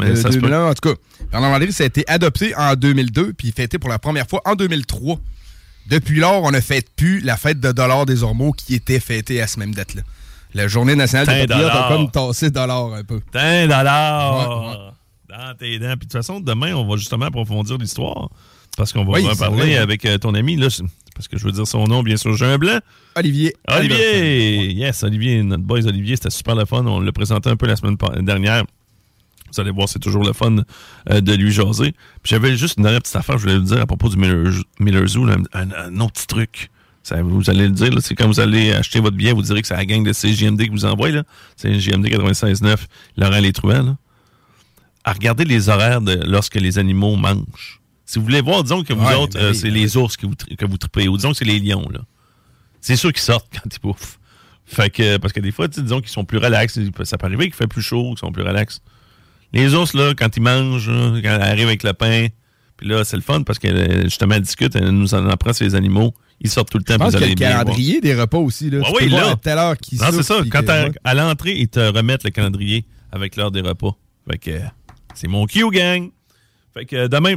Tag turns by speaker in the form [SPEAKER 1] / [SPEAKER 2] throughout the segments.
[SPEAKER 1] Mais ça se peut.
[SPEAKER 2] 2001, en tout cas, Bernard Landry, ça a été adopté en 2002, puis fêté pour la première fois en 2003. Depuis lors, on ne fête plus la fête de dollars des Ormeaux qui était fêtée à cette même date-là. La journée nationale des patriotes a comme tassé dollars un peu.
[SPEAKER 1] T'un dollar
[SPEAKER 2] Ouais,
[SPEAKER 1] dans tes dents. Puis de toute façon, demain, on va justement approfondir l'histoire. Parce qu'on va
[SPEAKER 2] Oui,
[SPEAKER 1] en parler avec euh, ton ami. Là, parce que je veux dire son nom, bien sûr. J'ai un blanc.
[SPEAKER 2] Olivier.
[SPEAKER 1] Olivier! Yes, Olivier, notre boys Olivier, c'était super le fun. On l'a présenté un peu la semaine dernière. Vous allez voir, c'est toujours le fun euh, de lui jaser. Puis j'avais juste une dernière petite affaire, je voulais vous dire à propos du Miller, Miller Zoo, là, un, un autre petit truc. Ça, vous allez le dire, c'est quand vous allez acheter votre billet, vous direz que c'est la gang de CGMD qui vous envoie, là. C'est GMD 96.9, Laurent Les Truands, là. À regarder les horaires de lorsque les animaux mangent. Si vous voulez voir, disons que vous
[SPEAKER 2] Ouais,
[SPEAKER 1] autres,
[SPEAKER 2] ben
[SPEAKER 1] euh, c'est
[SPEAKER 2] ben
[SPEAKER 1] les ours que vous, que vous tripez, ou disons que c'est les lions, là c'est sûr qu'ils sortent quand ils bouffent. Fait que, parce que des fois, disons qu'ils sont plus relax. Ça peut arriver qu'il fait plus chaud, qu'ils sont plus relax. Les ours, là, quand ils mangent, là, quand ils arrivent avec le pain, puis là, c'est le fun parce qu'elle, justement, elle discute, elle nous en apprend sur les animaux. Ils sortent tout le temps.
[SPEAKER 2] Je pense qu'il y a
[SPEAKER 1] allez
[SPEAKER 2] le calendrier des repas aussi. Là.
[SPEAKER 1] Oui, là.
[SPEAKER 2] à telle heure qu'ils
[SPEAKER 1] Non, c'est ça. Quand
[SPEAKER 2] que-
[SPEAKER 1] à l'entrée, ils te remettent le calendrier avec l'heure des repas. Fait que, euh, c'est mon Q, gang. Fait que, euh, demain,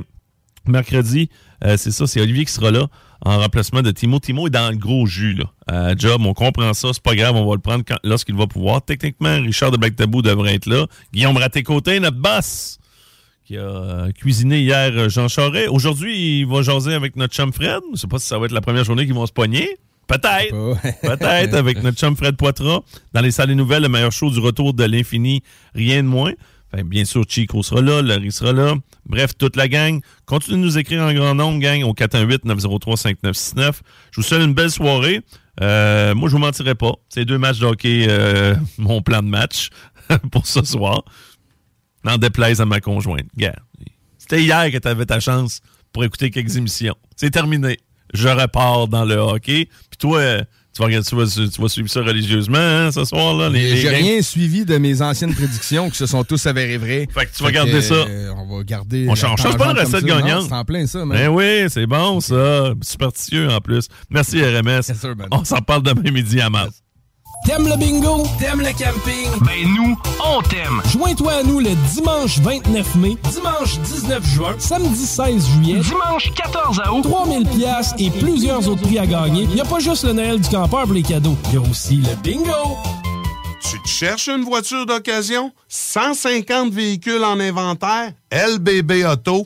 [SPEAKER 1] mercredi, euh, c'est ça, c'est Olivier qui sera là en remplacement de Timo. Timo est dans le gros jus, là. À job, on comprend ça, c'est pas grave, on va le prendre lorsqu'il va pouvoir. Techniquement, Richard de Black Tabou devrait être là. Guillaume Raté-Côté, notre boss, qui a euh, cuisiné hier euh, Jean Charest. Aujourd'hui, il va jaser avec notre chum Fred. Je sais pas si ça va être la première journée qu'ils vont se pogner. Peut-être. Peut-être avec notre chum Fred Poitras. Dans les salles des nouvelles, le meilleur show du retour de l'infini, rien de moins. Fait, bien sûr, Chico sera là, Larry sera là. Bref, toute la gang. Continuez de nous écrire en grand nombre, gang, au 418-903-5969. Je vous souhaite une belle soirée. Euh, moi, je vous mentirai pas. Ces deux matchs de hockey, euh, mon plan de match pour ce soir. N'en déplaise à ma conjointe. Gars, c'était hier que tu avais ta chance pour écouter quelques émissions. C'est terminé. Je repars dans le hockey. Puis toi, euh, tu vas, regarder- tu vas, tu vas suivre ça religieusement hein, ce soir-là. les-
[SPEAKER 2] J'ai rien suivi de mes anciennes prédictions qui se sont tous avérées vraies.
[SPEAKER 1] Fait que tu vas garder ça.
[SPEAKER 2] euh, on va garder.
[SPEAKER 1] On change, pas la recette gagnante.
[SPEAKER 2] C'est en plein ça, man.
[SPEAKER 1] Ben oui, c'est bon ça. Superstitieux en plus. Merci RMS. On s'en parle demain midi à masse.
[SPEAKER 3] T'aimes le bingo? T'aimes le camping? Ben nous, on t'aime! Joins-toi à nous le dimanche 29 mai, dimanche 19 juin, samedi 16 juillet, dimanche 14 août, 3000 pièces et plusieurs autres prix à gagner. Il n'y a pas juste le Noël du campeur pour les cadeaux, il y a aussi le bingo!
[SPEAKER 4] Tu te cherches une voiture d'occasion? 150 véhicules en inventaire? lbbauto.com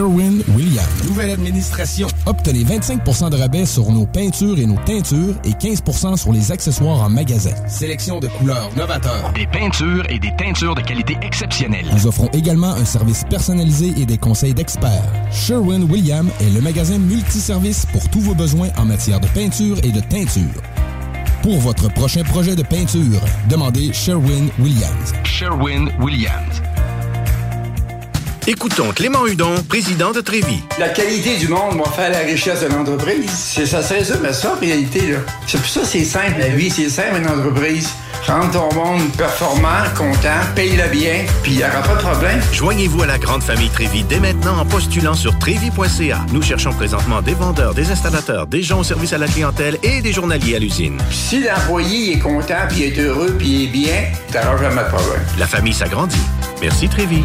[SPEAKER 3] Sherwin-Williams. Nouvelle administration. Obtenez 25% de rabais sur nos peintures et nos teintures et 15 sur les accessoires en magasin. Sélection de couleurs novateurs.
[SPEAKER 5] Des peintures et des teintures de qualité exceptionnelle.
[SPEAKER 3] Nous offrons également un service personnalisé et des conseils d'experts. Sherwin-Williams est le magasin multiservice pour tous vos besoins en matière de peinture et de teinture. Pour votre prochain projet de peinture, demandez Sherwin-Williams.
[SPEAKER 5] Sherwin-Williams.
[SPEAKER 6] Écoutons Clément Hudon, président de Trévis.
[SPEAKER 7] La qualité du monde va faire la richesse de l'entreprise. C'est ça se résume à ça, en réalité. là. C'est pour ça que c'est simple, la vie. C'est simple, une entreprise. Rendre ton monde performant, content, paye-le bien, puis il n'y aura pas de problème.
[SPEAKER 6] Joignez-vous à la grande famille Trévi dès maintenant en postulant sur trévi.ca. Nous cherchons présentement des vendeurs, des installateurs, des gens au service à la clientèle et des journaliers à l'usine.
[SPEAKER 7] Si l'employé est content, puis est heureux, puis est bien, t'auras jamais de problème.
[SPEAKER 6] La famille s'agrandit. Merci Trévi.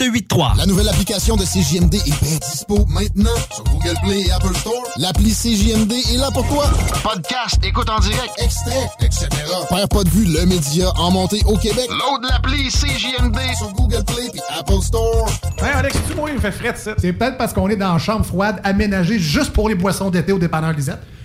[SPEAKER 8] 581-984-9283.
[SPEAKER 9] La nouvelle application de CJMD est bien dispo maintenant sur Google Play et Apple Store. L'appli CJMD est là pour toi. Podcast, écoute en direct, extrait, etc. Père pas de vue, le média en montée au Québec. Load l'appli CJMD sur Google Play et Apple Store.
[SPEAKER 10] Hey Alex, tu moi, il fait frais ça. C'est peut-être parce qu'on est dans une chambre froide aménagée juste pour les boissons d'été au dépanneur Lisette.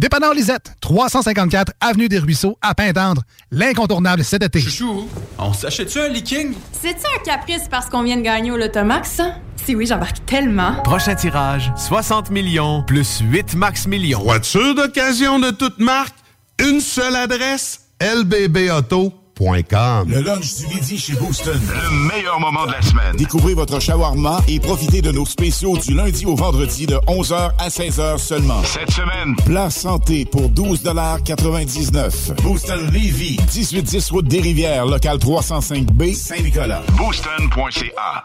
[SPEAKER 10] Dépanneur Lisette, 354 Avenue des Ruisseaux, à Pintendre. L'incontournable cet été.
[SPEAKER 11] Chouchou, on s'achète-tu un leaking?
[SPEAKER 12] C'est-tu un caprice parce qu'on vient de gagner au Lotomax, ça? Si oui, j'embarque tellement.
[SPEAKER 13] Prochain tirage, 60 millions plus 8 max millions.
[SPEAKER 4] Voiture d'occasion de toute marque, une seule adresse, lbbauto.com.
[SPEAKER 14] Le lunch du midi chez Booston. Le meilleur moment de la semaine. Découvrez votre shawarma et profitez de nos spéciaux du lundi au vendredi de 11h à 16h seulement. Cette semaine, plat santé pour 12,99 Booston Levy, 1810 route des Rivières, local 305B, Saint-Nicolas. Booston.ca.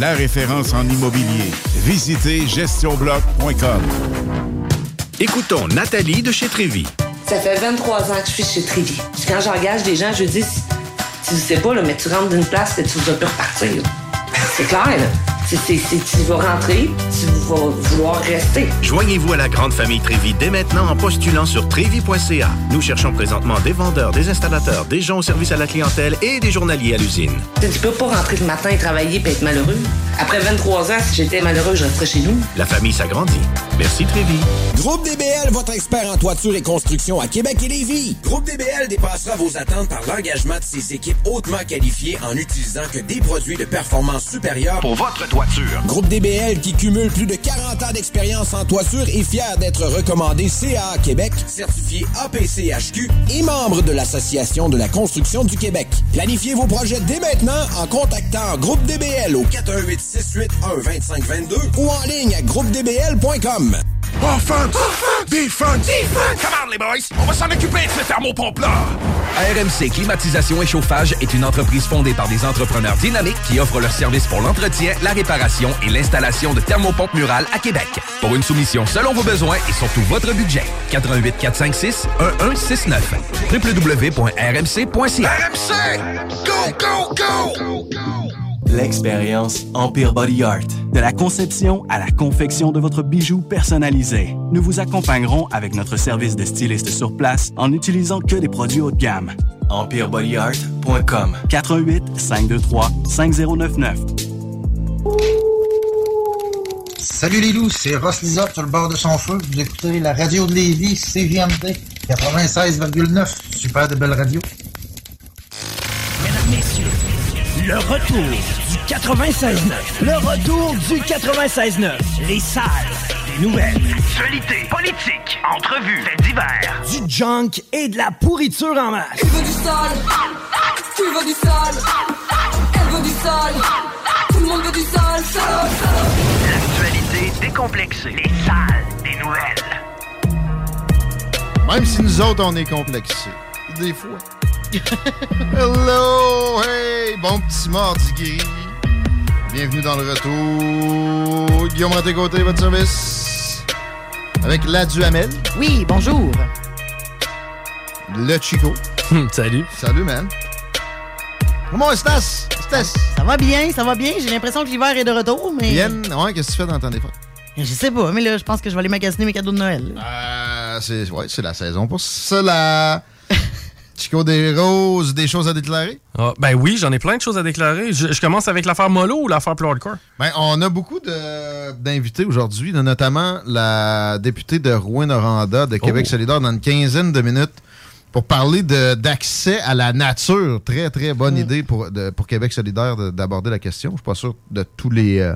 [SPEAKER 14] la référence en immobilier. Visitez gestionbloc.com.
[SPEAKER 6] Écoutons Nathalie de chez Trévi.
[SPEAKER 15] Ça fait 23 ans que je suis chez. Puis quand j'engage des gens, je dis, tu sais pas, là, mais tu rentres d'une place et tu vas plus repartir. C'est clair, là. C'est, tu vas rentrer, tu vas vouloir rester.
[SPEAKER 6] Joignez-vous à la grande famille Trévi dès maintenant en postulant sur trévi.ca. Nous cherchons présentement des vendeurs, des installateurs, des gens au service à la clientèle et des journaliers à l'usine.
[SPEAKER 15] Tu peux pas rentrer le matin et travailler et être malheureux. Après 23 ans, si j'étais malheureux, je resterais chez nous.
[SPEAKER 6] La famille s'agrandit. Merci Trévi.
[SPEAKER 16] Groupe DBL, votre expert en toiture et construction à Québec et Lévis. Groupe DBL dépassera vos attentes par l'engagement de ses équipes hautement qualifiées en utilisant que des produits de performance supérieure
[SPEAKER 17] pour votre toiture.
[SPEAKER 16] Groupe DBL qui cumule plus de 40 ans d'expérience en toiture est fier d'être recommandé CA Québec, certifié APCHQ et membre de l'Association de la construction du Québec. Planifiez vos projets dès maintenant en contactant Groupe DBL au 418 681 2522 ou en ligne à groupedbl.com.
[SPEAKER 17] Offense! Defense! Defense! Come on, les boys! On va s'en occuper de ce thermopompe-là!
[SPEAKER 18] RMC Climatisation et Chauffage est une entreprise fondée par des entrepreneurs dynamiques qui offrent leurs services pour l'entretien, la réparation et l'installation de thermopompes murales à Québec. Pour une soumission selon vos besoins et surtout votre budget. 88 456 1169 www.rmc.ca
[SPEAKER 17] RMC! Go, go, go!
[SPEAKER 19] L'expérience Empire Body Art. De la conception à la confection de votre bijou personnalisé. Nous vous accompagnerons avec notre service de styliste sur place en n'utilisant que des produits haut de gamme. EmpireBodyArt.com 418 523 5099
[SPEAKER 20] Salut les loups, c'est Ross Lisotte sur le bord de son feu. Vous écoutez la radio de Lévis, CGMD 96,9. Super de belle radio.
[SPEAKER 21] Mesdames, messieurs, le retour du 96.9. Le retour du 96.9. Les salles des nouvelles.
[SPEAKER 22] Actualité, politique, entrevues, faits divers.
[SPEAKER 21] Du junk et de la pourriture en masse.
[SPEAKER 23] Tu veux du sale Tu veux du sale Elle veut du le monde veut du sale, sale, sale.
[SPEAKER 22] L'actualité décomplexée. Les salles des nouvelles.
[SPEAKER 24] Même si nous autres, on est complexés. Des fois. Hello! Hey! Bon petit mardi gris. Bienvenue dans le retour. Guillaume à tes côtés, votre service. Avec la Duhamel.
[SPEAKER 25] Oui, bonjour.
[SPEAKER 24] Le Chico.
[SPEAKER 3] Salut.
[SPEAKER 24] Salut, man. Comment Stas?
[SPEAKER 25] Ça va bien, ça va bien. J'ai l'impression que l'hiver est de retour, mais.
[SPEAKER 24] Bien. Ouais, qu'est-ce que tu fais dans ton défaut?
[SPEAKER 25] Je sais pas, mais là, je pense que je vais aller magasiner mes cadeaux de Noël.
[SPEAKER 24] Euh, c'est ouais, c'est la saison pour cela. Chico, des roses, des choses à déclarer?
[SPEAKER 3] Ah, ben oui, j'en ai plein de choses à déclarer. Je, je commence avec l'affaire Molo ou l'affaire plus hardcore?
[SPEAKER 24] Ben, on a beaucoup de- d'invités aujourd'hui, notamment la députée de Rouen-Noranda de Québec
[SPEAKER 3] Oh.
[SPEAKER 24] solidaire dans une quinzaine de minutes pour parler de- d'accès à la nature. Très, très bonne idée pour, de- pour Québec solidaire de- d'aborder la question. Je suis pas sûr de tous les... euh,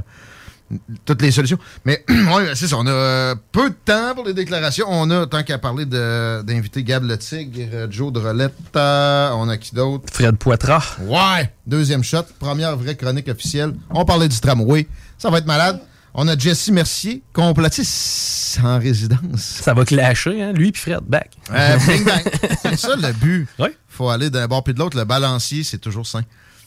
[SPEAKER 24] toutes les solutions. Mais ouais, c'est ça, on a euh, peu de temps pour les déclarations. On a, tant qu'à parler de- d'inviter Gab Le Tigre, Joe Drolette, euh, on a qui d'autre?
[SPEAKER 3] Fred Poitras.
[SPEAKER 24] Ouais! Deuxième shot, première vraie chronique officielle. On parlait du tramway. Ça va être malade. On a Jesse Mercier, complotiste en résidence.
[SPEAKER 3] Ça va clasher, hein? Lui puis Fred, back.
[SPEAKER 24] Euh, bing bang. c'est ça le but. faut aller d'un bord puis de l'autre. Le balancier, c'est toujours sain.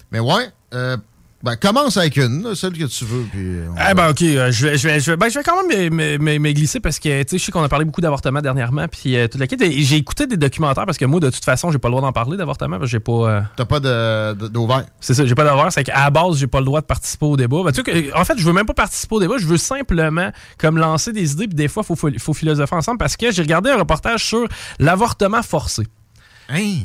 [SPEAKER 24] Mais ouais, euh, ben, commence avec une, celle que tu veux. Puis
[SPEAKER 3] Ah ben ok, euh, je vais, je vais, je vais, ben, je vais quand même me, glisser parce que je sais qu'on a parlé beaucoup d'avortement dernièrement, puis euh, toute la quête. J'ai écouté des documentaires parce que moi, de toute façon, j'ai pas le droit d'en parler d'avortement parce que j'ai pas. euh,
[SPEAKER 24] T'as pas de- de- d'ouvert.
[SPEAKER 3] C'est ça, j'ai pas d'ouvert. C'est qu'à la base, j'ai pas le droit de participer au débat. Ben, que, en fait, je veux même pas participer au débat. Je veux simplement comme lancer des idées. Puis des fois, faut, faut, faut philosopher ensemble parce que j'ai regardé un reportage sur l'avortement forcé.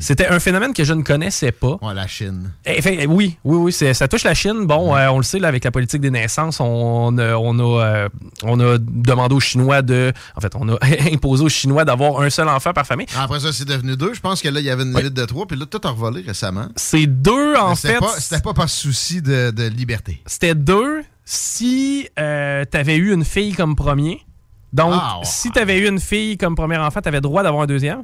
[SPEAKER 3] C'était un phénomène que je ne connaissais pas.
[SPEAKER 24] Ouais, la Chine.
[SPEAKER 3] Eh, fait, eh, oui, oui, oui, ça touche la Chine. Bon, euh, on le sait, là, avec la politique des naissances, on, a, on, a, euh, on a demandé aux Chinois de. En fait, on a imposé aux Chinois d'avoir un seul enfant par famille.
[SPEAKER 24] Après ça, c'est devenu deux. Je pense que là, il y avait une limite de trois. Puis là, tout a revolé récemment.
[SPEAKER 3] C'est deux, en fait.
[SPEAKER 24] pas- C'était pas par souci de, de liberté.
[SPEAKER 3] C'était deux si euh, t'avais eu une fille comme premier. Donc,
[SPEAKER 24] Ah, ouais.
[SPEAKER 3] si t'avais eu une fille comme premier enfant, t'avais droit d'avoir un deuxième.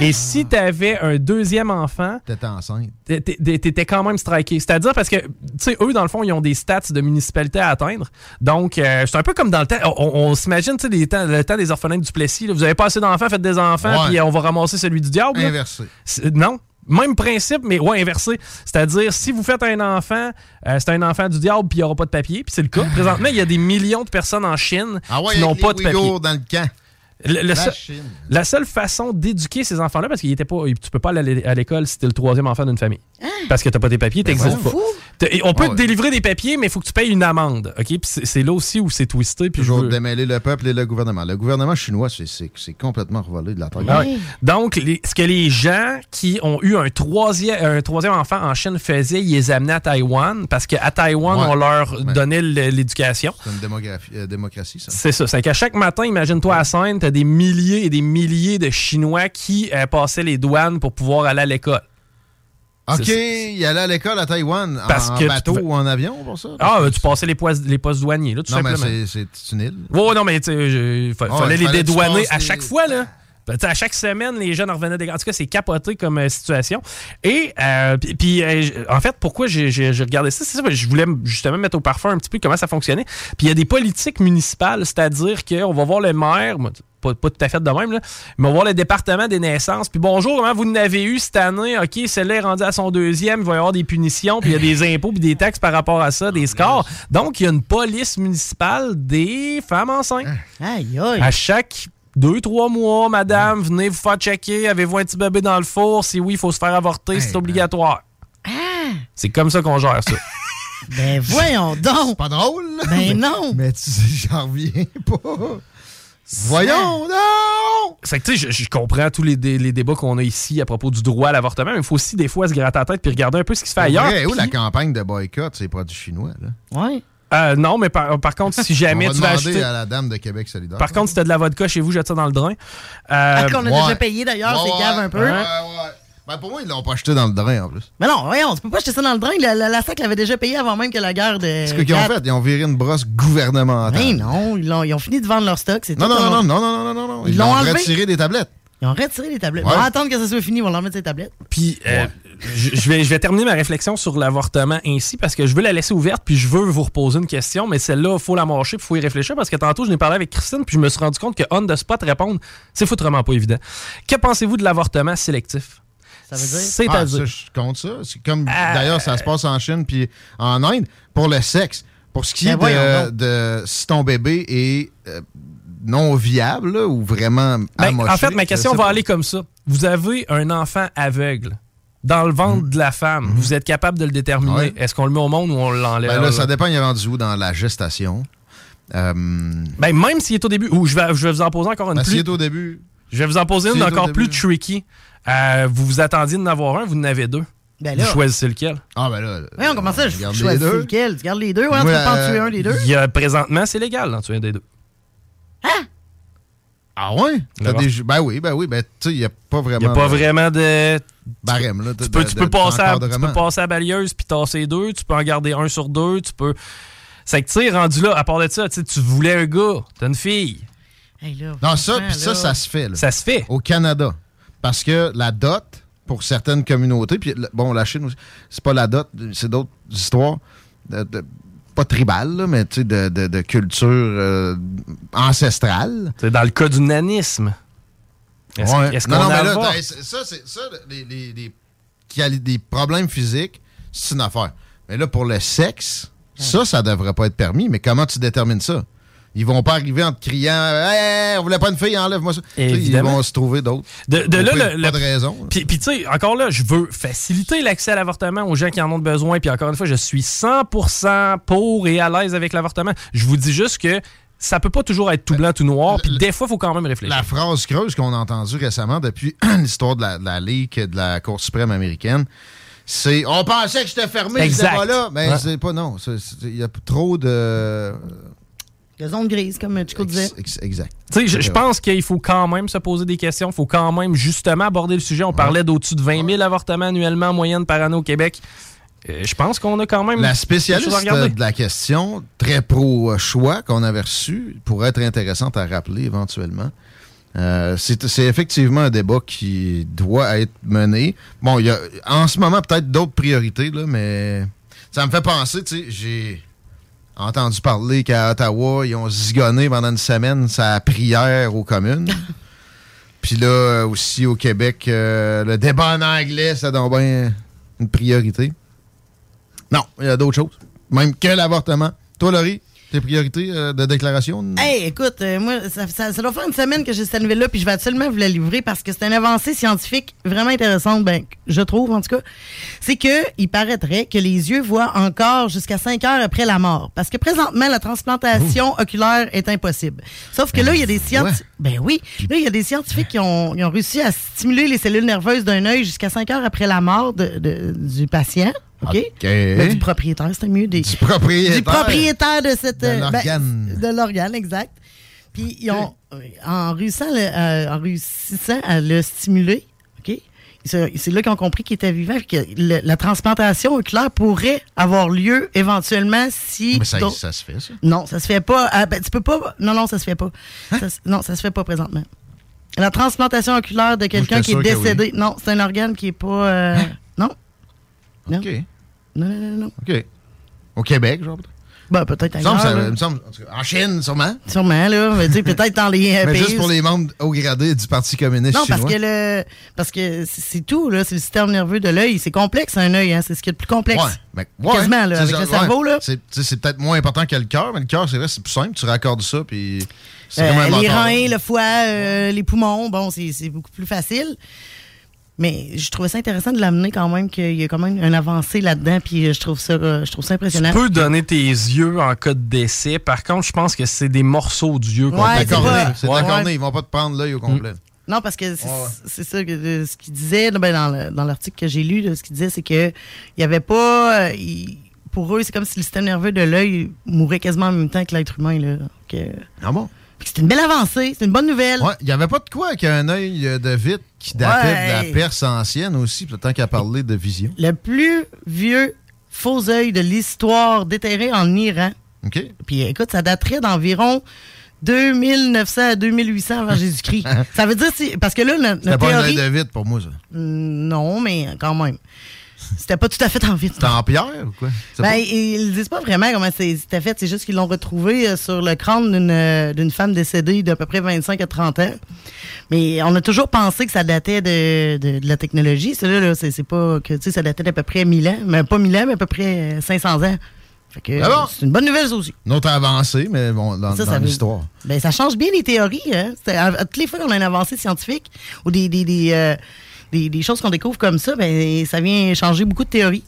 [SPEAKER 3] Et si t'avais un deuxième enfant,
[SPEAKER 24] T'étais enceinte.
[SPEAKER 3] t'é- t'é- t'étais quand même striké. C'est-à-dire parce que, tu sais, eux, dans le fond, ils ont des stats de municipalité à atteindre. Donc, euh, c'est un peu comme dans le temps. On, on s'imagine, tu sais, temps- le temps des orphelins du Plessis. là. Vous avez pas assez d'enfants, faites des enfants, puis euh, on va ramasser celui du diable.
[SPEAKER 24] Inversé.
[SPEAKER 3] Non. Même principe, mais ouais, inversé. C'est-à-dire, si vous faites un enfant, euh, c'est un enfant du diable, puis il n'y aura pas de papier. Puis c'est le cas. Présentement, il y a des millions de personnes en Chine
[SPEAKER 24] Ah ouais,
[SPEAKER 3] qui n'ont pas de papier.
[SPEAKER 24] Dans le camp.
[SPEAKER 3] Le- le
[SPEAKER 24] La
[SPEAKER 3] seul-
[SPEAKER 24] Chine.
[SPEAKER 3] la seule façon d'éduquer ces enfants-là, parce était pas, tu peux pas aller à l'école si t'es le troisième enfant d'une famille. Parce que t'as pas tes papiers,
[SPEAKER 24] Ben
[SPEAKER 3] t'existes pas. et On peut
[SPEAKER 24] Ah
[SPEAKER 3] te
[SPEAKER 24] ouais.
[SPEAKER 3] délivrer des papiers, mais il faut que tu payes une amende. OK? C'est là aussi où c'est twisté. Puis je
[SPEAKER 24] Toujours
[SPEAKER 3] veux-
[SPEAKER 24] démêler le peuple et le gouvernement. Le gouvernement chinois, c'est- complètement revolé de la taille.
[SPEAKER 3] Ah ouais. Donc, les- ce que les gens qui ont eu un troisième, un troisième enfant en Chine faisaient, ils les amenaient à Taïwan parce qu'à Taïwan,
[SPEAKER 24] Ouais.
[SPEAKER 3] on leur
[SPEAKER 24] Ouais.
[SPEAKER 3] donnait l'éducation.
[SPEAKER 24] C'est une démographie- euh, démocratie, ça.
[SPEAKER 3] C'est ça. C'est qu'à chaque matin, imagine-toi à Seine, des milliers et des milliers de Chinois qui euh, passaient les douanes pour pouvoir aller à l'école.
[SPEAKER 24] OK, il allait à l'école à Taïwan
[SPEAKER 3] Parce
[SPEAKER 24] en
[SPEAKER 3] que
[SPEAKER 24] bateau ou en avion pour ça?
[SPEAKER 3] Ah, tu passais les, pois- les postes douaniers, là, tout
[SPEAKER 24] non, mais
[SPEAKER 3] simplement.
[SPEAKER 24] c'est- une île.
[SPEAKER 3] Ouais, non, mais tu sais, fa-
[SPEAKER 24] ouais,
[SPEAKER 3] fallait les dédouaner à
[SPEAKER 24] les-
[SPEAKER 3] chaque fois, là. Ben, tu sais, à chaque semaine, les jeunes revenaient des... En tout cas, c'est capoté comme euh, situation. Et, euh, puis- euh, en fait, pourquoi j'ai regardé ça? C'est ça, je voulais justement mettre au parfum un petit peu comment ça fonctionnait. Puis il y a des politiques municipales, c'est-à-dire qu'on va voir le maire, pas, pas tout à fait de même, là, mais on va voir le département des naissances. Puis bonjour, comment vous n'avez eu cette année? OK, celle-là est rendue à son deuxième, il va y avoir des punitions, puis il y a des impôts, puis des taxes par rapport à ça, des scores. Donc, il y a une police municipale des femmes enceintes.
[SPEAKER 25] Aïe, aïe.
[SPEAKER 3] À chaque deux, trois mois, madame, venez vous faire checker. Avez-vous un petit bébé dans le four? Si oui, il faut se faire avorter. c'est obligatoire. C'est comme ça qu'on gère ça.
[SPEAKER 25] Ben voyons donc!
[SPEAKER 24] pas drôle, là.
[SPEAKER 25] Ben non!
[SPEAKER 24] Mais tu sais, j'en reviens pas. Voyons, non!
[SPEAKER 3] C'est que tu sais, je, je comprends tous les, dé- les débats qu'on a ici à propos du droit à l'avortement, mais il faut aussi des fois se gratter la tête puis regarder un peu ce qui se fait ailleurs.
[SPEAKER 24] Vrai, où la campagne de boycott, c'est les produits chinois, là?
[SPEAKER 25] Ouais.
[SPEAKER 3] Euh, non, mais par, par contre, si jamais
[SPEAKER 24] On va
[SPEAKER 3] tu vas
[SPEAKER 24] demander
[SPEAKER 3] acheter.
[SPEAKER 24] à la dame de Québec solidaire.
[SPEAKER 3] Par contre, si t'as de la vodka chez vous, jette ça dans le drain. Euh,
[SPEAKER 25] Ah, qu'on a
[SPEAKER 24] ouais.
[SPEAKER 25] déjà payé d'ailleurs,
[SPEAKER 24] Ouais,
[SPEAKER 25] c'est
[SPEAKER 24] ouais,
[SPEAKER 25] un peu.
[SPEAKER 24] ouais, ouais. Ben, pour moi, ils l'ont pas acheté dans le drain, en plus.
[SPEAKER 25] Mais non, voyons, tu peux pas acheter ça dans le drain. La, la, la SAC l'avait déjà payé avant même que la guerre de.
[SPEAKER 24] C'est ce qu'ils ont fait. Ils ont viré une brosse gouvernementale.
[SPEAKER 25] Mais non, ils, l'ont- ils ont fini de vendre leur stock.
[SPEAKER 24] Non,
[SPEAKER 25] tout.
[SPEAKER 24] non, non,
[SPEAKER 25] ont-
[SPEAKER 24] non, non, non, non, non, non.
[SPEAKER 25] Ils
[SPEAKER 24] Ils
[SPEAKER 25] l'ont
[SPEAKER 24] retiré des tablettes.
[SPEAKER 25] Ils ont retiré les tablettes.
[SPEAKER 24] Ouais.
[SPEAKER 25] On va attendre que ça soit fini, on va leur mettre ces tablettes.
[SPEAKER 3] Puis, euh, je, je vais, je vais terminer ma réflexion sur l'avortement ainsi parce que je veux la laisser ouverte puis je veux vous reposer une question, mais celle-là, il faut la mâcher puis il faut y réfléchir parce que tantôt, je n'ai parlé avec Christine puis je me suis rendu compte que on the spot répondre, c'est foutrement pas évident. Que pensez-vous de l'avortement sélectif?
[SPEAKER 25] Ça veut dire?
[SPEAKER 24] Ah,
[SPEAKER 3] C'est-à-dire.
[SPEAKER 24] ça, je compte ça. C'est comme, d'ailleurs, ça se passe en Chine puis en Inde. Pour le sexe, pour ce qui
[SPEAKER 25] Ben
[SPEAKER 24] est de, si ton bébé est euh, non viable là, ou vraiment
[SPEAKER 3] Ben,
[SPEAKER 24] amoché,
[SPEAKER 3] en fait, ma question va
[SPEAKER 24] pas.
[SPEAKER 3] aller comme ça. Vous avez un enfant aveugle dans le ventre
[SPEAKER 24] Mhm.
[SPEAKER 3] de la femme. Vous êtes capable de le déterminer?
[SPEAKER 24] Ouais.
[SPEAKER 3] Est-ce qu'on le met au monde ou on l'enlève?
[SPEAKER 24] Ben là, ça dépend, il est rendu où dans la gestation. Euh,
[SPEAKER 3] Ben, même s'il est au début, ou je vais, je vais vous en poser encore une
[SPEAKER 24] ben,
[SPEAKER 3] plus.
[SPEAKER 24] s'il est au début.
[SPEAKER 3] Je vais vous en poser une encore plus tricky. Euh, vous vous attendiez d'en avoir un, vous en avez deux.
[SPEAKER 25] Ben là.
[SPEAKER 3] Vous choisissez lequel?
[SPEAKER 24] Ah, ben là.
[SPEAKER 25] Voyons, comment ça, je
[SPEAKER 24] Regarde les
[SPEAKER 25] choisis
[SPEAKER 24] deux.
[SPEAKER 25] lequel? Tu gardes les deux, ouais, tu peux pas en
[SPEAKER 24] euh,
[SPEAKER 25] tuer un des deux?
[SPEAKER 3] Il y a, présentement, c'est légal d'en tuer un des deux.
[SPEAKER 24] Ah ouais? T'as des- Ben oui, ben oui. Ben tu sais, il n'y a pas vraiment.
[SPEAKER 3] Il n'y a pas
[SPEAKER 24] de
[SPEAKER 3] vraiment de.
[SPEAKER 24] Barème, là.
[SPEAKER 3] Tu peux, tu peux passer à, tu peux passer à balieuse puis tasser deux. Tu peux en garder un sur deux. Tu peux. C'est que, tu sais, rendu là, à part de ça, tu voulais un gars, t'as une fille.
[SPEAKER 25] Hey, là,
[SPEAKER 24] Non, ça, puis ça, ça se fait. là.
[SPEAKER 3] Ça se fait.
[SPEAKER 24] Au Canada. Parce que la dot, pour certaines communautés, puis bon, la Chine aussi, c'est pas la dot, c'est d'autres histoires, de- de- pas tribales, là, mais tu sais, de, de- de culture euh, ancestrale.
[SPEAKER 3] C'est dans le cas du nanisme. Est-ce
[SPEAKER 24] Ouais.
[SPEAKER 3] est-ce
[SPEAKER 24] non,
[SPEAKER 3] qu'on
[SPEAKER 24] non, mais là, ça, c'est ça, les, les- les- qui a des problèmes physiques, c'est une affaire. Mais là, pour le sexe, ça, ça devrait pas être permis. Mais comment tu détermines ça? Ils vont pas arriver en te criant Hey, on voulait pas une fille, enlève-moi ça. Ils vont se trouver d'autres.
[SPEAKER 3] De, de là,
[SPEAKER 24] pas
[SPEAKER 3] le-
[SPEAKER 24] de raison.
[SPEAKER 3] Puis, puis tu sais, encore là, je veux faciliter l'accès à l'avortement aux gens qui en ont besoin. Puis encore une fois, je suis 100% pour et à l'aise avec l'avortement. Je vous dis juste que ça peut pas toujours être tout blanc, tout noir. Puis des fois, il faut quand même réfléchir.
[SPEAKER 24] La phrase creuse qu'on a entendue récemment depuis l'histoire de la, de la Ligue de la Cour suprême américaine, c'est on pensait que j'étais fermé, j'étais pas là. Mais
[SPEAKER 3] Ouais.
[SPEAKER 24] c'est pas non. Il y a trop de.
[SPEAKER 25] La zone grise, comme Chico disait.
[SPEAKER 24] Ex- Exact.
[SPEAKER 3] Tu sais, je, je pense qu'il faut quand même se poser des questions. Il faut quand même justement aborder le sujet. On parlait d'au-dessus de 20 000 avortements annuellement en moyenne par année au Québec. Euh, je pense qu'on a quand même.
[SPEAKER 24] La spécialiste de la question, très pro-choix qu'on avait reçue, pourrait être intéressante à rappeler éventuellement. Euh, c'est c'est effectivement un débat qui doit être mené. Bon, il y a en ce moment peut-être d'autres priorités, là, mais ça me fait penser, tu sais, j'ai entendu parler qu'à Ottawa, ils ont zigonné pendant une semaine sa prière aux communes. Puis là, aussi au Québec, euh, le débat en anglais, ça donne bien une priorité. Non, il y a d'autres choses. Même que l'avortement. Toi, Laurie, tes priorités euh, de déclaration?
[SPEAKER 25] Hey, écoute, euh, moi, ça, ça- ça doit faire une semaine que j'ai cette nouvelle-là, puis je vais absolument vous la livrer parce que c'est une avancée scientifique vraiment intéressante, ben, je trouve en tout cas. C'est que il paraîtrait que les yeux voient encore jusqu'à 5 heures après la mort. Parce que présentement, la transplantation oculaire est impossible. Sauf que là, il y a des scientifiques. Ben oui. Là, il y a des scientifiques qui ont, ils ont réussi à stimuler les cellules nerveuses d'un œil jusqu'à 5 heures après la mort de- de- du patient. OK? Ben, du propriétaire, c'était mieux. Des, du
[SPEAKER 24] propriétaire.
[SPEAKER 25] Du propriétaire de cette.
[SPEAKER 24] De
[SPEAKER 25] euh, ben,
[SPEAKER 24] l'organe.
[SPEAKER 25] de l'organe, exact. Puis ils ont, euh, en, réussissant le- euh, en réussissant à le stimuler, OK? C'est là qu'ils ont compris qu'il était vivant, que le- la transplantation oculaire pourrait avoir lieu éventuellement si.
[SPEAKER 24] Mais ça, se fait, ça?
[SPEAKER 25] Non, ça se fait pas. Ah, ben, tu peux pas. Non, non, ça se fait pas.
[SPEAKER 24] Hein?
[SPEAKER 25] Ça non, ça se fait pas présentement. La transplantation oculaire de quelqu'un qui est
[SPEAKER 24] sûr que oui.
[SPEAKER 25] décédé. Non, c'est un organe qui est pas. euh, Non. Non.
[SPEAKER 24] OK.
[SPEAKER 25] Non, non, non, non.
[SPEAKER 24] OK. Au Québec, genre?
[SPEAKER 25] Ben, peut-être ailleurs,
[SPEAKER 24] ça-
[SPEAKER 25] là.
[SPEAKER 24] il me semble- en Chine, sûrement.
[SPEAKER 25] Sûrement, là. Dire peut-être dans les
[SPEAKER 24] Mais
[SPEAKER 25] pays.
[SPEAKER 24] juste pour les membres haut gradés du Parti communiste
[SPEAKER 25] Non, parce
[SPEAKER 24] chinois.
[SPEAKER 25] que le parce que c'est tout, là. C'est le système nerveux de l'œil. C'est complexe, un œil, hein. C'est ce qui est le plus complexe.
[SPEAKER 24] Ouais, mais- ouais,
[SPEAKER 25] Quasiment, là, avec
[SPEAKER 24] ça,
[SPEAKER 25] le cerveau,
[SPEAKER 24] ouais.
[SPEAKER 25] là.
[SPEAKER 24] C'est peut-être moins important que le cœur, mais le cœur, c'est vrai, c'est plus simple. Tu raccordes ça, puis
[SPEAKER 25] Euh, les reins, le foie, euh, les poumons, bon, c'est beaucoup plus facile. Mais je trouvais ça intéressant de l'amener quand même, qu'il y a quand même une avancée là-dedans, puis euh, je trouve ça, euh, je trouve ça impressionnant.
[SPEAKER 3] Tu peux donner tes yeux en cas de décès. Par contre, je pense que c'est des morceaux d'yeux qu'on
[SPEAKER 25] Ouais,
[SPEAKER 24] C'est
[SPEAKER 25] Ouais.
[SPEAKER 24] cornée. Ils vont pas te prendre l'œil au complet.
[SPEAKER 25] Non, parce que c'est ça que euh, ce qu'il disait ben, dans le- dans l'article que j'ai lu, là, ce qu'il disait, c'est que il y avait pas. pour eux, c'est comme si le système nerveux de l'œil mourait quasiment en même temps que l'être humain. Là. Que-
[SPEAKER 24] Ah bon?
[SPEAKER 25] C'est une belle avancée, c'est une bonne nouvelle.
[SPEAKER 24] Ouais, il n'y avait pas de quoi qu'un œil euh, de vitre qui datait de la Perse ancienne aussi, tant qu'à parler de vision.
[SPEAKER 25] Le plus vieux faux œil de l'histoire déterré en Iran.
[SPEAKER 24] OK?
[SPEAKER 25] Puis écoute, ça daterait d'environ 2900 à 2800 avant Jésus-Christ. ça veut dire, si- parce que là, notre,
[SPEAKER 24] C'était
[SPEAKER 25] notre
[SPEAKER 24] pas un
[SPEAKER 25] théorie...
[SPEAKER 24] œil de vitre pour moi, ça.
[SPEAKER 25] Mm, Non, mais quand même. C'était pas tout à fait en vite.
[SPEAKER 24] C'était en pierre ou quoi?
[SPEAKER 25] Ben,
[SPEAKER 24] pas-
[SPEAKER 25] ils disent pas vraiment comment c'était fait. C'est juste qu'ils l'ont retrouvé euh, sur le crâne d'une euh, d'une femme décédée d'à peu près 25 à 30 ans. Mais on a toujours pensé que ça datait de, de- de la technologie. Cela, là, c'est pas que, tu sais, ça datait d'à peu près 1000 ans. Mais pas 1000 ans, mais à peu près euh, 500 ans. Fait que,
[SPEAKER 24] Ah bon?
[SPEAKER 25] euh, c'est une bonne nouvelle, aussi.
[SPEAKER 24] Une autre avancée, mais bon, dans,
[SPEAKER 25] Ça,
[SPEAKER 24] dans
[SPEAKER 25] ça veut-
[SPEAKER 24] l'histoire.
[SPEAKER 25] Ben, ça change bien les théories. Hein? Toutes les fois qu'on a une avancée scientifique ou des, des, des, euh, des- des choses qu'on découvre comme ça, ben, ça vient changer beaucoup de théories.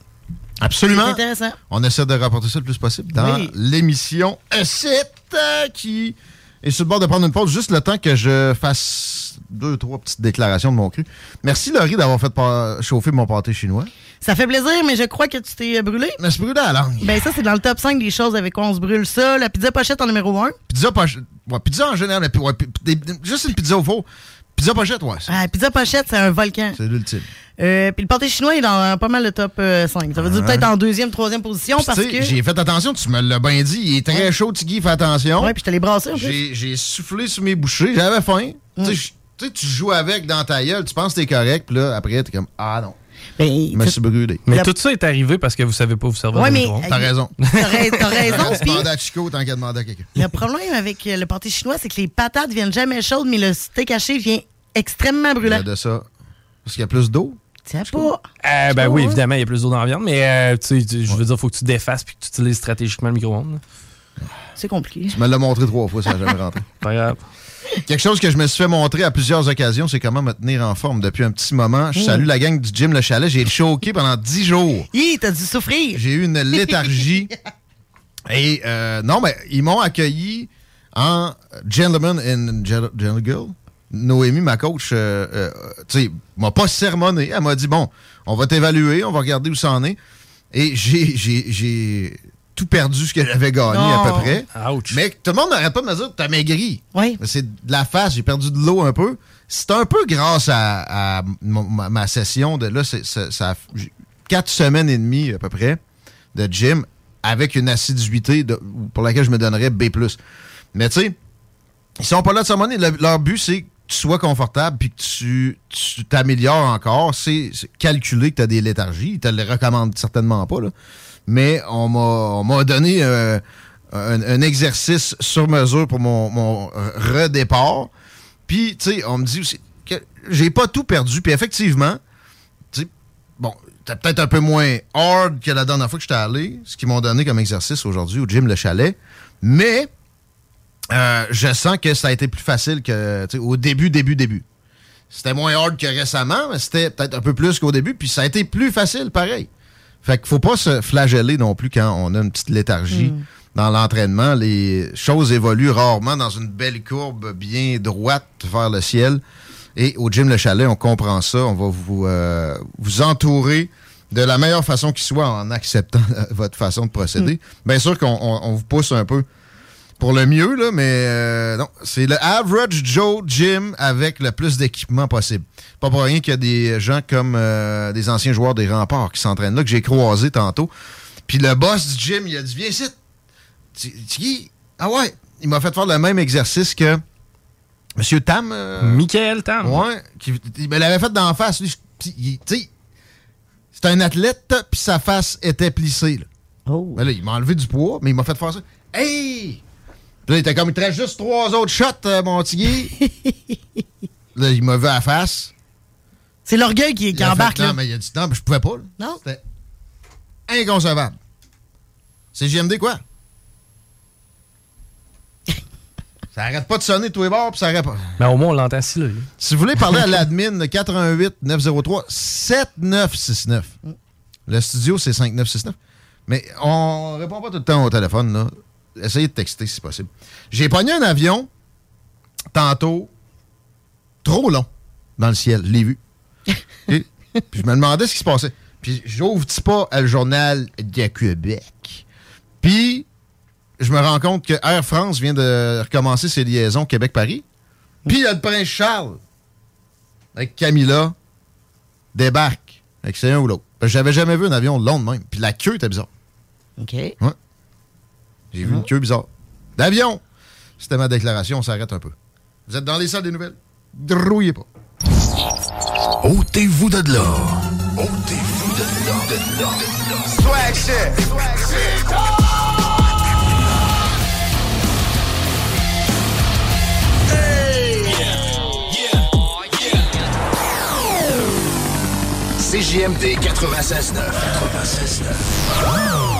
[SPEAKER 24] Absolument.
[SPEAKER 25] C'est intéressant.
[SPEAKER 24] On essaie de rapporter ça le plus possible dans
[SPEAKER 25] Oui.
[SPEAKER 24] l'émission E7 euh, qui est sur le bord de prendre une pause. Juste le temps que je fasse deux, trois petites déclarations de mon cru. Merci, Laurie, d'avoir fait chauffer mon pâté chinois.
[SPEAKER 25] Ça fait plaisir, mais je crois que tu t'es euh, brûlé.
[SPEAKER 24] Mais c'est brûlé à la langue.
[SPEAKER 25] Ben ça, c'est dans le top 5 des choses avec quoi on se brûle ça. La pizza pochette en numéro 1.
[SPEAKER 24] Pizza pochette. Ouais, pizza en général, ouais, juste une pizza au four. Pizza pochette, ouais.
[SPEAKER 25] Ah, pizza pochette, c'est un volcan.
[SPEAKER 24] C'est l'ultime.
[SPEAKER 25] Euh, Puis le pâté chinois est dans euh, pas mal le top euh, 5. Ça veut dire
[SPEAKER 24] Ouais.
[SPEAKER 25] peut-être en deuxième, troisième position parce que...
[SPEAKER 24] J'ai fait attention, tu me l'as bien dit. Il est très chaud, Tiggy, fais attention.
[SPEAKER 25] Ouais, puis je te l'ai brassé en plus.
[SPEAKER 24] J'ai soufflé sur mes bouchées, j'avais faim. Tu sais, tu joues avec dans ta gueule, tu penses que t'es correct, puis là, après, t'es comme Ah non. Je me suis brûlé.
[SPEAKER 3] Mais tout ça est arrivé parce que vous savez pas vous servir
[SPEAKER 25] Ouais,
[SPEAKER 3] de
[SPEAKER 25] mais-
[SPEAKER 3] micro-ondes.
[SPEAKER 24] T'as raison.
[SPEAKER 25] T'as rais- t'as raison, puis-
[SPEAKER 24] demandé à Chico tant qu'à demander à quelqu'un.
[SPEAKER 25] Le problème avec euh, le pâté chinois, c'est que les patates viennent jamais chaudes, mais le steak haché vient extrêmement
[SPEAKER 24] Il y
[SPEAKER 25] brûlant.
[SPEAKER 24] a de ça. Parce qu'il y a plus d'eau.
[SPEAKER 25] Tiens pas.
[SPEAKER 3] Euh, ben
[SPEAKER 25] pas,
[SPEAKER 3] oui, évidemment, il y a plus d'eau dans la viande, mais euh, tu sais, je veux dire, faut que tu défasses puis que tu utilises stratégiquement le micro-ondes.
[SPEAKER 25] C'est compliqué.
[SPEAKER 24] Tu me l'as montré trois fois, ça n'a jamais rentré.
[SPEAKER 3] Pas grave.
[SPEAKER 24] Quelque chose que je me suis fait montrer à plusieurs occasions, c'est comment me tenir en forme depuis un petit moment. Je
[SPEAKER 25] Mm.
[SPEAKER 24] salue la gang du gym Le Chalet. J'ai choqué pendant 10 jours.
[SPEAKER 25] Hi, t'as dû souffrir.
[SPEAKER 24] J'ai eu une léthargie. Et euh, non, mais ils m'ont accueilli en gentleman and gen- gentle girl. Noémie, ma coach, euh, euh, tu sais, m'a pas sermonné. Elle m'a dit bon, on va t'évaluer, on va regarder où ça en est. Et j'ai tout perdu ce que j'avais gagné à peu près. Mais tout le monde n'arrête pas de me dire t'as maigri.
[SPEAKER 25] Oui.
[SPEAKER 24] C'est de la face, j'ai perdu de l'eau un peu. C'est un peu grâce à, ma, ma session de là, c'est- ça, quatre semaines et demie à peu près de gym avec une assiduité de- pour laquelle je me donnerais B+. Mais tu sais, ils sont pas là de s'amener. Leur but, c'est que tu sois confortable puis que tu tu t'améliores encore. C'est c'est calculer que tu as des léthargies. Ils te le recommandent certainement pas. Là. Mais on m'a on m'a donné euh, un, un exercice sur mesure pour mon, redépart. Puis, tu sais, on me dit aussi que j'ai pas tout perdu. Puis effectivement, tu sais, bon, t'as peut-être un peu moins hard que la dernière fois que j'étais allé, ce qu'ils m'ont donné comme exercice aujourd'hui au gym Le Chalet. Mais euh, je sens que ça a été plus facile que au début, début, début. C'était moins hard que récemment, mais c'était peut-être un peu plus qu'au début, puis ça a été plus facile pareil. Fait qu'il faut pas se flageller non plus quand on a une petite léthargie
[SPEAKER 25] Mm.
[SPEAKER 24] dans l'entraînement. Les choses évoluent rarement dans une belle courbe bien droite vers le ciel. Et au gym Le Chalet, on comprend ça. On va vous, euh, vous entourer de la meilleure façon qui soit en acceptant votre façon de procéder. Bien sûr qu'on on- on vous pousse un peu pour le mieux, là, mais euh, non, c'est le Average Joe Gym avec le plus d'équipement possible. Pas pour rien qu'il y a des gens comme euh, des anciens joueurs des remparts qui s'entraînent là, que j'ai croisé tantôt. Puis le boss du gym, il a dit Viens ici. Ah ouais, il m'a fait faire le même exercice que Monsieur Tam. euh,
[SPEAKER 3] Michael Tam.
[SPEAKER 24] Ouais, qui, il l'avait fait d'en face. Lui, c'est un athlète, puis sa face était plissée. Là.
[SPEAKER 25] Oh.
[SPEAKER 24] Ben là, il m'a enlevé du poids, mais il m'a fait faire ça. Hey! Là, il était comme, il te reste juste trois autres shots, euh, mon Tiggy. là, il m'a vu à la face.
[SPEAKER 25] C'est l'orgueil qui, qui
[SPEAKER 24] Il a fait,
[SPEAKER 25] embarque,
[SPEAKER 24] non,
[SPEAKER 25] là.
[SPEAKER 24] mais il a dit, non, mais je pouvais pas. là.
[SPEAKER 25] Non?
[SPEAKER 24] C'était inconcevable. C'est JMD quoi? Ça arrête pas de sonner tous les bords, puis ça arrête pas.
[SPEAKER 3] Mais au moins, on l'entend si là.
[SPEAKER 24] Si vous voulez parler à l'admin, le 88 903 7969. Le studio, c'est 5969. Mais on répond pas tout le temps au téléphone, là. Essayez de texter si possible. J'ai pogné un avion tantôt trop long dans le ciel. Je l'ai vu. Et- puis je me demandais ce qui se passait. Puis j'ouvre pas le journal de Québec? Puis je me rends compte que Air France vient de recommencer ses liaisons Québec-Paris. Puis il y a le prince Charles avec Camilla débarque avec c'est un ou l'autre. J'avais jamais vu un avion long de même. Puis la queue était bizarre.
[SPEAKER 25] OK.
[SPEAKER 24] Ouais. J'ai vu une queue bizarre. D'avion! C'était ma déclaration, on s'arrête un peu. Vous êtes dans les salles des nouvelles? Drouillez pas.
[SPEAKER 26] Ôtez-vous de là. Ôtez-vous de là. De là. Swag shit. Swag shit. CJMD 96.9. 96.9.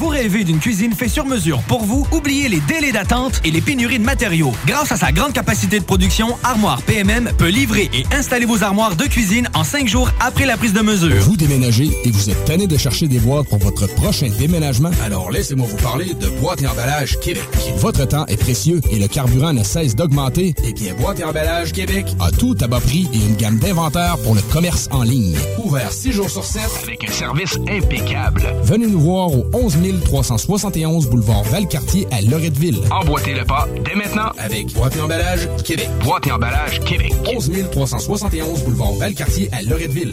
[SPEAKER 8] Vous rêvez d'une cuisine faite sur mesure pour vous? Oubliez les délais d'attente et les pénuries de matériaux. Grâce à sa grande capacité de production, Armoire PMM peut livrer et installer vos armoires de cuisine en cinq jours après la prise de mesure.
[SPEAKER 2] Vous déménagez et vous êtes tanné de chercher des boîtes pour votre prochain déménagement? Alors laissez-moi vous parler de Boîte et Emballage Québec. Votre temps est précieux et le carburant ne cesse d'augmenter. Eh bien, Boîte et Emballage Québec a tout à bas prix et une gamme d'inventaires pour le commerce en ligne. Ouvert 6 jours sur 7 avec un service impeccable. Venez nous voir au 11 371 boulevard Valcartier à Loretteville.
[SPEAKER 16] Emboîtez le pas dès maintenant
[SPEAKER 2] avec Boîte et Emballage Québec.
[SPEAKER 16] Boîte et emballage Québec.
[SPEAKER 2] 11 371 boulevard Valcartier à Loretteville.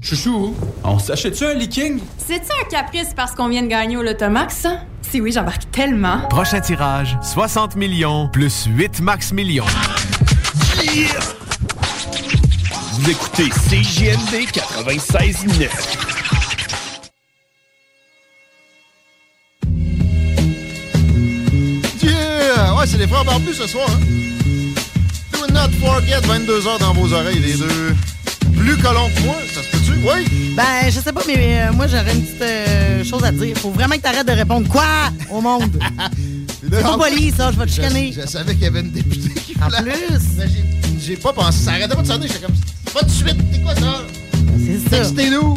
[SPEAKER 27] Chouchou, on s'achète-tu un leaking?
[SPEAKER 12] C'est-tu un caprice parce qu'on vient de gagner au Lotomax, ça? Si oui, j'embarque tellement.
[SPEAKER 28] Prochain tirage, 60 millions plus 8 max millions.
[SPEAKER 29] Vous écoutez CJMD 96.9.
[SPEAKER 24] Yeah! Ouais, c'est les frères barbus ce soir. Hein? Do not forget, 22h dans vos oreilles, les deux. Plus colons que moi, ça se? Oui!
[SPEAKER 25] Ben, je sais pas, mais euh, moi, j'aurais une petite euh, chose à te dire. Faut vraiment que t'arrêtes de répondre quoi? Au monde. C'est pas poli, ça, je vais te chicaner.
[SPEAKER 24] Je, je savais qu'il y avait une députée qui
[SPEAKER 25] En
[SPEAKER 24] voulait-
[SPEAKER 25] plus.
[SPEAKER 24] Mais j'ai- pas pensé. Ça arrêtait pas de sonner. J'étais comme. Pas de suite. C'est quoi ça?
[SPEAKER 25] C'est ça.
[SPEAKER 24] Textez-nous.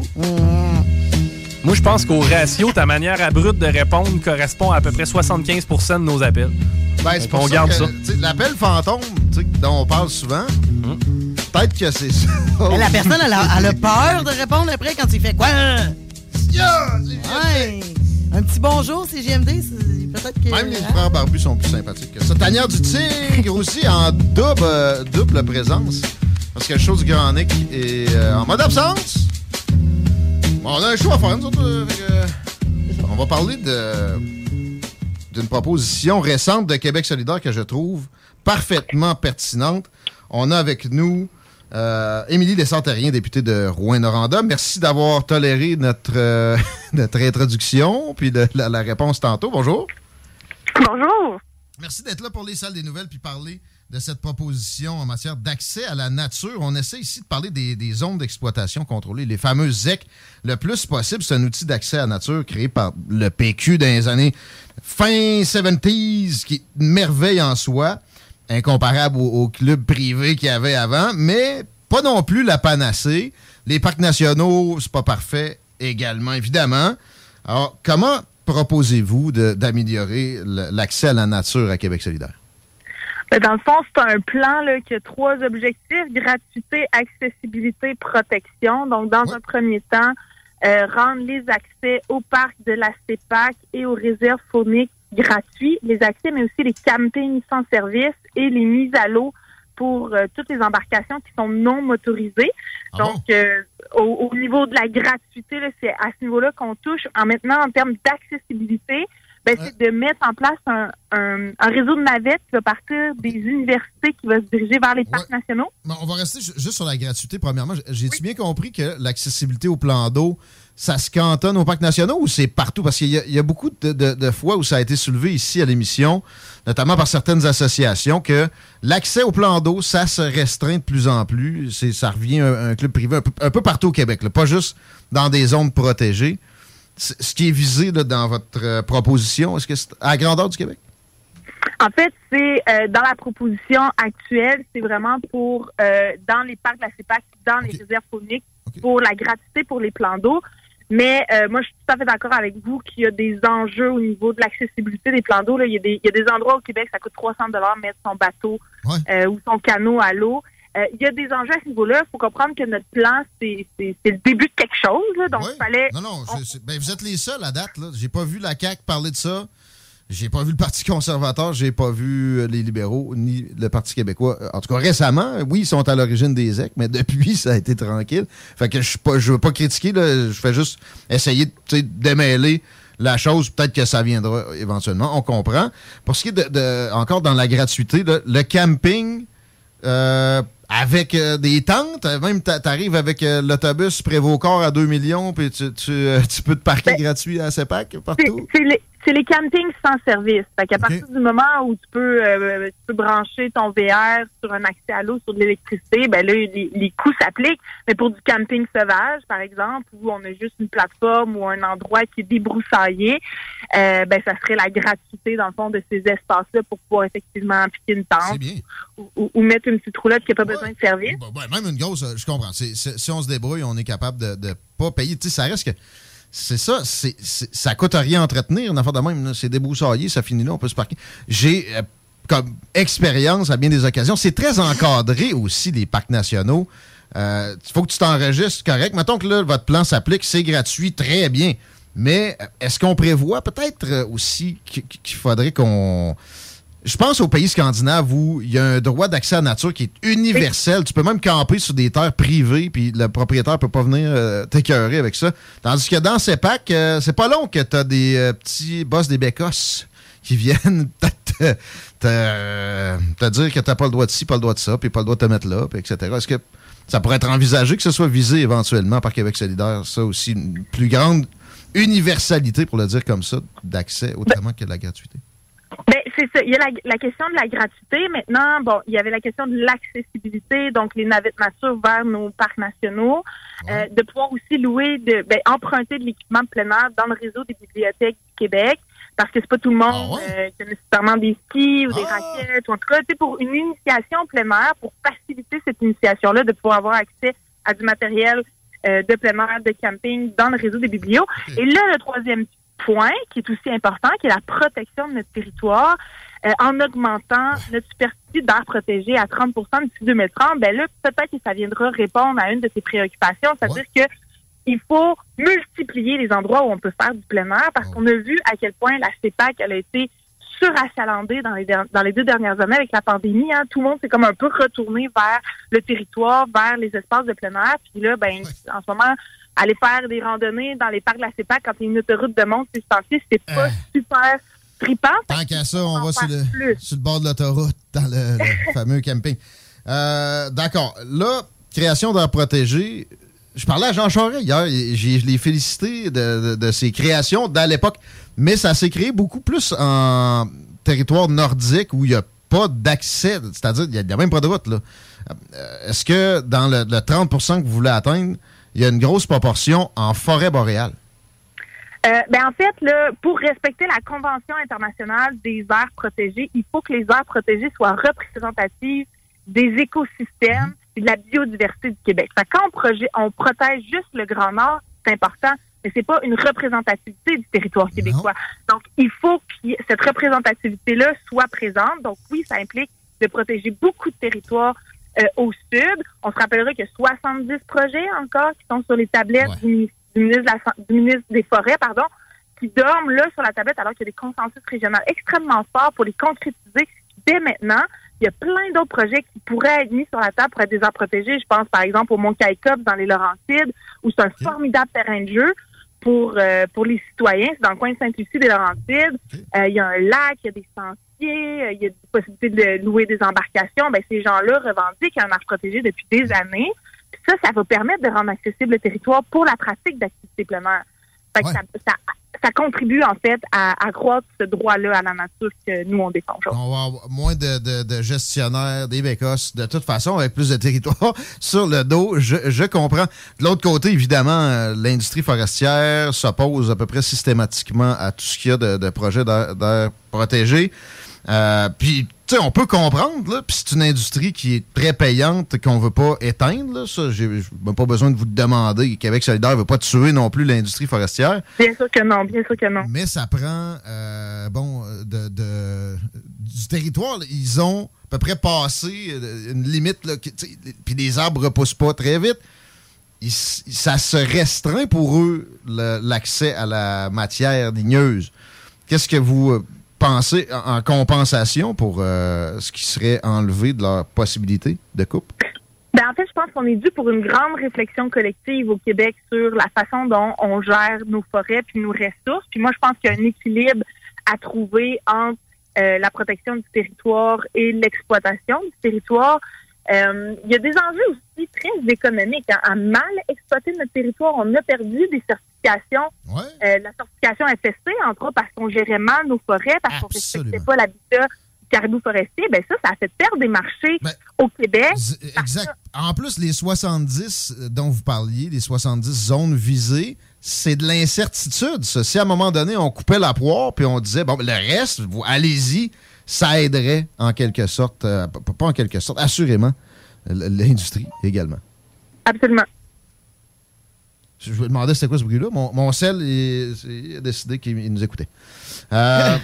[SPEAKER 3] Moi, je pense qu'au ratio, ta manière abrupte de répondre correspond à à peu près 75% de nos appels.
[SPEAKER 24] Ben, c'est pour
[SPEAKER 3] On
[SPEAKER 24] ça
[SPEAKER 3] garde
[SPEAKER 24] que,
[SPEAKER 3] ça.
[SPEAKER 24] L'appel fantôme tu sais, dont on parle souvent, peut-être que c'est ça.
[SPEAKER 25] Mais la personne, elle a, elle a peur de répondre après quand tu fais quoi?
[SPEAKER 24] Yeah!
[SPEAKER 25] Ouais. Un petit bonjour, c'est GMD. Peut-être que.
[SPEAKER 24] Même les
[SPEAKER 25] hein?
[SPEAKER 24] frères barbus sont plus sympathiques que ça. Tanière du Tigre aussi en double, euh, double présence. Parce que le show du Grand Nick est euh, en mode absence. Bon, on a un show à faire, nous autres. euh, fait que, on va parler de d'une proposition récente de Québec solidaire que je trouve parfaitement pertinente. On a avec nous Euh, Émilie Lessantérien, députée de Rouen-Noranda, merci d'avoir toléré notre, euh, notre introduction, puis de, la, la réponse tantôt. Bonjour.
[SPEAKER 30] Bonjour.
[SPEAKER 24] Merci d'être là pour les salles des nouvelles puis parler de cette proposition en matière d'accès à la nature. On essaie ici de parler des, des zones d'exploitation contrôlées, les fameuses ZEC. Le plus possible, c'est un outil d'accès à la nature créé par le PQ dans les années fin 70s, qui est une merveille en soi, incomparable au, au club privé qu'il y avait avant, mais pas non plus la panacée. Les parcs nationaux, c'est pas parfait également, évidemment. Alors, comment proposez-vous d'améliorer l'accès à la nature à Québec solidaire?
[SPEAKER 30] Ben, Dans le fond, c'est un plan là, qui a trois objectifs gratuité, accessibilité, protection. Donc, dans un premier temps, euh, rendre les accès au parc de la CEPAC et aux réserves fauniques gratuits, les accès, mais aussi les campings sans service et les mises à l'eau pour euh, toutes les embarcations qui sont non motorisées. Donc, euh, au, au niveau de la gratuité, c'est à ce niveau-là qu'on touche. En maintenant, en termes d'accessibilité, ben, c'est de mettre en place un, un, un réseau de navettes qui va partir des universités qui va se diriger vers les parcs nationaux.
[SPEAKER 24] Bon, on va rester ju- juste sur la gratuité, premièrement. J'ai-tu bien compris que l'accessibilité au plan d'eau, ça se cantonne aux parcs nationaux ou c'est partout? Parce qu'il y, a- il y a beaucoup de, de- de fois où ça a été soulevé ici à l'émission, notamment par certaines associations, que l'accès au plan d'eau, ça se restreint de plus en plus. C'est- Ça revient à un, un club privé un peu, un peu partout au Québec, là, pas juste dans des zones protégées. Ce qui est visé là, dans votre euh, proposition, est-ce que c'est à la grandeur du Québec?
[SPEAKER 30] En fait, c'est euh, dans la proposition actuelle, c'est vraiment pour euh, dans les parcs de la CEPAC, dans les réserves fauniques, pour la gratuité pour les plans d'eau. Mais euh, moi, je suis tout à fait d'accord avec vous qu'il y a des enjeux au niveau de l'accessibilité des plans d'eau. là. Il, y a des- il y a des endroits au Québec, ça coûte 300 dollars mettre son bateau euh, ou son canot à l'eau. Euh, il y a des enjeux à ce niveau-là. Il faut comprendre que notre plan, c'est le début de quelque chose. là. donc, il fallait...
[SPEAKER 24] Non, non, je- c'est- ben, vous êtes les seuls à date. Là. J'ai pas vu la CAQ parler de ça. J'ai pas vu le Parti conservateur, j'ai pas vu euh, les libéraux, ni le Parti québécois. Euh, En tout cas, récemment, oui, ils sont à l'origine des EC, mais depuis, ça a été tranquille. Fait que je suis pas, je veux pas critiquer, là, je fais juste essayer de démêler la chose. Peut-être que ça viendra éventuellement, on comprend. Pour ce qui est de, de- encore dans la gratuité, là, le camping, euh, avec euh, des tentes, euh, même t'a- t'arrives avec euh, l'autobus Prévost-Corps à 2 millions, puis tu, tu, euh, tu peux te parquer gratuit à CEPAC partout?
[SPEAKER 30] C'est c'est les campings sans service. Fait qu'à partir du moment où tu peux, euh, tu peux brancher ton VR sur un accès à l'eau, sur de l'électricité, ben là, les, les coûts s'appliquent. Mais pour du camping sauvage, par exemple, où on a juste une plateforme ou un endroit qui est débroussaillé, euh, ben ça serait la gratuité, dans le fond, de ces espaces-là pour pouvoir effectivement appliquer une tente ou, ou- ou mettre une petite roulotte qui n'a pas besoin de service.
[SPEAKER 24] Ouais, même une grosse, euh, je comprends. Si on se débrouille, on est capable de ne pas payer. Tu sais, ça reste que. C'est ça, c'est, ça coûte rien à entretenir, une affaire de même. C'est débroussaillé, ça finit là, on peut se parquer. J'ai, euh, comme expérience à bien des occasions, c'est très encadré aussi, les parcs nationaux. Il faut que tu t'enregistres correct. Mettons que là, votre plan s'applique, c'est gratuit, très bien. Mais euh, est-ce qu'on prévoit peut-être euh, aussi qu- qu'il faudrait qu'on. Je pense aux pays scandinaves où il y a un droit d'accès à la nature qui est universel. Tu peux même camper sur des terres privées, puis le propriétaire peut pas venir euh, t'écœurer avec ça. Tandis que dans ces packs, euh, c'est pas long que tu as des euh, petits boss des bécosses qui viennent te, te- te- te dire que t'as pas le droit de ci, pas le droit de ça, puis pas le droit de te mettre là, puis etc. Est-ce que ça pourrait être envisagé que ce soit visé éventuellement par Québec solidaire, ça aussi, une plus grande universalité, pour le dire comme ça, d'accès autrement que de la gratuité?
[SPEAKER 30] Ben, c'est ça. Il y a la, la question de la gratuité. Maintenant, bon, il y avait la question de l'accessibilité, donc les navettes nature vers nos parcs nationaux, euh, de pouvoir aussi louer, de, ben, emprunter de l'équipement de plein air dans le réseau des bibliothèques du Québec, parce que c'est pas tout le monde euh, qui a nécessairement des skis ou des raquettes, ou en tout cas, pour une initiation plein air, pour faciliter cette initiation-là, de pouvoir avoir accès à du matériel euh, de plein air, de camping dans le réseau des biblios. Et là, le troisième point qui est aussi important, qui est la protection de notre territoire, euh, en augmentant notre superficie d'air protégé à 30% d'ici 2030, ben là, peut-être que ça viendra répondre à une de tes préoccupations, c'est-à-dire que il faut multiplier les endroits où on peut faire du plein air parce qu'on a vu à quel point la CEPAC elle a été surachalandée dans les, dans les deux dernières années avec la pandémie. Hein. Tout le monde s'est comme un peu retourné vers le territoire, vers les espaces de plein air. Puis là, ben, en ce moment, aller faire des randonnées dans les parcs de la CEPAC quand il y a une autoroute de monte suspensive, c'est pas super trippant.
[SPEAKER 24] Tant qu'à ça, on va sur le, sur le bord de l'autoroute, dans le, le fameux camping. Euh, D'accord. Là, création d'air protégé, je parlais à Jean Charest hier, je l'ai félicité de, de- de ses créations d'à l'époque, mais ça s'est créé beaucoup plus en territoire nordique où il n'y a pas d'accès, c'est-à-dire il n'y a, même pas de route. là. Euh, Est-ce que dans le, le 30 que vous voulez atteindre, il y a une grosse proportion en forêt boréale?
[SPEAKER 30] Euh, ben en fait, là, pour respecter la Convention internationale des aires protégées, il faut que les aires protégées soient représentatives des écosystèmes et de la biodiversité du Québec. Fait quand on, on protège juste le Grand Nord, c'est important, mais c'est pas une représentativité du territoire québécois. Donc, il faut que cette représentativité-là soit présente. Donc, oui, ça implique de protéger beaucoup de territoires euh, au sud. On se rappellera qu'il y a 70 projets encore qui sont sur les tablettes du, ministre, du ministre de la San- du ministre des Forêts, pardon, qui dorment là sur la tablette alors qu'il y a des consensus régionaux extrêmement forts pour les concrétiser dès maintenant. Il y a plein d'autres projets qui pourraient être mis sur la table pour être des aires protégées. Je pense par exemple au Mont Caïcop dans les Laurentides, où c'est un formidable terrain de jeu pour euh, pour les citoyens. C'est dans le coin de Sainte-Lucie des Laurentides. Euh, il y a un lac, il y a des sentiers, euh, il y a des possibilités de louer des embarcations. Ben, ces gens-là revendiquent un aire protégé depuis des années. Puis ça, ça va permettre de rendre accessible le territoire pour la pratique d'activités plein air. Fait que ça, ça, ça contribue en fait à accroître ce droit-là à la nature que nous on défend.
[SPEAKER 24] On va avoir moins de, de- de gestionnaires, des bécosses, de toute façon, avec plus de territoire sur le dos. Je, je comprends. De l'autre côté, évidemment, euh, l'industrie forestière s'oppose à peu près systématiquement à tout ce qu'il y a de, de projets d'air protégé. Euh, Puis, tu sais, on peut comprendre, là, puis c'est une industrie qui est très payante, qu'on veut pas éteindre, là. Ça, j'ai même pas besoin de vous le demander. Québec solidaire veut pas tuer non plus l'industrie forestière.
[SPEAKER 30] Bien sûr que non, bien sûr que non.
[SPEAKER 24] Mais ça prend, euh, bon, de, de- du territoire. là. Ils ont à peu près passé euh, une limite, là, puis les arbres repoussent pas très vite. Ils ça se restreint pour eux, l'accès à la matière ligneuse. Qu'est-ce que vous pensez en, en compensation pour euh, ce qui serait enlevé de leur possibilité de coupe?
[SPEAKER 30] Ben, en fait, je pense qu'on est dû pour une grande réflexion collective au Québec sur la façon dont on gère nos forêts puis nos ressources. Puis moi, je pense qu'il y a un équilibre à trouver entre euh, la protection du territoire et l'exploitation du territoire. Euh, il y a des enjeux aussi très économiques. hein. À mal exploiter notre territoire, on a perdu des Euh, la certification FSC, entre autres, parce qu'on gérait mal nos forêts, parce qu'on respectait pas l'habitat caribou forestier. Ben ça, ça a fait perdre des marchés au Québec.
[SPEAKER 24] Exact. En plus, les 70 dont vous parliez, les 70 zones visées, c'est de l'incertitude. Si à un moment donné, on coupait la poire puis on disait, bon, le reste, vous, allez-y, ça aiderait en quelque sorte, euh, pas en quelque sorte, assurément, l'industrie également.
[SPEAKER 30] Absolument.
[SPEAKER 24] Je me demandais c'était quoi ce bruit-là. Mon, mon sel il, il a décidé qu'il il nous écoutait. Euh,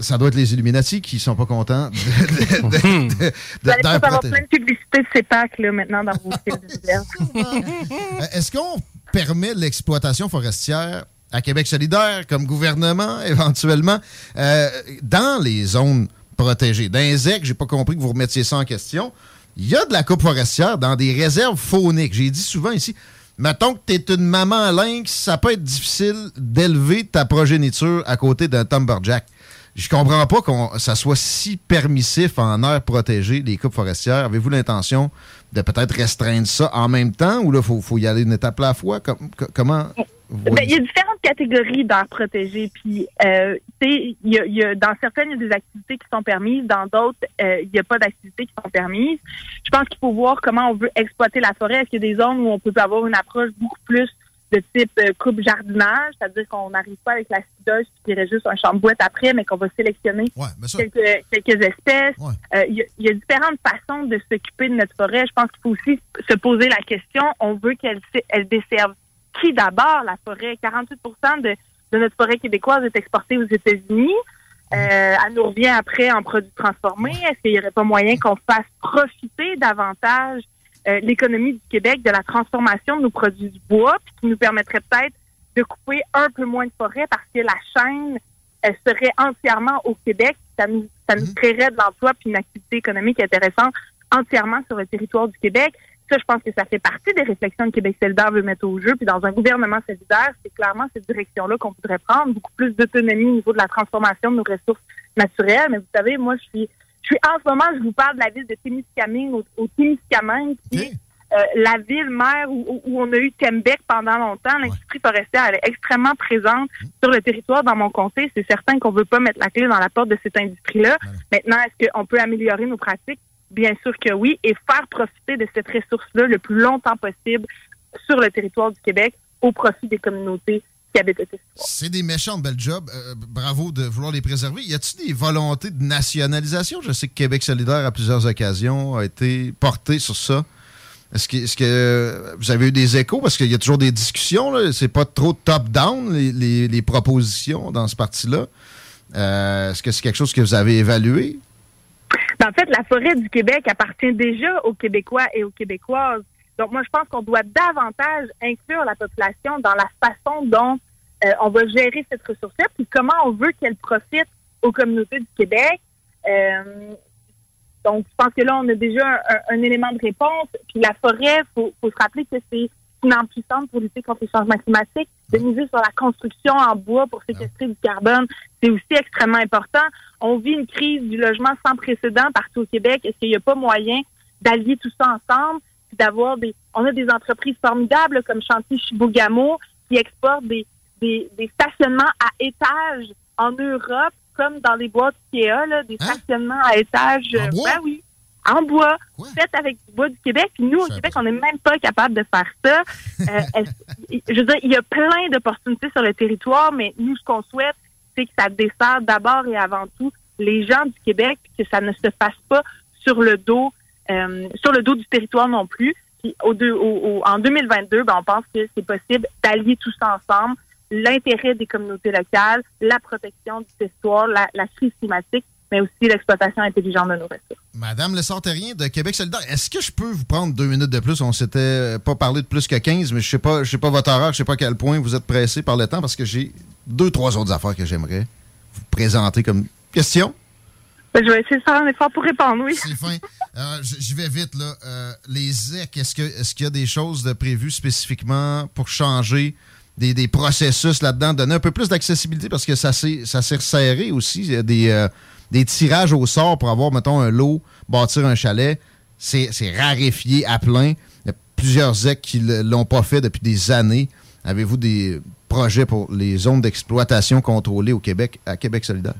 [SPEAKER 24] ça doit être les Illuminati qui sont pas contents de, de- de- de-
[SPEAKER 30] Vous allez avoir plein de publicités de CEPAC là, maintenant dans vos fils de.
[SPEAKER 24] Euh, Est-ce qu'on permet l'exploitation forestière à Québec solidaire comme gouvernement, éventuellement, euh, dans les zones protégées? Dans les ZEC, j'ai pas compris que vous remettiez ça en question. Il y a de la coupe forestière dans des réserves fauniques. J'ai dit souvent ici, mettons que tu es une maman lynx, ça peut être difficile d'élever ta progéniture à côté d'un Timberjack. Je comprends pas que ça soit si permissif en air protégé, les coupes forestières. Avez-vous l'intention de peut-être restreindre ça en même temps ou là, il faut, faut y aller une étape à la fois? Com- co- comment?
[SPEAKER 30] Ben, il y a différentes catégories d'aires protégées. Puis, euh, tu sais, il y a, il y a- dans certaines, il y a des activités qui sont permises. Dans d'autres, euh, il n'y a pas d'activités qui sont permises. Je pense qu'il faut voir comment on veut exploiter la forêt. Est-ce qu'il y a des zones où on peut avoir une approche beaucoup plus de type euh, coupe jardinage, c'est-à-dire qu'on n'arrive pas avec la cideuse qui irait juste un champ de boîte après, mais qu'on va sélectionner quelques, quelques espèces. Euh, Il y, a- il y a différentes façons de s'occuper de notre forêt. Je pense qu'il faut aussi se poser la question, on veut qu'elle se- elle desserve qui d'abord la forêt? 48 de, de notre forêt québécoise est exportée aux États-Unis. Euh, elle nous revient après en produits transformés. Est-ce qu'il n'y aurait pas moyen qu'on fasse profiter davantage euh, l'économie du Québec de la transformation de nos produits du bois, puis qui nous permettrait peut-être de couper un peu moins de forêt parce que la chaîne elle serait entièrement au Québec. Ça nous, ça nous créerait de l'emploi puis une activité économique intéressante entièrement sur le territoire du Québec. Ça, je pense que ça fait partie des réflexions que Québec solidaire veut mettre au jeu. Puis dans un gouvernement solidaire, c'est clairement cette direction-là qu'on voudrait prendre, beaucoup plus d'autonomie au niveau de la transformation de nos ressources naturelles. Mais vous savez, moi, je suis, je suis en ce moment, je vous parle de la ville de Témiscamingue, au, au Témiscamingue, qui est euh, la ville mère où, où on a eu Tembec pendant longtemps, l'industrie forestière, elle est extrêmement présente sur le territoire dans mon comté. C'est certain qu'on veut pas mettre la clé dans la porte de cette industrie-là. Maintenant, est-ce qu'on peut améliorer nos pratiques? Bien sûr que oui, et faire profiter de cette ressource-là le plus longtemps possible sur le territoire du Québec au profit des communautés qui habitent le.
[SPEAKER 24] C'est des méchants belles jobs. Euh, bravo de vouloir les préserver. Y a-t-il des volontés de nationalisation? Je sais que Québec solidaire, à plusieurs occasions, a été porté sur ça. Est-ce que, est-ce que vous avez eu des échos? Parce qu'il y a toujours des discussions. C'est pas trop top-down, les, propositions dans ce parti-là. Euh, est-ce que c'est quelque chose que vous avez évalué?
[SPEAKER 30] Ben, en fait, la forêt du Québec appartient déjà aux Québécois et aux Québécoises. Donc, moi, je pense qu'on doit davantage inclure la population dans la façon dont euh, on va gérer cette ressource-là, puis comment on veut qu'elle profite aux communautés du Québec. Euh, donc, je pense que là, on a déjà un, élément de réponse. Puis la forêt, faut, faut se rappeler que c'est une arme puissante pour lutter contre les changements climatiques. De miser sur la construction en bois pour séquestrer du carbone, c'est aussi extrêmement important. On vit une crise du logement sans précédent partout au Québec. Est-ce qu'il n'y a pas moyen d'allier tout ça ensemble, puis d'avoir des... On a des entreprises formidables comme Chantier Chibougamau qui exportent des, des, des stationnements à étage en Europe, comme dans les boîtes Ikea, là, des stationnements à étage.
[SPEAKER 24] En bois?
[SPEAKER 30] Ben oui, en bois, fait avec du bois du Québec. Puis nous, au Québec, on n'est même pas capable de faire ça. Euh, je veux dire, il y a plein d'opportunités sur le territoire, mais nous, ce qu'on souhaite, c'est que ça dessert d'abord et avant tout les gens du Québec, puis que ça ne se fasse pas sur le dos, euh, sur le dos du territoire non plus. Puis au deux- au- au- en 2022, ben, on pense que c'est possible d'allier tout ça ensemble, l'intérêt des communautés locales, la protection du territoire, la, la crise climatique, mais aussi l'exploitation intelligente de nos ressources.
[SPEAKER 24] Madame Le Sartérien de Québec solidaire, est-ce que je peux vous prendre deux minutes de plus? On s'était pas parlé de plus que 15, mais je sais pas, je sais pas votre horaire, je sais pas à quel point vous êtes pressé par le temps parce que j'ai deux, trois autres affaires que j'aimerais vous présenter comme question.
[SPEAKER 30] Ben, je vais essayer de faire un effort pour répondre, oui.
[SPEAKER 24] C'est fin. Euh, j- J'y vais vite, là. Euh, les ZEC, est-ce que- est-ce qu'il y a des choses de prévues spécifiquement pour changer des, des processus là-dedans, donner un peu plus d'accessibilité parce que ça s'est ça s'est resserré aussi. Il y a des, euh, des tirages au sort pour avoir, mettons, un lot, bâtir un chalet. C'est raréfié à plein. Il y a plusieurs ZEC qui l'ont pas fait depuis des années. Avez-vous des projets pour les zones d'exploitation contrôlées au Québec, à Québec solidaire?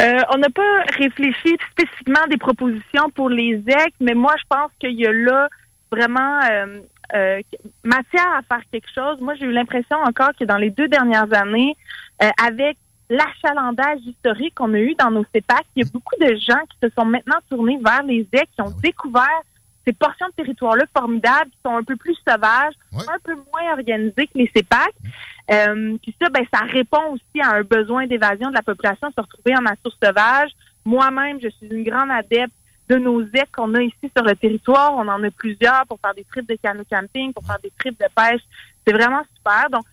[SPEAKER 30] Euh, on n'a pas réfléchi spécifiquement des propositions pour les EC, mais moi, je pense qu'il y a là vraiment euh, euh, matière à faire quelque chose. Moi, j'ai eu l'impression encore que dans les deux dernières années, avec l'achalandage historique qu'on a eu dans nos CEPAC, il y a beaucoup de gens qui se sont maintenant tournés vers les EC, qui ont découvert ces portions de territoire-là formidables, qui sont un peu plus sauvages, un peu moins organisées que les CEPAC. Euh, puis ça, ben, ça répond aussi à un besoin d'évasion de la population, se retrouver en nature sauvage. Moi-même, je suis une grande adepte de nos aides qu'on a ici sur le territoire. On en a plusieurs pour faire des trips de canot camping, pour faire des trips de pêche. C'est vraiment super. Donc,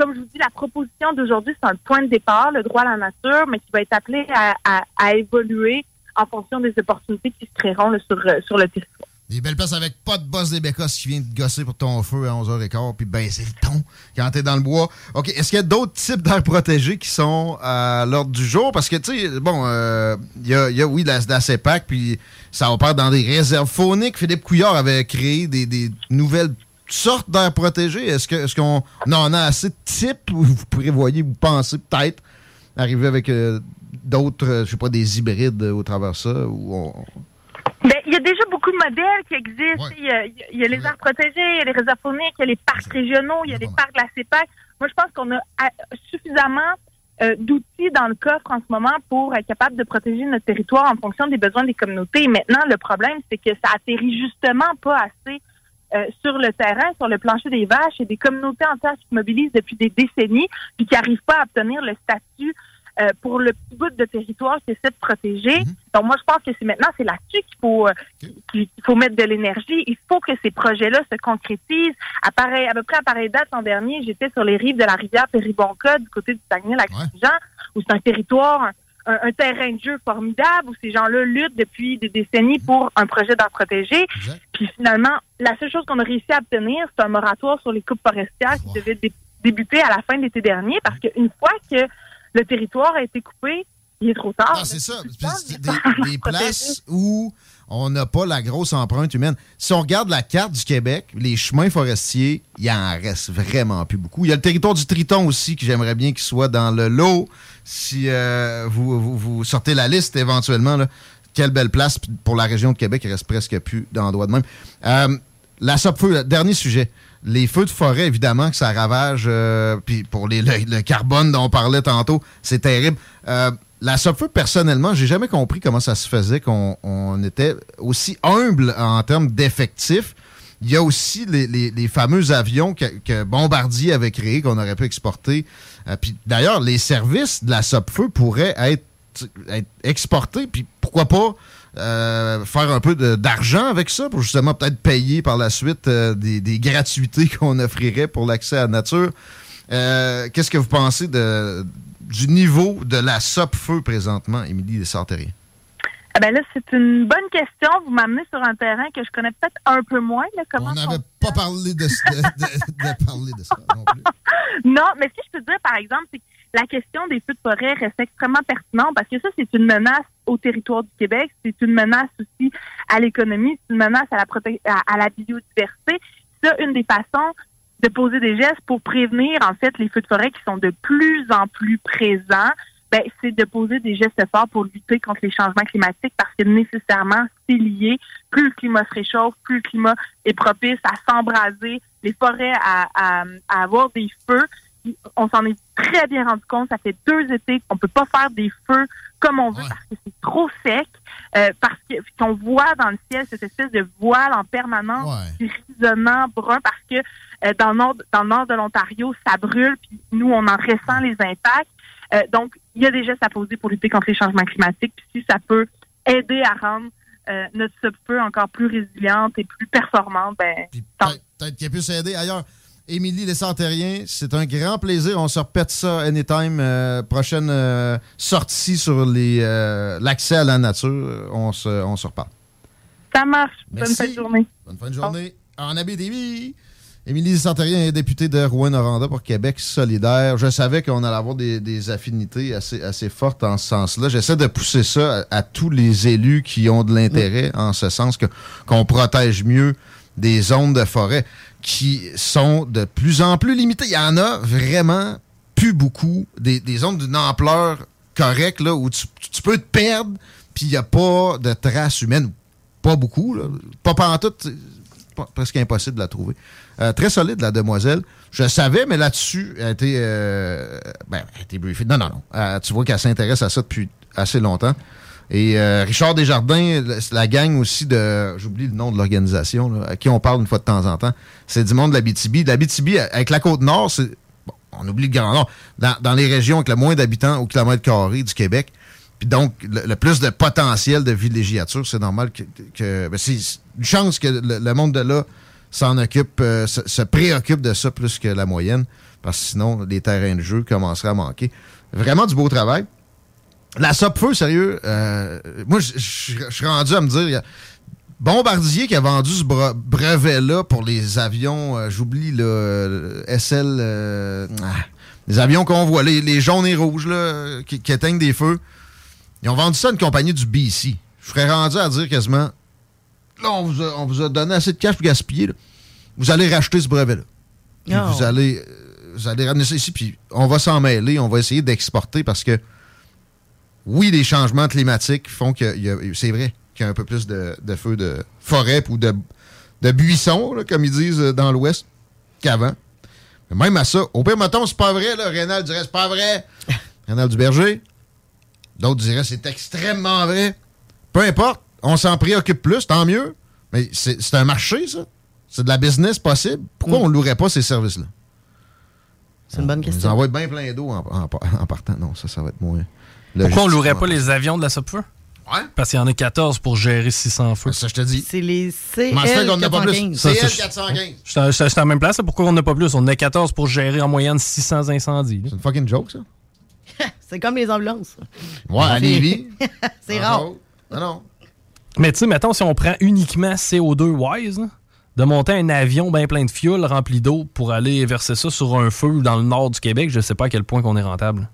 [SPEAKER 30] comme je vous dis, la proposition d'aujourd'hui, c'est un point de départ, le droit à la nature, mais qui va être appelé à, évoluer en fonction des opportunités qui se créeront euh, sur le territoire.
[SPEAKER 24] Des belles places avec pas de boss des bécosses qui vient te gosser pour ton feu à 11h15 puis baisser le ton quand t'es dans le bois. OK, est-ce qu'il y a d'autres types d'aires protégées qui sont à l'ordre du jour? Parce que, tu sais, bon, euh, il y, a, il y a, oui, la, la CEPAC, puis ça opère dans des réserves fauniques. Philippe Couillard avait créé des nouvelles sortes d'aires protégées. Est-ce que est-ce qu'on en a assez de types ou vous prévoyez, vous pensez peut-être arriver avec euh, d'autres, euh, je sais pas, des hybrides au travers de ça? Ou on-
[SPEAKER 30] Ben, il y a déjà beaucoup de modèles qui existent. Il, y a, il y a les aires protégées, il y a les réserves fauniques, il y a les parcs régionaux, il y a les parcs de la CEPAC. Moi, je pense qu'on a a- suffisamment euh, d'outils dans le coffre en ce moment pour être capable de protéger notre territoire en fonction des besoins des communautés. Maintenant, le problème, c'est que ça atterrit justement pas assez euh, sur le terrain, sur le plancher des vaches. Il y a des communautés entières qui se mobilisent depuis des décennies puis qui n'arrivent pas à obtenir le statut euh, pour le petit bout de territoire qui essaie de protéger. Donc moi, je pense que c'est maintenant, c'est là-dessus qu'il faut euh, qu'il faut mettre de l'énergie. Il faut que ces projets-là se concrétisent. À, pareil, à peu près à pareille date l'an dernier, j'étais sur les rives de la rivière Péribonca du côté du Saguenay-Lac-Saint-Jean, où c'est un territoire, un, terrain de jeu formidable, où ces gens-là luttent depuis des décennies pour un projet d'art protégé. Puis finalement, la seule chose qu'on a réussi à obtenir, c'est un moratoire sur les coupes forestières qui devait dé- débuter à la fin de l'été dernier, parce qu'une fois que le territoire a été coupé, il est trop tard.
[SPEAKER 24] Ah, c'est ça. Des places où on n'a pas la grosse empreinte humaine. Si on regarde la carte du Québec, les chemins forestiers, il en reste vraiment plus beaucoup. Il y a le territoire du Triton aussi, que j'aimerais bien qu'il soit dans le lot. Si euh, vous, sortez la liste éventuellement, quelle belle place pour la région de Québec, il reste presque plus d'endroits de même. Euh, la feu dernier sujet. Les feux de forêt, évidemment, que ça ravage. euh, Puis pour le carbone dont on parlait tantôt, c'est terrible. La feu personnellement, j'ai jamais compris comment ça se faisait qu'on on était aussi humble en termes d'effectifs. Il y a aussi les, fameux avions que, Bombardier avait créés, qu'on aurait pu exporter. Euh, d'ailleurs, les services de la feu pourraient être, exportés. Puis pourquoi pas euh, faire un peu d'argent avec ça pour justement peut-être payer par la suite euh, des, des gratuités qu'on offrirait pour l'accès à la nature. Qu'est-ce que vous pensez de, du niveau de la SOP-feu présentement, Émilie Desartériens?
[SPEAKER 30] Ah ben là, c'est une bonne question. Vous m'amenez sur un terrain que je connais peut-être un peu moins. Là, comment
[SPEAKER 24] On n'avait pas parlé de, de- de- de parler de ça non plus.
[SPEAKER 30] Non, mais si je peux dire, par exemple, c'est que la question des feux de forêt reste extrêmement pertinente parce que ça, c'est une menace au territoire du Québec, c'est une menace aussi à l'économie, c'est une menace à la, à, à la biodiversité. Ça, une des façons de poser des gestes pour prévenir, en fait, les feux de forêt qui sont de plus en plus présents, ben, c'est de poser des gestes forts pour lutter contre les changements climatiques parce que nécessairement, c'est lié. Plus le climat se réchauffe, plus le climat est propice à s'embraser, les forêts à, à, à avoir des feux. On s'en est très bien rendu compte. Ça fait deux étés qu'on peut pas faire des feux comme on veut parce que c'est trop sec, euh, parce que qu'on voit dans le ciel cette espèce de voile en permanence grisonnant brun parce que euh, dans le nord dans le nord de l'Ontario ça brûle puis nous on en ressent les impacts. Euh, donc il y a des gestes à poser pour lutter contre les changements climatiques puis si ça peut aider à rendre euh, notre feu encore plus résiliente et plus performante, ben
[SPEAKER 24] Peut-être qu'il puisse aider ailleurs. Émilie Lessantérien, c'est un grand plaisir. On se repète ça anytime. Euh, prochaine euh, sortie sur euh, l'accès à la nature. On se, on se reparle.
[SPEAKER 30] ça marche. Bonne
[SPEAKER 24] Merci.
[SPEAKER 30] fin de journée.
[SPEAKER 24] Bonne fin de journée. En Abitibi. Émilie Santérien est députée de Rouen-Noranda pour Québec solidaire. Je savais qu'on allait avoir des, des affinités assez, assez fortes en ce sens-là. J'essaie de pousser ça à, à tous les élus qui ont de l'intérêt en ce sens qu'on protège mieux des zones de forêt qui sont de plus en plus limitées. Il y en a vraiment plus beaucoup. Des, des zones d'une ampleur correcte là, où tu, peux te perdre puis il n'y a pas de traces humaines. Pas beaucoup. Là. Pas pantoute. pas- presque impossible de la trouver. Euh, très solide, la demoiselle. Je savais, mais là-dessus, elle a été, euh, ben, briefée. Non, non, non. Euh, tu vois qu'elle s'intéresse à ça depuis assez longtemps. Et euh, Richard Desjardins, la- gang aussi de, j'oublie le nom de l'organisation, à qui on parle une fois de temps en temps, c'est du monde de la BTB. La BTB, avec la Côte-Nord, c'est, bon, on oublie le Grand Nord, dans, les régions avec le moins d'habitants au kilomètre carré du Québec, puis donc, le, plus de potentiel de villégiature, c'est normal que. ben, c'est une chance que le, le monde de là s'en occupe, euh, se, se préoccupe de ça plus que la moyenne, parce que sinon, les terrains de jeu commenceraient à manquer. Vraiment du beau travail. La SOP-Feu, sérieux, euh, moi, je- suis rendu à me dire. il y a Bombardier qui a vendu ce bre- brevet-là pour les avions, euh, j'oublie, le SL. euh, ah, les avions qu'on voit, les, les jaunes et rouges, là, qui, qui éteignent des feux. Ils ont vendu ça à une compagnie du BC. Je serais rendu à dire quasiment là, on vous a, on vous a donné assez de cash pour gaspiller. là. Vous allez racheter ce brevet-là.
[SPEAKER 25] Oh.
[SPEAKER 24] Vous allez vous allez ramener ça ici, puis on va s'en mêler, on va essayer d'exporter parce que oui, les changements climatiques font que c'est vrai qu'il y a un peu plus de, de feux de forêt ou de, de buissons, là, comme ils disent euh, dans l'Ouest, qu'avant. Mais même à ça, au pire, mettons, c'est pas vrai, là, Rénal dirait c'est pas vrai. Rénal Duberger. D'autres diraient c'est extrêmement vrai. Peu importe, on s'en préoccupe plus, tant mieux. Mais c'est un marché, ça. C'est de la business possible. Pourquoi on ne louerait pas ces services-là?
[SPEAKER 25] C'est une bonne
[SPEAKER 24] On
[SPEAKER 25] question.
[SPEAKER 24] envoie bien plein d'eau en, en- en partant. Non, ça, ça va être moins.
[SPEAKER 3] Pourquoi on louerait pas les avions de la Sopfeu?
[SPEAKER 24] Ouais.
[SPEAKER 3] Parce qu'il y en a 14 pour gérer 600 feux.
[SPEAKER 24] Ça, je te dis.
[SPEAKER 25] C'est les
[SPEAKER 24] Comment ça fait qu'on en a pas plus?
[SPEAKER 25] CL415.
[SPEAKER 3] Ça,
[SPEAKER 24] CL
[SPEAKER 3] c'est-
[SPEAKER 24] 415.
[SPEAKER 3] Je suis la même place. là. Pourquoi on n'a pas plus? On en a 14 pour gérer en moyenne 600 incendies.
[SPEAKER 24] C'est une fucking joke, ça.
[SPEAKER 25] C'est comme les ambulances.
[SPEAKER 24] Ouais, à
[SPEAKER 25] C'est-
[SPEAKER 24] Lévis.
[SPEAKER 25] C'est rare.
[SPEAKER 24] Non, non.
[SPEAKER 3] Mais tu sais, mettons, si on prend uniquement CO2 wise, là, de monter un avion bien plein de fioul rempli d'eau pour aller verser ça sur un feu dans le nord du Québec, je sais pas à quel point qu'on est rentable.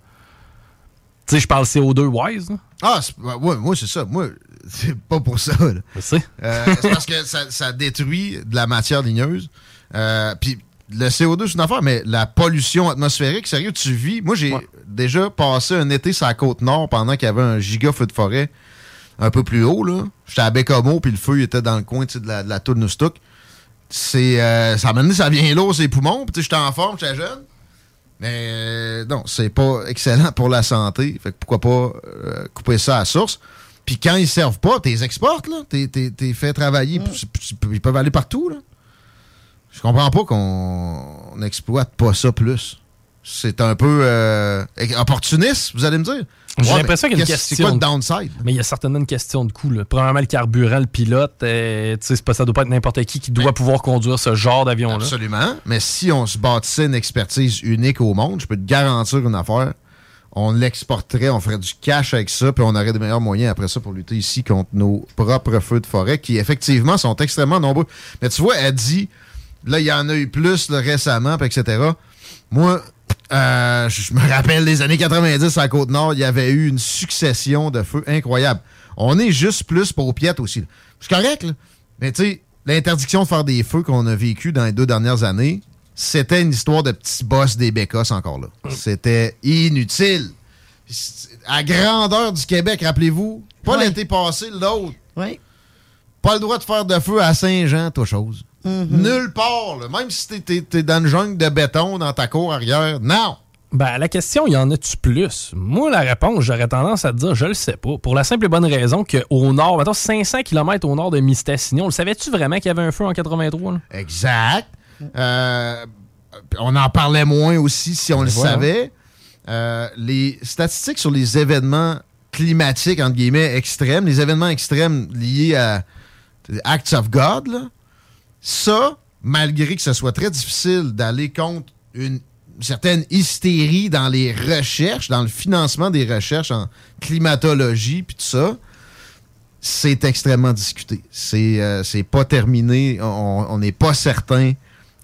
[SPEAKER 3] Tu sais, je parle CO2 wise. là.
[SPEAKER 24] Ah, ouais, moi, c'est ça. Moi, c'est pas pour ça.
[SPEAKER 3] C'est
[SPEAKER 24] Euh, c'est parce que ça, ça détruit de la matière ligneuse. Euh, Puis le CO2, c'est une affaire, mais la pollution atmosphérique, sérieux, tu vis? Moi, j'ai déjà passé un été sur la côte nord pendant qu'il y avait un giga feu de forêt un peu plus haut. là. J'étais à Bécomo, puis le feu il était dans le coin de la, de la tour de Noustouk. C'est, euh, ça m'a donné, ça vient lourd, ses poumons. Puis j'étais en forme, j'étais jeune. Mais euh, non, c'est pas excellent pour la santé. Fait que pourquoi pas euh, couper ça à source. Puis quand ils servent pas, t'es exportes, là. T'es, t'es, t'es fait travailler. c'est- Ils peuvent aller partout, là. Je comprends pas qu'on n'exploite pas ça plus. C'est un peu euh, opportuniste, vous allez me dire?
[SPEAKER 3] J'ai
[SPEAKER 24] Ouais,
[SPEAKER 3] l'impression qu'il y a une question.
[SPEAKER 24] C'est quoi le downside?
[SPEAKER 3] Mais il y a certainement une question de coût. là. Premièrement, le carburant, le pilote, euh, tu sais, c'est pas- ça doit pas être n'importe qui qui doit pouvoir conduire ce genre d'avion-là.
[SPEAKER 24] Absolument. Mais si on se bâtissait une expertise unique au monde, je peux te garantir une affaire. On l'exporterait, on ferait du cash avec ça, puis on aurait des meilleurs moyens après ça pour lutter ici contre nos propres feux de forêt, qui effectivement sont extrêmement nombreux. Mais tu vois, elle dit, là, il y en a eu plus là, récemment, puis etc. Moi, euh, je me rappelle les années 90 à la Côte-Nord, il y avait eu une succession de feux incroyables. On est juste plus pour piètes aussi. C'est correct, là. Mais tu sais, l'interdiction de faire des feux qu'on a vécu dans les deux dernières années, c'était une histoire de petits boss des bécosses encore là. C'était inutile. À grandeur du Québec, rappelez-vous, pas l'été passé, l'autre.
[SPEAKER 25] Oui.
[SPEAKER 24] Pas le droit de faire de feu à Saint-Jean, toi chose.
[SPEAKER 25] Mhm.
[SPEAKER 24] Nulle part, là. même si t'es- t'es dans une jungle de béton dans ta cour arrière. Non!
[SPEAKER 3] Ben, la question, y en a-tu plus? Moi, la réponse, j'aurais tendance à te dire, je le sais pas. Pour la simple et bonne raison qu'au nord, mettons 500 km au nord de Mistassini, le savais-tu vraiment qu'il y avait un feu en 83? là?
[SPEAKER 24] Exact. Euh, on en parlait moins aussi si on le
[SPEAKER 3] voilà.
[SPEAKER 24] savait. Euh, les statistiques sur les événements climatiques, entre guillemets, extrêmes, les événements extrêmes liés à Acts of God, là, ça, malgré que ce soit très difficile d'aller contre une certaine hystérie dans les recherches, dans le financement des recherches en climatologie, puis tout ça, c'est extrêmement discuté. C'est euh, pas terminé. On n'est pas certain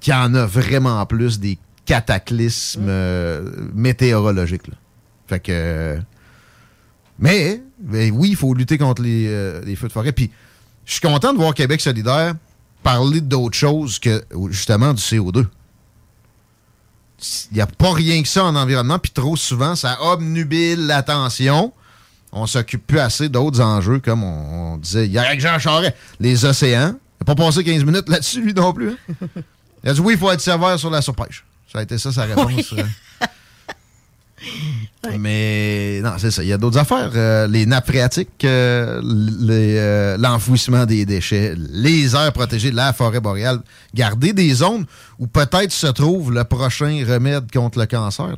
[SPEAKER 24] qu'il y en a vraiment plus des cataclysmes euh, météorologiques. là. Fait que. mais, mais oui, il faut lutter contre les, euh, les feux de forêt. Puis, je suis content de voir Québec solidaire parler d'autre chose que justement du CO2. Il n'y a pas rien que ça en environnement, puis trop souvent, ça obnubile l'attention. On s'occupe plus assez d'autres enjeux, comme on, on disait hier avec Jean Charest. Les océans. Il n'a pas passé 15 minutes là-dessus, lui non plus. hein. Il a dit oui, il faut être sévère sur la surpêche. Ça a été ça sa réponse.
[SPEAKER 25] Oui.
[SPEAKER 24] Mais non, c'est ça. Il y a d'autres affaires. Euh, les nappes phréatiques, euh, euh, l'enfouissement des déchets, les aires protégées, la forêt boréale. Garder des zones où peut-être se trouve le prochain remède contre le cancer.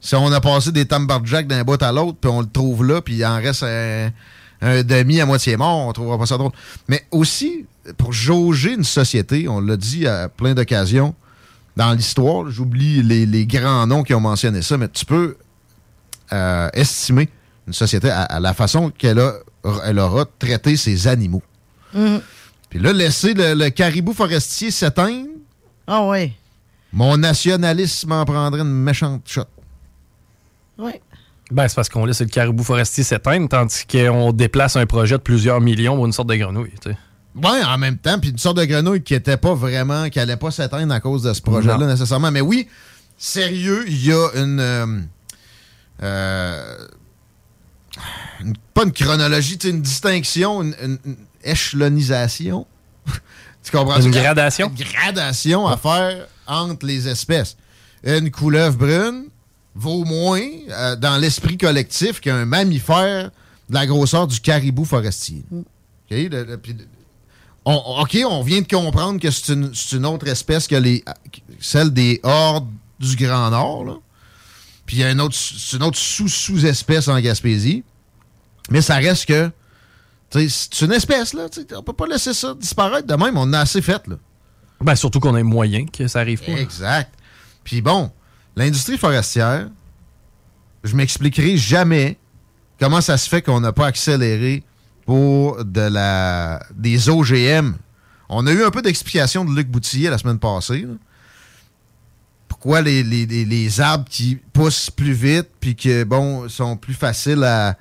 [SPEAKER 24] Si on a passé des tambarjacks d'un bout à l'autre, puis on le trouve là, puis il en reste un, un demi à moitié mort, on trouvera pas ça drôle. Mais aussi, pour jauger une société, on l'a dit à plein d'occasions, dans l'histoire, j'oublie les, les grands noms qui ont mentionné ça, mais tu peux euh, estimer une société à, à la façon qu'elle a, elle aura traité ses animaux.
[SPEAKER 25] Mhm.
[SPEAKER 24] Puis là, laisser le, le caribou forestier s'éteindre,
[SPEAKER 25] Ah ouais.
[SPEAKER 24] mon nationalisme en prendrait une méchante shot.
[SPEAKER 25] Ouais.
[SPEAKER 3] Ben, c'est parce qu'on laisse le caribou forestier s'éteindre, tandis qu'on déplace un projet de plusieurs millions pour une sorte de grenouille. tu sais.
[SPEAKER 24] Ouais, en même temps, puis une sorte de grenouille qui était pas vraiment, qui allait pas s'éteindre à cause de ce projet-là nécessairement. Mais oui, sérieux, il y a une, euh, euh, une- pas une chronologie, une distinction, une, une- une échelonisation. tu comprends?
[SPEAKER 3] Une gradation?
[SPEAKER 24] Une gradation à faire entre les espèces. Une couleuvre brune vaut moins euh, dans l'esprit collectif qu'un mammifère de la grosseur du caribou forestier. OK? Le- le- puis- on- OK, on vient de comprendre que c'est une, autre espèce que les, celle des hordes du Grand Nord. là. Puis il y a une autre, c'est une autre sous-sous-espèce en Gaspésie. Mais ça reste que c'est une espèce, là. On peut pas laisser ça disparaître de même. On en a assez fait, là.
[SPEAKER 3] Ben, surtout qu'on a moyen que ça arrive pas.
[SPEAKER 24] Exact. Puis bon, l'industrie forestière, je m'expliquerai jamais comment ça se fait qu'on n'a pas accéléré de la des OGM. On a eu un peu d'explication de Luc Boutillier la semaine passée. Pourquoi les, les- les- arbres qui poussent plus vite puis que bon sont plus faciles à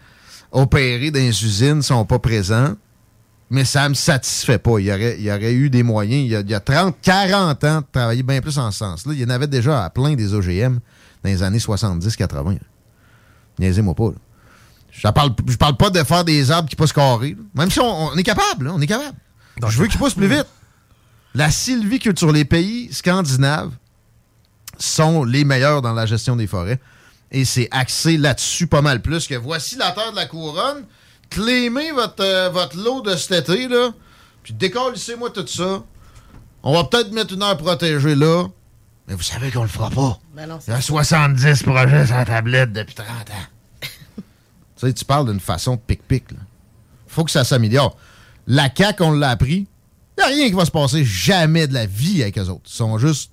[SPEAKER 24] opérer dans les usines sont pas présents, mais ça me satisfait pas. Il y aurait, il aurait eu des moyens, il y a, il y a 30, 40 ans, de travailler bien plus en ce sens-là. Il y en avait déjà à plein des OGM dans les années 70-80. Niaisez-moi pas. là. Je parle, je parle pas de faire des arbres qui poussent carrés. Même si on, on est capable, là, on est capable. je veux qu'ils poussent plus vite. La sylviculture, les pays scandinaves sont les meilleurs dans la gestion des forêts. Et c'est axé là-dessus pas mal plus que voici la terre de la couronne. Clémez votre, euh, votre lot de cet été, là. Puis décollissez-moi tout ça. On va peut-être mettre une heure protégée là. Mais vous savez qu'on le fera pas.
[SPEAKER 25] Ben non,
[SPEAKER 24] Il y a 70 projets sur la tablette depuis 30 ans. Tu sais, tu parles d'une façon pic-pic. Faut que ça s'améliore. La CAQ, on l'a appris. Il n'y a rien qui va se passer jamais de la vie avec eux autres. Ils sont juste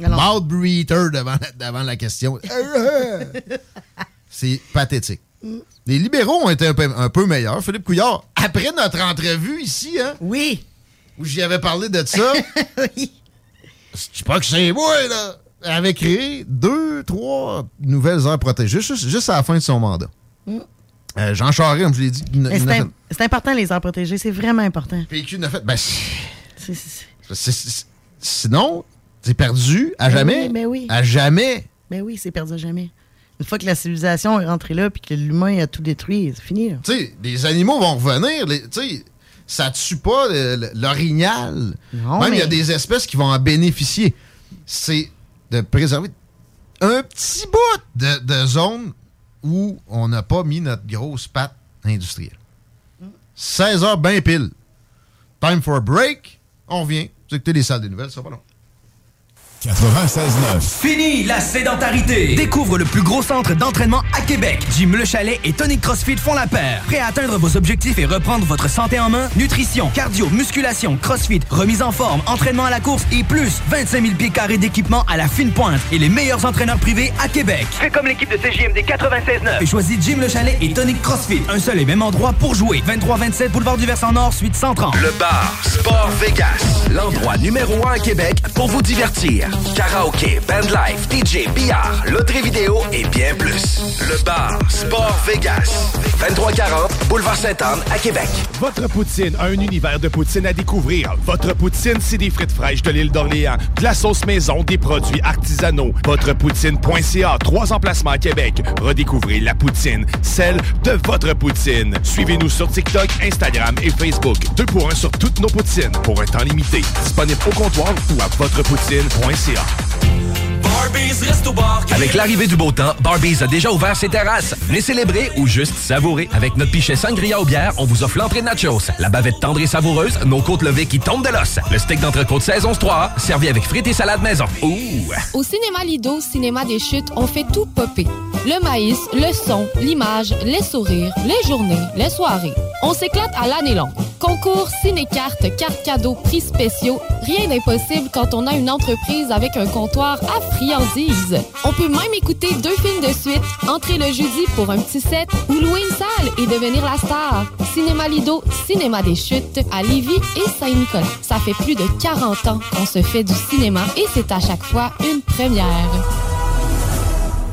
[SPEAKER 24] mouth breather devant, la- devant la question. C'est pathétique. Les libéraux ont été un peu, un peu meilleurs. Philippe Couillard, après notre entrevue ici, hein?
[SPEAKER 25] Oui.
[SPEAKER 24] Où j'y avais parlé de ça.
[SPEAKER 25] oui.
[SPEAKER 24] Je pas que c'est moi, là. avait créé deux, trois nouvelles aires protégées juste, juste à la fin de son mandat.
[SPEAKER 25] Mm.
[SPEAKER 24] Euh, Jean Charest, comme je l'ai dit,
[SPEAKER 25] C'est important, les aires protégées. C'est vraiment important.
[SPEAKER 24] PQ n'a fait. Ben, c'est- sinon, c'est perdu à
[SPEAKER 25] Ben
[SPEAKER 24] jamais.
[SPEAKER 25] oui, ben oui.
[SPEAKER 24] À jamais.
[SPEAKER 25] Ben oui, c'est perdu à jamais. Une fois que la civilisation est rentrée là puis que l'humain a tout détruit, c'est fini.
[SPEAKER 24] Tu sais, les animaux vont revenir. Tu sais, ça tue pas l'orignal. Même il y a des espèces qui vont en bénéficier. C'est de préserver un petit bout de, de zone où on n'a pas mis notre grosse patte industrielle. 16 heures bien pile. Time for a break. On revient. Vous écoutez les salles des nouvelles, ça va long.
[SPEAKER 8] 96.9. Fini la sédentarité. Découvre le plus gros centre d'entraînement à Québec. Jim Le Chalet et Tonic CrossFit font la paire. Prêt à atteindre vos objectifs et reprendre votre santé en main? Nutrition, cardio, musculation, CrossFit, remise en forme, entraînement à la course et plus 25 000 pieds carrés d'équipement à la fine pointe et les meilleurs entraîneurs privés à Québec.
[SPEAKER 31] Fais comme l'équipe de CJMD 96.9.
[SPEAKER 8] Et choisis Jim Le Chalet et Tonic CrossFit. Un seul et même endroit pour jouer. 23-27 Boulevard du Versant Nord, suite 130.
[SPEAKER 16] Le bar Sport Vegas, l'endroit numéro un à Québec pour vous divertir. Karaoké, bandlife, DJ, billard, loterie vidéo et bien plus. Le bar Sport Vegas, 2340 Boulevard Sainte-Anne à Québec.
[SPEAKER 26] Votre poutine, un univers de poutine à découvrir. Votre poutine, c'est des frites fraîches de l'île d'Orléans, de la sauce maison, des produits artisanaux. Votrepoutine.ca, trois emplacements à Québec. Redécouvrez la poutine, celle de votre poutine. Suivez-nous sur TikTok, Instagram et Facebook. Deux pour un sur toutes nos poutines, pour un temps limité. Disponible au comptoir ou à votrepoutine.ca. 气啊。
[SPEAKER 16] Avec l'arrivée du beau temps, Barbies a déjà ouvert ses terrasses. Venez célébrer ou juste savourer. Avec notre pichet sangria aux bières, on vous offre l'entrée de nachos, la bavette tendre et savoureuse, nos côtes levées qui tombent de l'os, le steak d'entrecôte saison 3, servi avec frites et salade maison. Ouh!
[SPEAKER 32] Au cinéma Lido, cinéma des chutes, on fait tout popper. Le maïs, le son, l'image, les sourires, les journées, les soirées. On s'éclate à l'année longue. Concours, ciné-cartes, cartes cadeaux, prix spéciaux. Rien d'impossible quand on a une entreprise avec un comptoir à On peut même écouter deux films de suite, entrer le jeudi pour un petit set ou louer une salle et devenir la star. Cinéma Lido, cinéma des chutes à Lévis et Saint-Nicolas. Ça fait plus de 40 ans qu'on se fait du cinéma et c'est à chaque fois une première.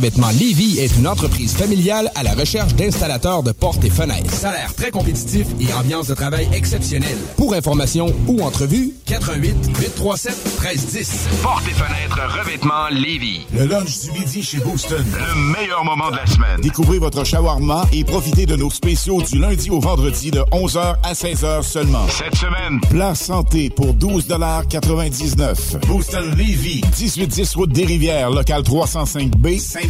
[SPEAKER 2] Revêtement Lévis est une entreprise familiale à la recherche d'installateurs de portes et fenêtres.
[SPEAKER 33] Salaire très compétitif et ambiance de travail exceptionnelle.
[SPEAKER 2] Pour information ou entrevue,
[SPEAKER 33] 88 837 1310. Porte et fenêtres revêtement Lévis.
[SPEAKER 14] Le lunch du midi chez Booston. Le meilleur moment de la semaine. Découvrez votre shawarma et profitez de nos spéciaux du lundi au vendredi de 11h à 16h seulement. Cette semaine, plat santé pour 12,99 Booston Levy. 1810 route des Rivières, local 305B, Saint-Nicolas.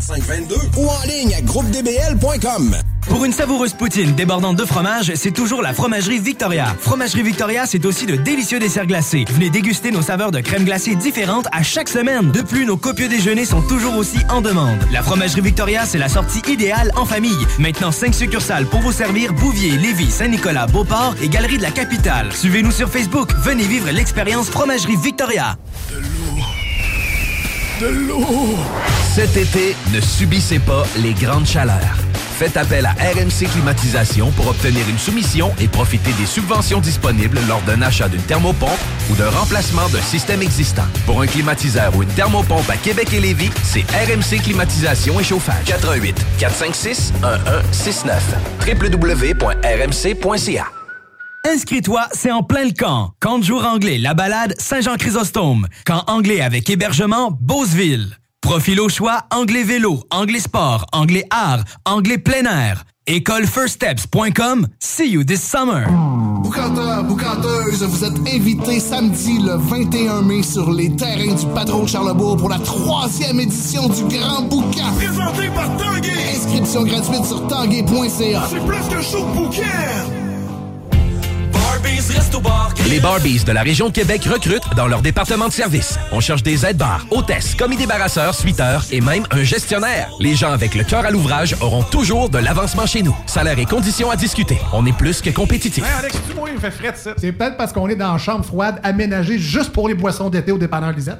[SPEAKER 16] 2522 ou en ligne à groupedbl.com.
[SPEAKER 8] Pour une savoureuse poutine débordante de fromage, c'est toujours la Fromagerie Victoria. Fromagerie Victoria, c'est aussi de délicieux desserts glacés. Venez déguster nos saveurs de crème glacée différentes à chaque semaine. De plus, nos copieux déjeuners sont toujours aussi en demande. La Fromagerie Victoria, c'est la sortie idéale en famille. Maintenant, 5 succursales pour vous servir Bouvier, Lévis, Saint-Nicolas, Beauport et Galerie de la Capitale. Suivez-nous sur Facebook. Venez vivre l'expérience Fromagerie Victoria.
[SPEAKER 26] De l'eau. Cet été, ne subissez pas les grandes chaleurs. Faites appel à RMC Climatisation pour obtenir une soumission et profiter des subventions disponibles lors d'un achat d'une thermopompe ou d'un remplacement d'un système existant. Pour un climatiseur ou une thermopompe à Québec et Lévis, c'est RMC Climatisation et Chauffage. 88 456 1169 www.rmc.ca
[SPEAKER 8] Inscris-toi, c'est en plein le camp. Camp de jour anglais, la balade Saint-Jean-Chrysostome. Camp anglais avec hébergement Beauceville. Profil au choix, anglais vélo, anglais sport, anglais art, anglais plein air. Écolefirststeps.com. See you this summer.
[SPEAKER 9] Boucanteur, boucanteuse, vous êtes invités samedi le 21 mai sur les terrains du Patron de Charlebourg pour la troisième édition du Grand Boucan.
[SPEAKER 34] Présenté par Tanguay.
[SPEAKER 9] Inscription gratuite sur tanguay.ca.
[SPEAKER 34] C'est plus qu'un show de bouquin.
[SPEAKER 35] Les Barbies de la région de Québec recrutent dans leur département de service. On cherche des aides-bars, hôtesses, commis débarrasseurs, suiteurs et même un gestionnaire. Les gens avec le cœur à l'ouvrage auront toujours de l'avancement chez nous. Salaire et conditions à discuter. On est plus que compétitifs.
[SPEAKER 10] Hey Alex, tu moi, il me fait frais ça. C'est peut-être parce qu'on est dans une chambre froide aménagée juste pour les boissons d'été au dépanneur Lisette.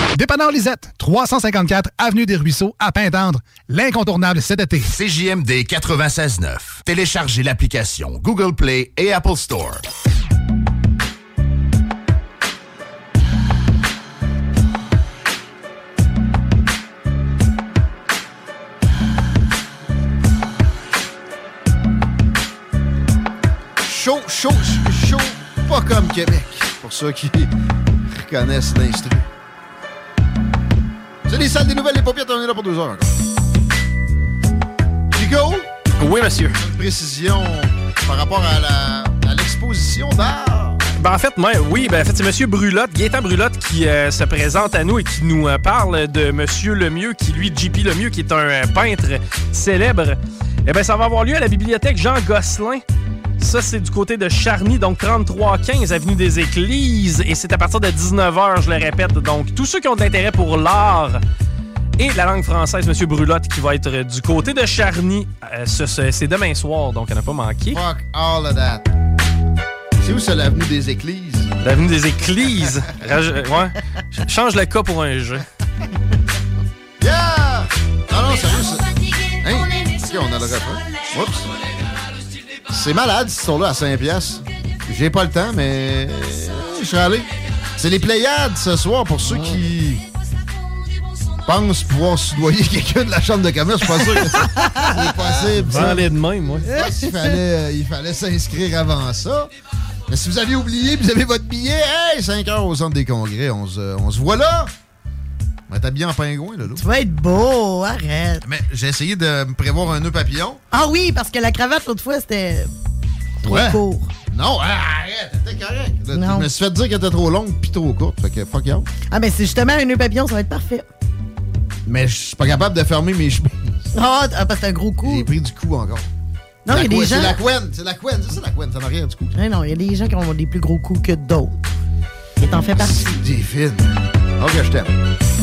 [SPEAKER 10] Dépanneur Lisette, 354 Avenue des Ruisseaux, à Pintendre. L'incontournable cet été.
[SPEAKER 26] CJMD 96.9. Téléchargez l'application Google Play et Apple Store.
[SPEAKER 24] Chaud, chaud, chaud, pas comme Québec. Pour ceux qui reconnaissent l'instru. C'est les salles des nouvelles, les paupières, on est là pour deux heures encore. Chico?
[SPEAKER 3] Oui, monsieur.
[SPEAKER 24] Une précision par rapport à l'exposition d'art.
[SPEAKER 3] Ben en fait, moi, oui, ben en fait, c'est Monsieur Brulotte, Gaétan Brulotte, qui euh, se présente à nous et qui nous euh, parle de Monsieur Lemieux, qui lui, JP Lemieux, qui est un euh, peintre célèbre. Eh ben, ça va avoir lieu à la bibliothèque Jean Gosselin. Ça, c'est du côté de Charny, donc 3315 Avenue des Églises. Et c'est à partir de 19h, je le répète. Donc, tous ceux qui ont de l'intérêt pour l'art et la langue française, Monsieur Brulotte, qui va être du côté de Charny. Euh, ce- ce- c'est demain soir, donc il n'a pas manqué.
[SPEAKER 24] Fuck all of that. C'est où c'est l'avenue des églises?
[SPEAKER 3] L'avenue des Églises. Euh, ouais. Ch- Change le cas pour un jeu.
[SPEAKER 24] Yeah! Non, non, sérieux, c'est... Hein? On a le refrain. Oups. C'est malade, ce son-là, à 5 piastres. J'ai pas le temps, mais je suis allé. C'est les Pléiades ce soir pour ceux qui pensent pouvoir soudoyer quelqu'un de la chambre de commerce. Je suis pas sûr que c'est possible. ça.
[SPEAKER 3] Dans les de même, moi.
[SPEAKER 24] Je pense qu'il fallait, euh, il fallait s'inscrire avant ça. Mais si vous aviez oublié, vous avez votre billet, hey, 5 heures au centre des congrès, on se, on se voit là. Va être habillé en pingouin, là.
[SPEAKER 25] Tu vas être beau, arrête.
[SPEAKER 24] Mais j'ai essayé de me prévoir un nœud papillon.
[SPEAKER 25] Ah oui, parce que la cravate, l'autre fois, c'était trop
[SPEAKER 24] Ouais.
[SPEAKER 25] court.
[SPEAKER 24] Non, arrête, t'es correct. Là,
[SPEAKER 25] Non.
[SPEAKER 24] Je me suis fait dire qu'elle était trop longue puis trop courte. Fait que fuck you.
[SPEAKER 25] Ah, ben c'est justement un nœud papillon, ça va être parfait.
[SPEAKER 24] Mais je suis pas capable de fermer mes cheveux.
[SPEAKER 25] Ah, ah, parce que c'est un gros coup.
[SPEAKER 24] J'ai pris du coup encore.
[SPEAKER 25] Non, il y a des gens.
[SPEAKER 24] C'est la couenne, c'est la couenne, c'est ça la couenne, ça n'a rien du coup.
[SPEAKER 25] Eh non, il y a des gens qui ont des plus gros coups que d'autres. Et t'en fais partie.
[SPEAKER 24] Des fines. Ok, je t'aime.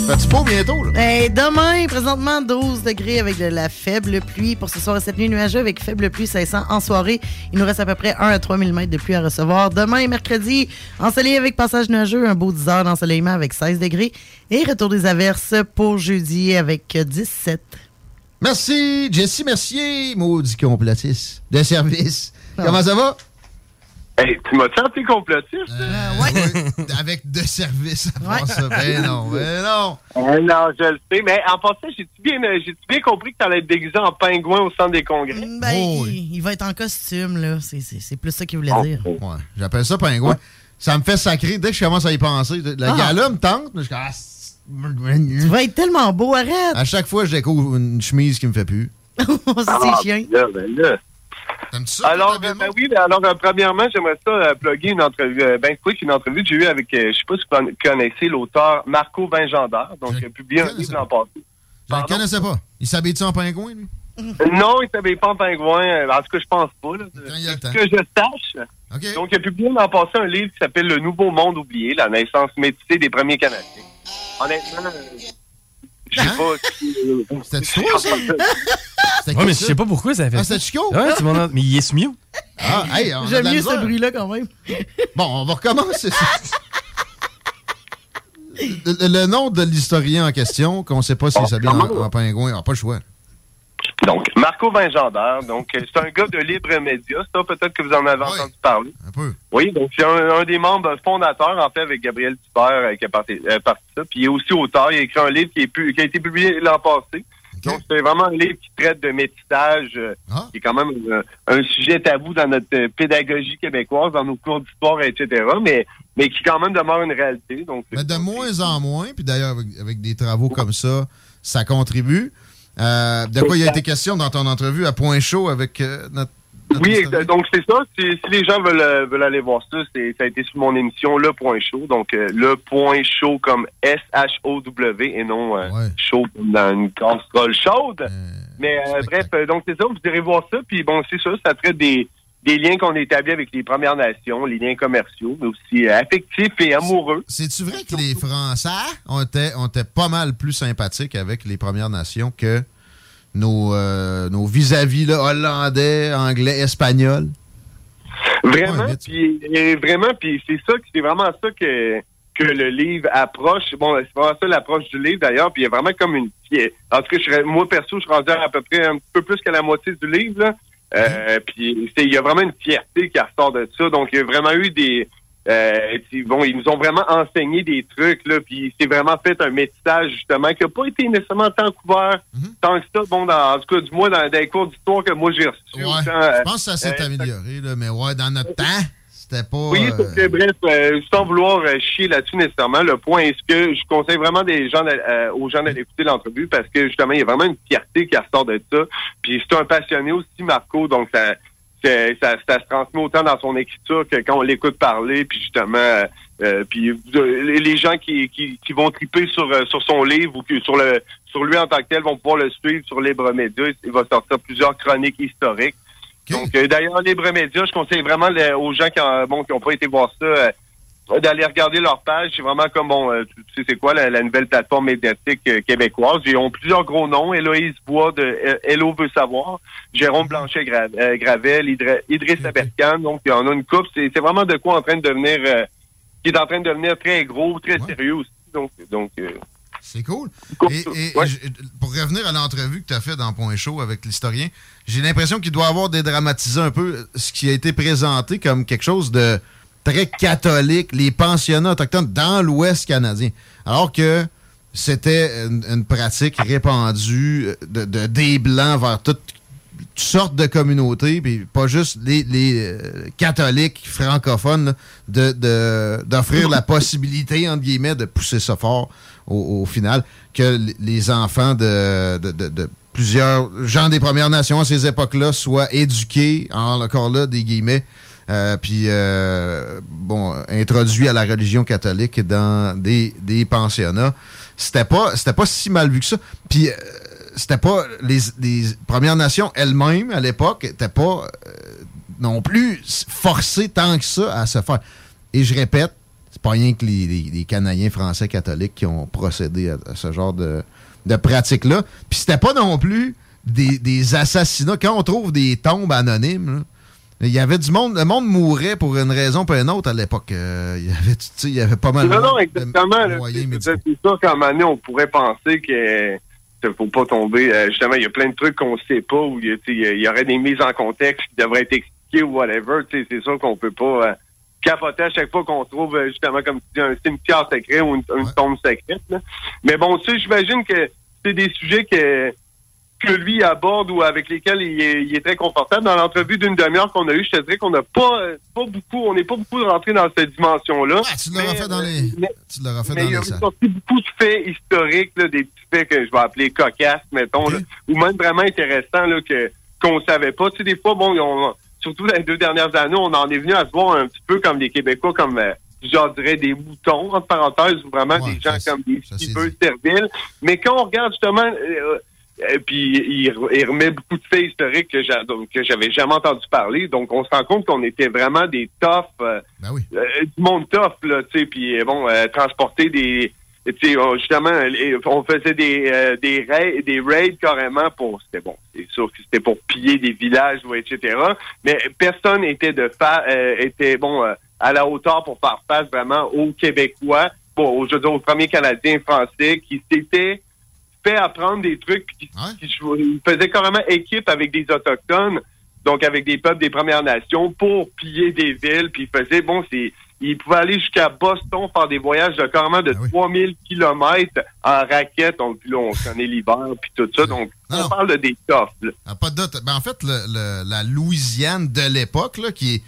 [SPEAKER 24] Fait-tu beau bientôt, là?
[SPEAKER 25] Hey, demain, présentement, 12 degrés avec de la faible pluie. Pour ce soir et cette nuit, nuageux avec faible pluie 500 en soirée. Il nous reste à peu près 1 à 3 mm de pluie à recevoir. Demain, mercredi, ensoleillé avec passage nuageux, un beau 10 heures d'ensoleillement avec 16 degrés. Et retour des averses pour jeudi avec 17.
[SPEAKER 24] Merci, Jessie Mercier, maudit complotiste de service. Comment ça va?
[SPEAKER 36] Hey, tu m'as senti complotiste?
[SPEAKER 24] oui. Avec de service à part ça. Ben non, ben non.
[SPEAKER 36] Euh, non, je le sais. Mais en passant, j'ai-tu bien, euh, bien compris que tu allais être déguisé en pingouin au centre des congrès?
[SPEAKER 25] Ben, il, il va être en costume, là. C'est- C'est c'est plus ça qu'il voulait
[SPEAKER 24] Oh,
[SPEAKER 25] dire.
[SPEAKER 24] Ouais, j'appelle ça pingouin. Ça me fait sacrer dès que je commence à y penser. Le
[SPEAKER 25] Ah.
[SPEAKER 24] gars-là me tente, mais je ah,
[SPEAKER 25] Tu vas être tellement beau, arrête!
[SPEAKER 24] À chaque fois, je découvre une chemise qui me fait plus.
[SPEAKER 25] c'est chiant.
[SPEAKER 36] Là, ben là. Alors, euh, ben oui, ben alors, euh, premièrement, j'aimerais ça euh, plugger une entrevue, euh, ben quick, une entrevue que j'ai eue avec, je sais pas si vous connaissez l'auteur Marco Vingendaire, donc il a publié un livre l'an passé.
[SPEAKER 24] Je le connaissais pas. Il s'habille-tu en pingouin, lui?
[SPEAKER 36] Non, il s'habille pas en pingouin. En tout cas, je pense pas. Là, de- que je sache. Donc, il a publié l'an passé un livre qui s'appelle Le Nouveau Monde oublié, la naissance métissée des premiers Canadiens. Honnêtement, je sais pas. si, euh,
[SPEAKER 24] C'était toi, ça?
[SPEAKER 3] Ouais, mais je sais pas pourquoi ça fait
[SPEAKER 24] Ah,
[SPEAKER 3] ça.
[SPEAKER 24] c'était Chico?
[SPEAKER 3] Ouais, tu m'en Mais il est sous
[SPEAKER 24] Ah, hey,
[SPEAKER 25] J'aime mieux ce bruit-là quand même.
[SPEAKER 24] Bon, on va recommencer. le, le nom de l'historien en question, qu'on sait pas s'il s'habille en, en pingouin, on n'a pas le choix.
[SPEAKER 36] Donc, Marco Vingendaire, donc euh, c'est un gars de Libre Média, ça peut-être que vous en avez entendu parler.
[SPEAKER 24] Un peu.
[SPEAKER 36] Oui, donc c'est un, un des membres fondateurs, en fait, avec Gabriel Tubert, euh, qui a parti, euh, parti ça. Puis il est aussi auteur, il a écrit un livre qui, est pu- qui a été publié l'an passé. Donc c'est vraiment un livre qui traite de métissage, euh, qui est quand même un sujet tabou dans notre pédagogie québécoise, dans nos cours d'histoire, etc., mais, mais qui quand même demeure une réalité. Donc,
[SPEAKER 24] Mais de moins en moins, puis d'ailleurs, avec, avec des travaux comme ça, ça contribue. Euh, de quoi il a été question dans ton entrevue à Point Chaud avec euh, notre. notre
[SPEAKER 36] Oui, donc c'est ça. Si, les gens veulent, euh, veulent aller voir ça, c'est, ça a été sur mon émission Le Point Chaud. Donc euh, Le Point Chaud comme S-H-O-W et non chaud comme dans une casserole chaude. Mais bref, donc c'est ça, vous irez voir ça. Puis bon, c'est ça, ça traite des, des liens qu'on a établis avec les Premières Nations, les liens commerciaux, mais aussi euh, affectifs et amoureux.
[SPEAKER 24] C'est-tu vrai que les Français ont été, ont été pas mal plus sympathiques avec les Premières Nations que nos, euh, nos vis-à-vis hollandais, anglais, espagnols?
[SPEAKER 36] Vraiment, puis et vraiment, puis c'est ça, c'est vraiment ça que que le livre approche. Bon, c'est vraiment ça l'approche du livre d'ailleurs. Puis il y a vraiment comme une. En tout cas, je moi perso, je suis rendu à, à peu près un peu plus que la moitié du livre. Là. Euh, puis c'est- il y a vraiment une fierté qui ressort de ça. Donc il y a vraiment eu des. Euh, bon, ils nous ont vraiment enseigné des trucs là. Puis c'est vraiment fait un métissage justement qui n'a pas été nécessairement tant couvert tant que ça. Bon, dans, en tout cas, du moins dans, dans les cours d'histoire que moi j'ai reçus.
[SPEAKER 24] Ouais,
[SPEAKER 36] autant, euh,
[SPEAKER 24] je pense que ça s'est
[SPEAKER 36] euh,
[SPEAKER 24] amélioré, là, mais ouais, dans notre temps, c'était pas.
[SPEAKER 36] oui,
[SPEAKER 24] euh,
[SPEAKER 36] parce que, bref, euh, sans vouloir euh, chier là-dessus nécessairement, le point est que je conseille vraiment des gens euh, aux gens d'aller écouter l'entrevue parce que justement, il y a vraiment une fierté qui ressort de ça. Puis c'est un passionné aussi, Marco, donc ça, ça, ça se transmet autant dans son écriture que quand on l'écoute parler, puis justement, euh, puis les gens qui, qui, qui vont triper sur, sur son livre ou que sur le sur lui en tant que tel vont pouvoir le suivre sur Libre Média. Il va sortir plusieurs chroniques historiques. Donc, euh, d'ailleurs, Libre Média, je conseille vraiment le- aux gens qui n'ont bon, qui ont pas été voir ça euh, d'aller regarder leur page. C'est vraiment comme, bon, euh, tu, sais c'est quoi, la, la nouvelle plateforme médiatique euh, québécoise. Ils ont plusieurs gros noms. Héloïse Bois de euh, Hello veut savoir. Jérôme Blanchet Gra- euh, Gravel, Idr- Idriss Aberkan. Donc, il y en a une coupe. C'est vraiment de quoi en train de devenir, euh, qui est en train de devenir très gros, très sérieux aussi. Donc, donc euh,
[SPEAKER 24] C'est cool. Et, et- et je- pour revenir à l'entrevue que tu as fait dans Point Chaud avec l'historien, j'ai l'impression qu'il doit avoir dédramatisé un peu ce qui a été présenté comme quelque chose de très catholique, les pensionnats autochtones dans l'Ouest canadien. Alors que c'était une, une pratique répandue de, de des Blancs vers toutes toutes sortes de communautés, puis pas juste les, les, euh, catholiques francophones, là, de- de- d'offrir la possibilité, entre guillemets, de pousser ça fort au, au final, que les enfants de, de- de- de plusieurs gens des Premières Nations à ces époques-là soient éduqués, encore là, des guillemets, euh, puis euh, bon, introduits à la religion catholique dans des, des pensionnats. C'était pas, c'était pas si mal vu que ça. Puis euh, c'était pas les, les Premières Nations elles-mêmes à l'époque n'étaient pas euh, non plus forcées tant que ça à se faire. Et je répète, c'est pas rien que les, les- les Canadiens français catholiques qui ont procédé à, à ce genre de, de pratique-là. Puis c'était pas non plus des, des assassinats. Quand on trouve des tombes anonymes, il y avait du monde, le monde mourait pour une raison ou une autre à l'époque. Euh, il y avait, tu sais, il y avait pas mal
[SPEAKER 36] Non, non, exactement.
[SPEAKER 24] de
[SPEAKER 36] là.
[SPEAKER 24] moyens
[SPEAKER 36] C'est sûr qu'à un moment donné, on pourrait penser que ne faut pas tomber. euh, justement, il y a plein de trucs qu'on ne sait pas ou il y, aurait des mises en contexte qui devraient être expliquées ou whatever. C'est sûr qu'on peut pas euh, capoter à chaque fois qu'on trouve euh, justement, comme tu dis, un cimetière secret ou une, une tombe secrète. là. Mais bon, tu sais, j'imagine que c'est des sujets que que lui aborde ou avec lesquels il est, il est très confortable. Dans l'entrevue d'une demi-heure qu'on a eue, je te dirais qu'on n'a pas, euh, pas beaucoup, on n'est pas beaucoup rentré dans cette dimension-là.
[SPEAKER 24] tu l'auras fait dans les, tu l'auras fait
[SPEAKER 36] Mais
[SPEAKER 24] dans
[SPEAKER 36] il y a sorti beaucoup de faits historiques, là, des petits faits que je vais appeler cocasses, mettons, là, ou même vraiment intéressants là, que qu'on savait pas. Tu sais, des fois, bon, on- surtout dans les deux dernières années, on en est venu à se voir un petit peu comme les Québécois, comme euh, je dirais des moutons, entre parenthèses, ou vraiment des gens comme des petits peu serviles. Mais quand on regarde justement euh, euh, puis il, il remet beaucoup de faits historiques que j'avais jamais entendu parler. Donc on se rend compte qu'on était vraiment des toughs, euh,
[SPEAKER 24] Ben
[SPEAKER 36] euh, du monde tough là, tu sais. Puis euh, bon, euh, transporter des, tu sais, on- justement, on faisait des euh, des raids, des raids carrément pour, c'était bon, c'est sûr que c'était pour piller des villages ou etc. Mais personne était de fa euh, était bon euh, à la hauteur pour faire face vraiment aux Québécois, bon, aux, je veux dire, aux premiers Canadiens français qui s'étaient fait apprendre des trucs qui, qui faisaient carrément équipe avec des autochtones, donc avec des peuples des Premières Nations pour piller des villes, puis ils faisaient bon, c'est ils pouvaient aller jusqu'à Boston faire des voyages de carrément de 3000 kilomètres en raquette, donc puis là on connaît l'hiver puis tout ça, donc on parle de des là.
[SPEAKER 24] Ah, pas de doute. Ben, en fait, le- le- la Louisiane de l'époque, là, qui est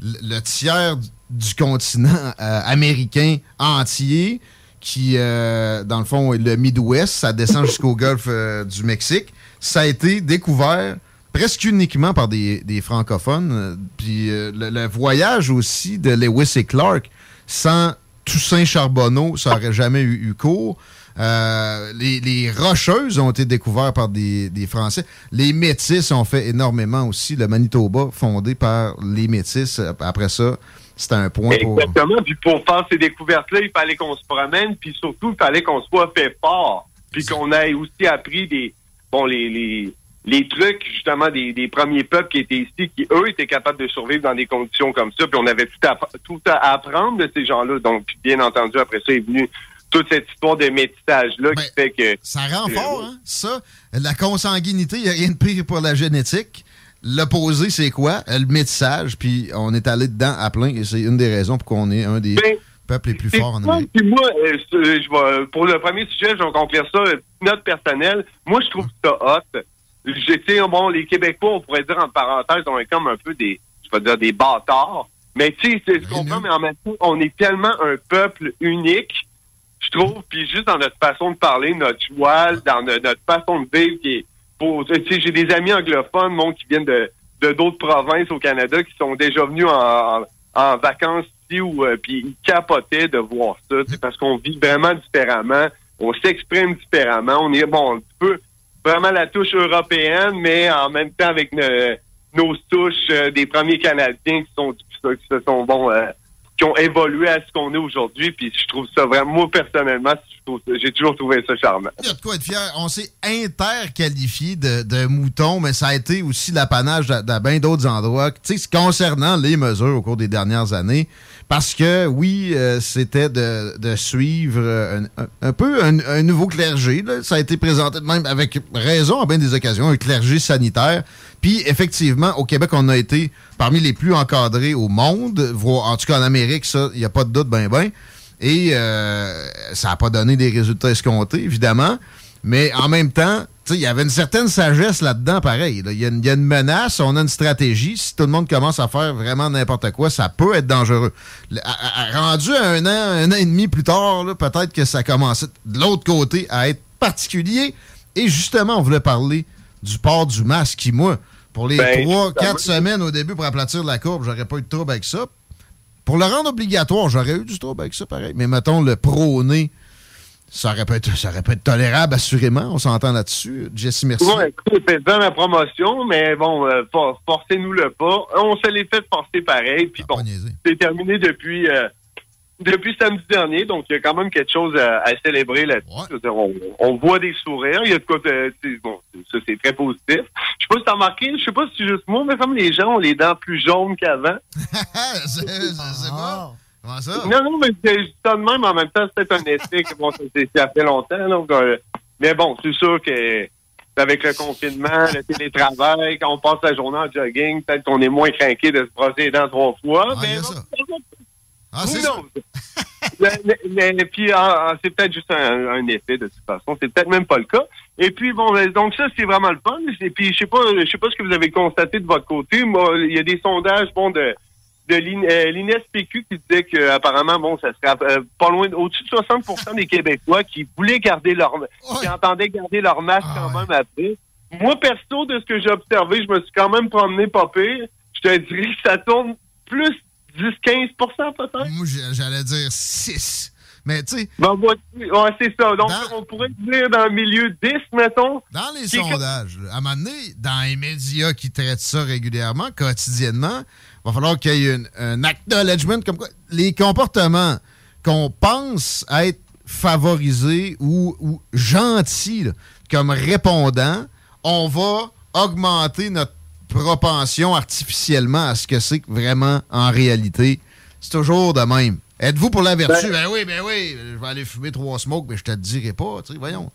[SPEAKER 24] le, le tiers du- du continent euh, américain entier, qui, euh, dans le fond, est le Midwest, ça descend jusqu'au golfe euh, du Mexique, ça a été découvert presque uniquement par des, des francophones. Euh, Puis euh, le, le voyage aussi de Lewis et Clark, sans Toussaint Charbonneau, ça aurait jamais eu, eu cours. Euh, les, les Rocheuses ont été découvertes par des, des Français. Les Métis ont fait énormément aussi. Le Manitoba, fondé par les Métis. Après ça, c'était un point pour...
[SPEAKER 36] Exactement. Puis pour faire ces découvertes-là, il fallait qu'on se promène, puis surtout, il fallait qu'on soit fait fort, puis qu'on ait aussi appris des bon les les, les trucs justement des, des premiers peuples qui étaient ici, qui eux étaient capables de survivre dans des conditions comme ça, puis on avait tout à tout à apprendre de ces gens-là. Donc, bien entendu, après ça est venu toute cette histoire de métissage-là qui fait que
[SPEAKER 24] Ça rend fort, hein? Ça, la consanguinité, il n'y a rien de pire pour la génétique. L'opposé, c'est quoi? Le métissage, puis on est allé dedans à plein, et c'est une des raisons pour qu'on est un des peuples les plus forts en Amérique.
[SPEAKER 36] puis moi, euh, je pour le premier sujet, je vais conclure ça. euh, Note personnelle. Moi, je trouve ça hot. J'étais, bon, les Québécois, on pourrait dire en parenthèse, on est comme un peu des, je vais dire des bâtards. Mais tu sais, c'est ce qu'on comprends, mais en même temps, on est tellement un peuple unique, je trouve, puis juste dans notre façon de parler, notre joie, dans no- notre façon de vivre, qui est, pour, tu sais, j'ai des amis anglophones, bon, qui viennent de d'autres provinces au Canada qui sont déjà venus en, en, en vacances ici ou euh, puis ils capotaient de voir ça, parce qu'on vit vraiment différemment, on s'exprime différemment, on est bon un petit peu vraiment la touche européenne, mais en même temps avec nos touches euh, des premiers Canadiens qui sont qui se sont bon euh, qui ont évolué à ce qu'on est aujourd'hui, puis je trouve ça vraiment, moi personnellement, j'ai toujours trouvé ça charmant.
[SPEAKER 24] Il y a de quoi être fier. On s'est interqualifié de, de moutons, mais ça a été aussi l'apanage de bien d'autres endroits. Tu sais, concernant les mesures au cours des dernières années, parce que oui, euh, c'était de, de suivre euh, un, un- peu un, un nouveau clergé. là. Ça a été présenté même avec raison à bien des occasions, un clergé sanitaire. Puis effectivement, au Québec, on a été parmi les plus encadrés au monde, voire en tout cas en Amérique, ça, il n'y a pas de doute, ben ben. Et euh, ça n'a pas donné des résultats escomptés, évidemment. Mais en même temps, il y avait une certaine sagesse là-dedans, pareil. là. Il y, a une- il y a une menace, on a une stratégie. Si tout le monde commence à faire vraiment n'importe quoi, ça peut être dangereux. Le- à- à- rendu à un an, un an et demi plus tard, peut-être que ça commençait de l'autre côté à être particulier. Et justement, on voulait parler du port du masque qui, moi, pour les
[SPEAKER 36] Ben,
[SPEAKER 24] trois, quatre semaines au début pour aplatir la courbe, j'aurais pas eu de trouble avec ça. Pour le rendre obligatoire, j'aurais eu du trouble avec ça, pareil. Mais mettons, le prôner, ça aurait pu être, ça aurait pu être tolérable, assurément. On s'entend là-dessus. Jesse, merci.
[SPEAKER 36] Ouais, écoute, faites-en la promotion, mais bon, euh, for- forcez-nous le pas. On se l'est fait forcer pareil, puis bon, c'est terminé depuis euh, depuis samedi dernier, donc il y a quand même quelque chose à, à célébrer là-dessus. On, on voit des sourires, il y a de quoi, de- bon, ça c'est très positif. Je sais pas si t'as remarqué, je sais pas si c'est juste moi, mais comme les gens ont les dents plus jaunes qu'avant.
[SPEAKER 24] c'est c'est bon. Comment ça?
[SPEAKER 36] Non, non, mais dis ça de même, en même temps, c'est peut-être un effet que bon, ça, c'est- fait longtemps. Donc, euh, mais bon, c'est sûr que avec le confinement, le télétravail, quand on passe la journée en jogging, peut-être qu'on est moins craqué de se brosser les dents trois fois. mais bon,
[SPEAKER 24] Ah, c'est
[SPEAKER 36] knows? mais, mais- mais puis, ah, ah, c'est peut-être juste un, un effet de toute façon. C'est peut-être même pas le cas. Et puis, bon, ben, donc ça, c'est vraiment le fun. Et puis, je sais pas, je sais pas ce que vous avez constaté de votre côté. Moi, il y a des sondages, bon, de de l'In- euh, l'INSPQ qui disait que apparemment bon ça serait euh, pas loin au-dessus de 60% des Québécois qui voulaient garder leur qui entendaient garder leur masque quand même après. Moi perso de ce que j'ai observé, je me suis quand même promené pas pire. Je te dirais que ça tourne plus 10-15% peut-être.
[SPEAKER 24] Moi, j'allais dire 6. Mais tu sais.
[SPEAKER 36] Ben, ouais, c'est ça. Donc, on pourrait dire dans le milieu 10, mettons.
[SPEAKER 24] Dans les
[SPEAKER 36] que-
[SPEAKER 24] sondages, à un moment donné, dans les médias qui traitent ça régulièrement, quotidiennement, va falloir qu'il y ait une- un acknowledgement comme quoi les comportements qu'on pense être favorisés ou, ou gentils là, comme répondants, on va augmenter notre propension artificiellement à ce que c'est que vraiment en réalité. C'est toujours de même. Êtes-vous pour la vertu? Ben,
[SPEAKER 36] Ben-
[SPEAKER 24] oui, ben oui, je vais aller fumer trois smokes, mais je te le dirai pas, tu sais, voyons.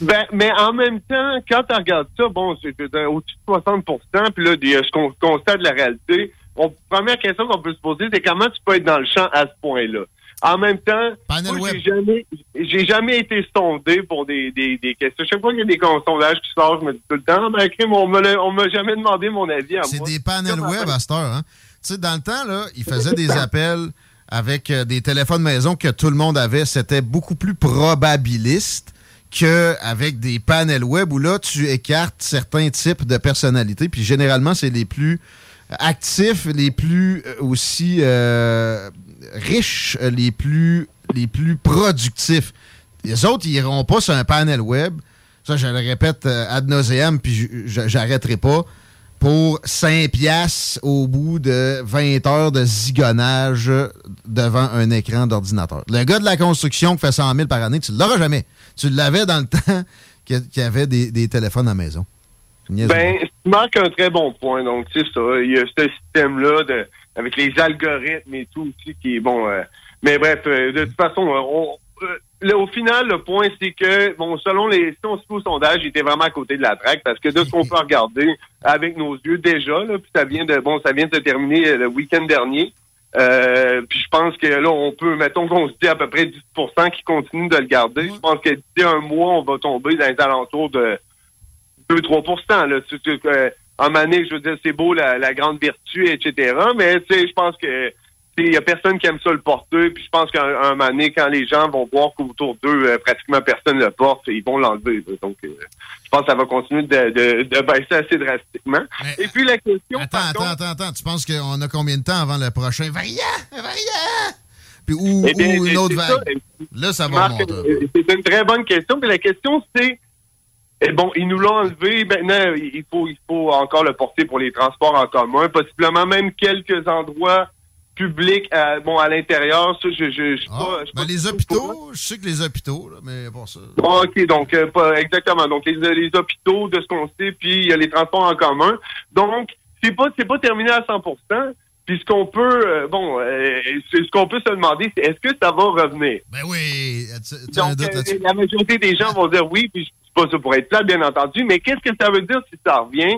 [SPEAKER 36] Ben, mais en même temps, quand tu regardes ça, bon, c'est au-dessus de 60% puis là, ce qu'on constate de la réalité, on, première question qu'on peut se poser, c'est comment tu peux être dans le champ à ce point-là? En même temps, j'ai jamais, j'ai jamais été sondé pour des, des, des questions. Chaque fois qu'il y a des sondages qui sortent, je me dis tout le temps, ben, crime, on on m'a jamais demandé mon avis à moi.
[SPEAKER 24] C'est des panels web à cette heure. Hein? Tu sais, dans le temps, là, ils faisaient des appels avec euh, des téléphones maison que tout le monde avait. C'était beaucoup plus probabiliste qu'avec des panels web où là, tu écartes certains types de personnalités. Puis généralement, c'est les plus actifs, les plus euh, aussi euh, riches, euh, les plus, les plus productifs. Les autres, ils iront pas sur un panel web. Ça, je le répète ad nauseam, puis j'arrêterai pas. Pour 5 piastres au bout de 20 heures de zigonnage devant un écran d'ordinateur. Le gars de la construction qui fait 100 000 par année, tu l'auras jamais. Tu l'avais dans le temps qu'il y avait des, des téléphones à la maison.
[SPEAKER 36] Ben, tu marques un très bon point. Donc, c'est ça. Il y a ce système-là de, avec les algorithmes et tout aussi qui est bon. euh, mais bref, euh, de toute façon, euh, on, euh, au final, le point, c'est que, bon, selon les, si on se au sondage, il était vraiment à côté de la traque parce que de ce qu'on peut regarder avec nos yeux déjà, là, puis ça vient de, bon, ça vient de se terminer le week-end dernier. Euh, puis je pense que là, on peut, mettons qu'on se dit à peu près 10% qui continuent de le garder. Je pense que d'ici un mois, on va tomber dans les alentours de 2-3 là. Tu- euh, En année, je veux dire, c'est beau la, la grande vertu, etc. Mais tu sais, je pense que il y a personne qui aime ça le porter. Puis je pense qu'un un moment donné, quand les gens vont voir qu'autour d'eux, euh, pratiquement personne le porte, ils vont l'enlever. Donc, euh, je pense que ça va continuer de, de, de baisser assez drastiquement. Et puis la question.
[SPEAKER 24] Attends, attends, attends, attends. Tu penses qu'on a combien de temps avant le prochain variant? Variant! Puis, ou,
[SPEAKER 36] Eh bien,
[SPEAKER 24] ou une autre
[SPEAKER 36] ça.
[SPEAKER 24] vague? Là, ça va remonter.
[SPEAKER 36] C'est une très bonne question. Mais la question, c'est eh bon, ils nous l'ont enlevé. Maintenant, il faut, il faut encore le porter pour les transports en commun, possiblement même quelques endroits publics, à, bon, à l'intérieur. Ça, je, je, je suis pas- je suis
[SPEAKER 24] Ben,
[SPEAKER 36] pas
[SPEAKER 24] les hôpitaux, je sais que les hôpitaux, là, mais bon, ça.
[SPEAKER 36] Bon, OK, donc, euh, pas exactement. Donc, les, les hôpitaux, de ce qu'on sait, puis il y a les transports en commun. Donc, c'est pas, c'est pas terminé à 100% Puis ce qu'on peut, euh, bon, euh, c'est- ce qu'on peut se demander, c'est est-ce que ça va revenir?
[SPEAKER 24] Ben oui, tu, tu
[SPEAKER 36] Donc, euh, la majorité des gens vont dire oui, puis pas ça pour être plat, bien entendu, mais qu'est-ce que ça veut dire si ça revient?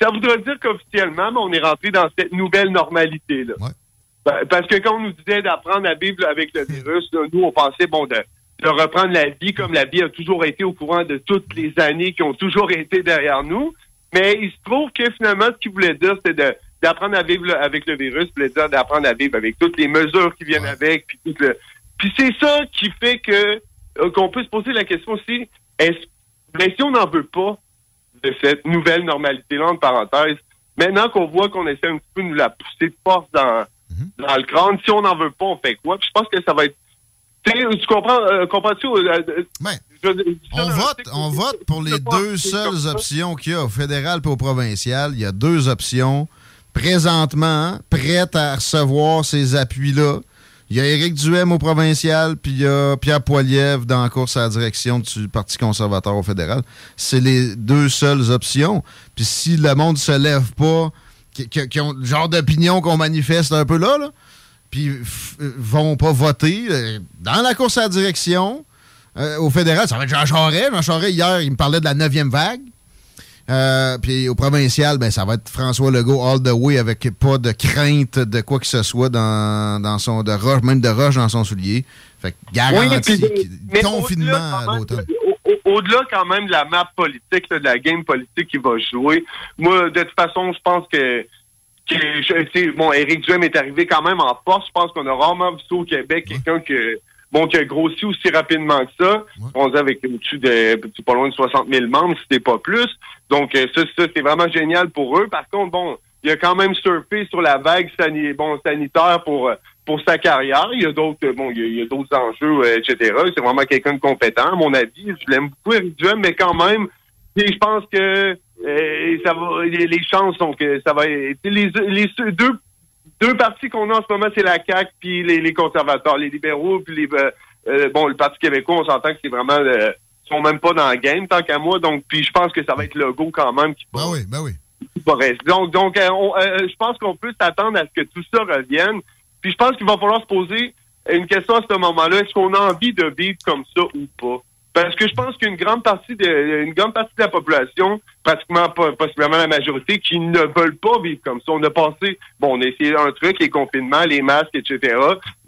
[SPEAKER 36] Ça voudrait dire qu'officiellement, ben, on est rentré dans cette nouvelle normalité-là. Ben, Parce que quand on nous disait d'apprendre à vivre avec le virus, là, nous, on pensait, bon, de, de reprendre la vie comme la vie a toujours été au courant de toutes les années qui ont toujours été derrière nous. Mais il se trouve que finalement, ce qu'il voulait dire, c'était de d'apprendre à vivre avec le virus, voulait dire d'apprendre à vivre avec toutes les mesures qui viennent avec, puis tout le... Puis c'est ça qui fait que euh, qu'on peut se poser la question aussi, est-ce ben, si on n'en veut pas de cette nouvelle normalité-là, entre parenthèses, maintenant qu'on voit qu'on essaie un petit peu de nous la pousser de force dans, dans le crâne, si on n'en veut pas, on fait quoi? Puis je pense que ça va être... Tu comprends, euh, comprends-tu? euh, euh,
[SPEAKER 24] On vote, on vote pour les deux seules options qu'il y a au fédéral et au provincial. Il y a deux options présentement prêtes à recevoir ces appuis-là Il y a Éric Duhem au provincial, puis il y a Pierre Poilievre dans la course à la direction du Parti conservateur au fédéral. C'est les deux seules options. Puis si le monde se lève pas, qui, ont le genre d'opinion qu'on manifeste un peu là, là puis euh, vont pas voter euh, dans la course à la direction euh, au fédéral, ça va être Jean Charest. Jean Charest, hier, il me parlait de la neuvième vague. Euh, puis au provincial, ben, ça va être François Legault all the way avec pas de crainte de quoi que ce soit dans, dans son de roche, même de roche dans son soulier. Fait que garanti,
[SPEAKER 36] Oui,
[SPEAKER 24] confinement
[SPEAKER 36] au-delà,
[SPEAKER 24] à
[SPEAKER 36] quand même,
[SPEAKER 24] l'automne.
[SPEAKER 36] au- au- Au-delà quand même de la map politique, là, de la game politique qui va jouer, moi, de toute façon, je pense que, que je- bon, Éric Duhem est arrivé quand même en force. Je pense qu'on a rarement vu ça au Québec, quelqu'un que bon, qui a grossi aussi rapidement que ça. On dit avec au-dessus de pas loin de 60 000 membres, c'était pas plus. Donc euh, ça, ça c'est vraiment génial pour eux. Par contre, bon, il a quand même surfé sur la vague bon, sanitaire pour euh, pour sa carrière. Il y a d'autres euh, bon, il y a, d'autres enjeux, etc. C'est vraiment quelqu'un de compétent, à mon avis. Je l'aime beaucoup, Eric mais quand même, je pense que euh, ça va, les, chances sont que ça va. être- Les, les deux deux partis qu'on a en ce moment, c'est la CAQ puis les, les conservateurs, les libéraux puis les euh, bon le Parti québécois, on s'entend que c'est vraiment euh, sont même pas dans la game tant qu'à moi. Donc puis je pense que ça va être le go quand même qui va.
[SPEAKER 24] Ben oui, ben oui.
[SPEAKER 36] Donc donc euh, on- euh, je pense qu'on peut s'attendre à ce que tout ça revienne. Puis je pense qu'il va falloir se poser une question à ce moment-là est-ce qu'on a envie de vivre comme ça ou pas? Parce que je pense qu'une grande partie de une grande partie de la population, pratiquement pas, possiblement la majorité, qui ne veulent pas vivre comme ça. On a passé, bon, on a essayé un truc, les confinements, les masques, etc.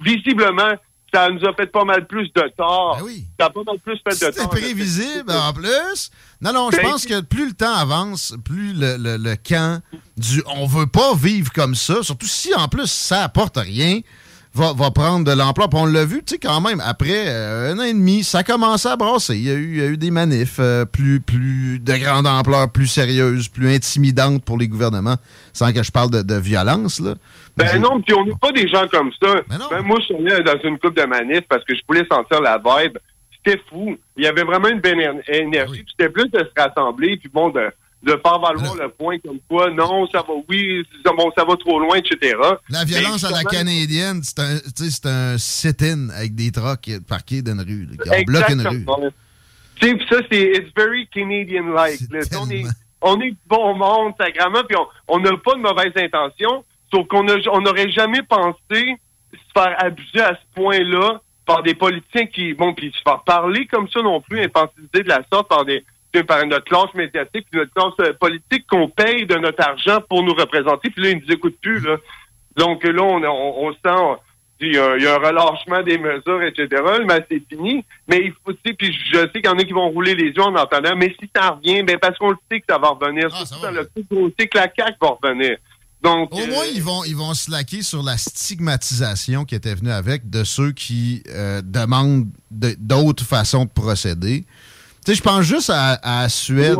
[SPEAKER 36] Visiblement, ça nous a fait pas mal plus de tort. Ça a pas mal plus fait de
[SPEAKER 24] C'était
[SPEAKER 36] tort.
[SPEAKER 24] prévisible en plus. Non, non, je
[SPEAKER 36] Ben,
[SPEAKER 24] pense que plus le temps avance, plus le, le, le camp du on veut pas vivre comme ça, surtout si en plus ça apporte rien, va, va prendre de l'ampleur. Puis on l'a vu, tu sais, quand même, après euh, un an et demi, ça a commencé à brasser. Il y a eu, il y a eu des manifs euh, plus, plus de grande ampleur, plus sérieuses, plus intimidantes pour les gouvernements, sans que je parle de, de violence, là.
[SPEAKER 36] Ben non, puis on n'est pas des gens comme ça. Ben moi, je suis allé dans une coupe de manifs parce que je voulais sentir la vibe. C'était fou. Il y avait vraiment une belle éner- énergie. Puis C'était plus de se rassembler, puis bon, de, de faire valoir le point comme quoi, non, ça va, oui, ça, bon, ça va trop loin, etc.
[SPEAKER 24] La violence à la canadienne, c'est un, c'est un sit-in avec des trucks parqués dans une rue. qui bloquent une rue.
[SPEAKER 36] Tu sais, ça, c'est it's very Canadian-like. On est, on est bon monde, sacrément, puis on- on n'a pas de mauvaises intentions, sauf qu'on a- on n'aurait jamais pensé se faire abuser à ce point-là par des politiciens qui, bon, puis se faire parler comme ça non plus, infantiliser de la sorte par des par notre classe médiatique, puis notre classe euh, politique qu'on paye de notre argent pour nous représenter, puis là, ils nous écoutent plus, là. Donc là, on, on, on sent il y, a, il y a un relâchement des mesures, etc. Mais c'est fini. Mais il faut, tu sais, puis je sais qu'il y en a qui vont rouler les yeux en entendant, mais si ça revient, ben parce qu'on le sait que ça va revenir. Surtout dans le plus gros sait que la CAQ va revenir. Donc,
[SPEAKER 24] Au moins, ils vont, ils vont se laquer sur la stigmatisation qui était venue avec de ceux qui euh, demandent de- d'autres façons de procéder. Tu sais, je pense juste à, à la Suède,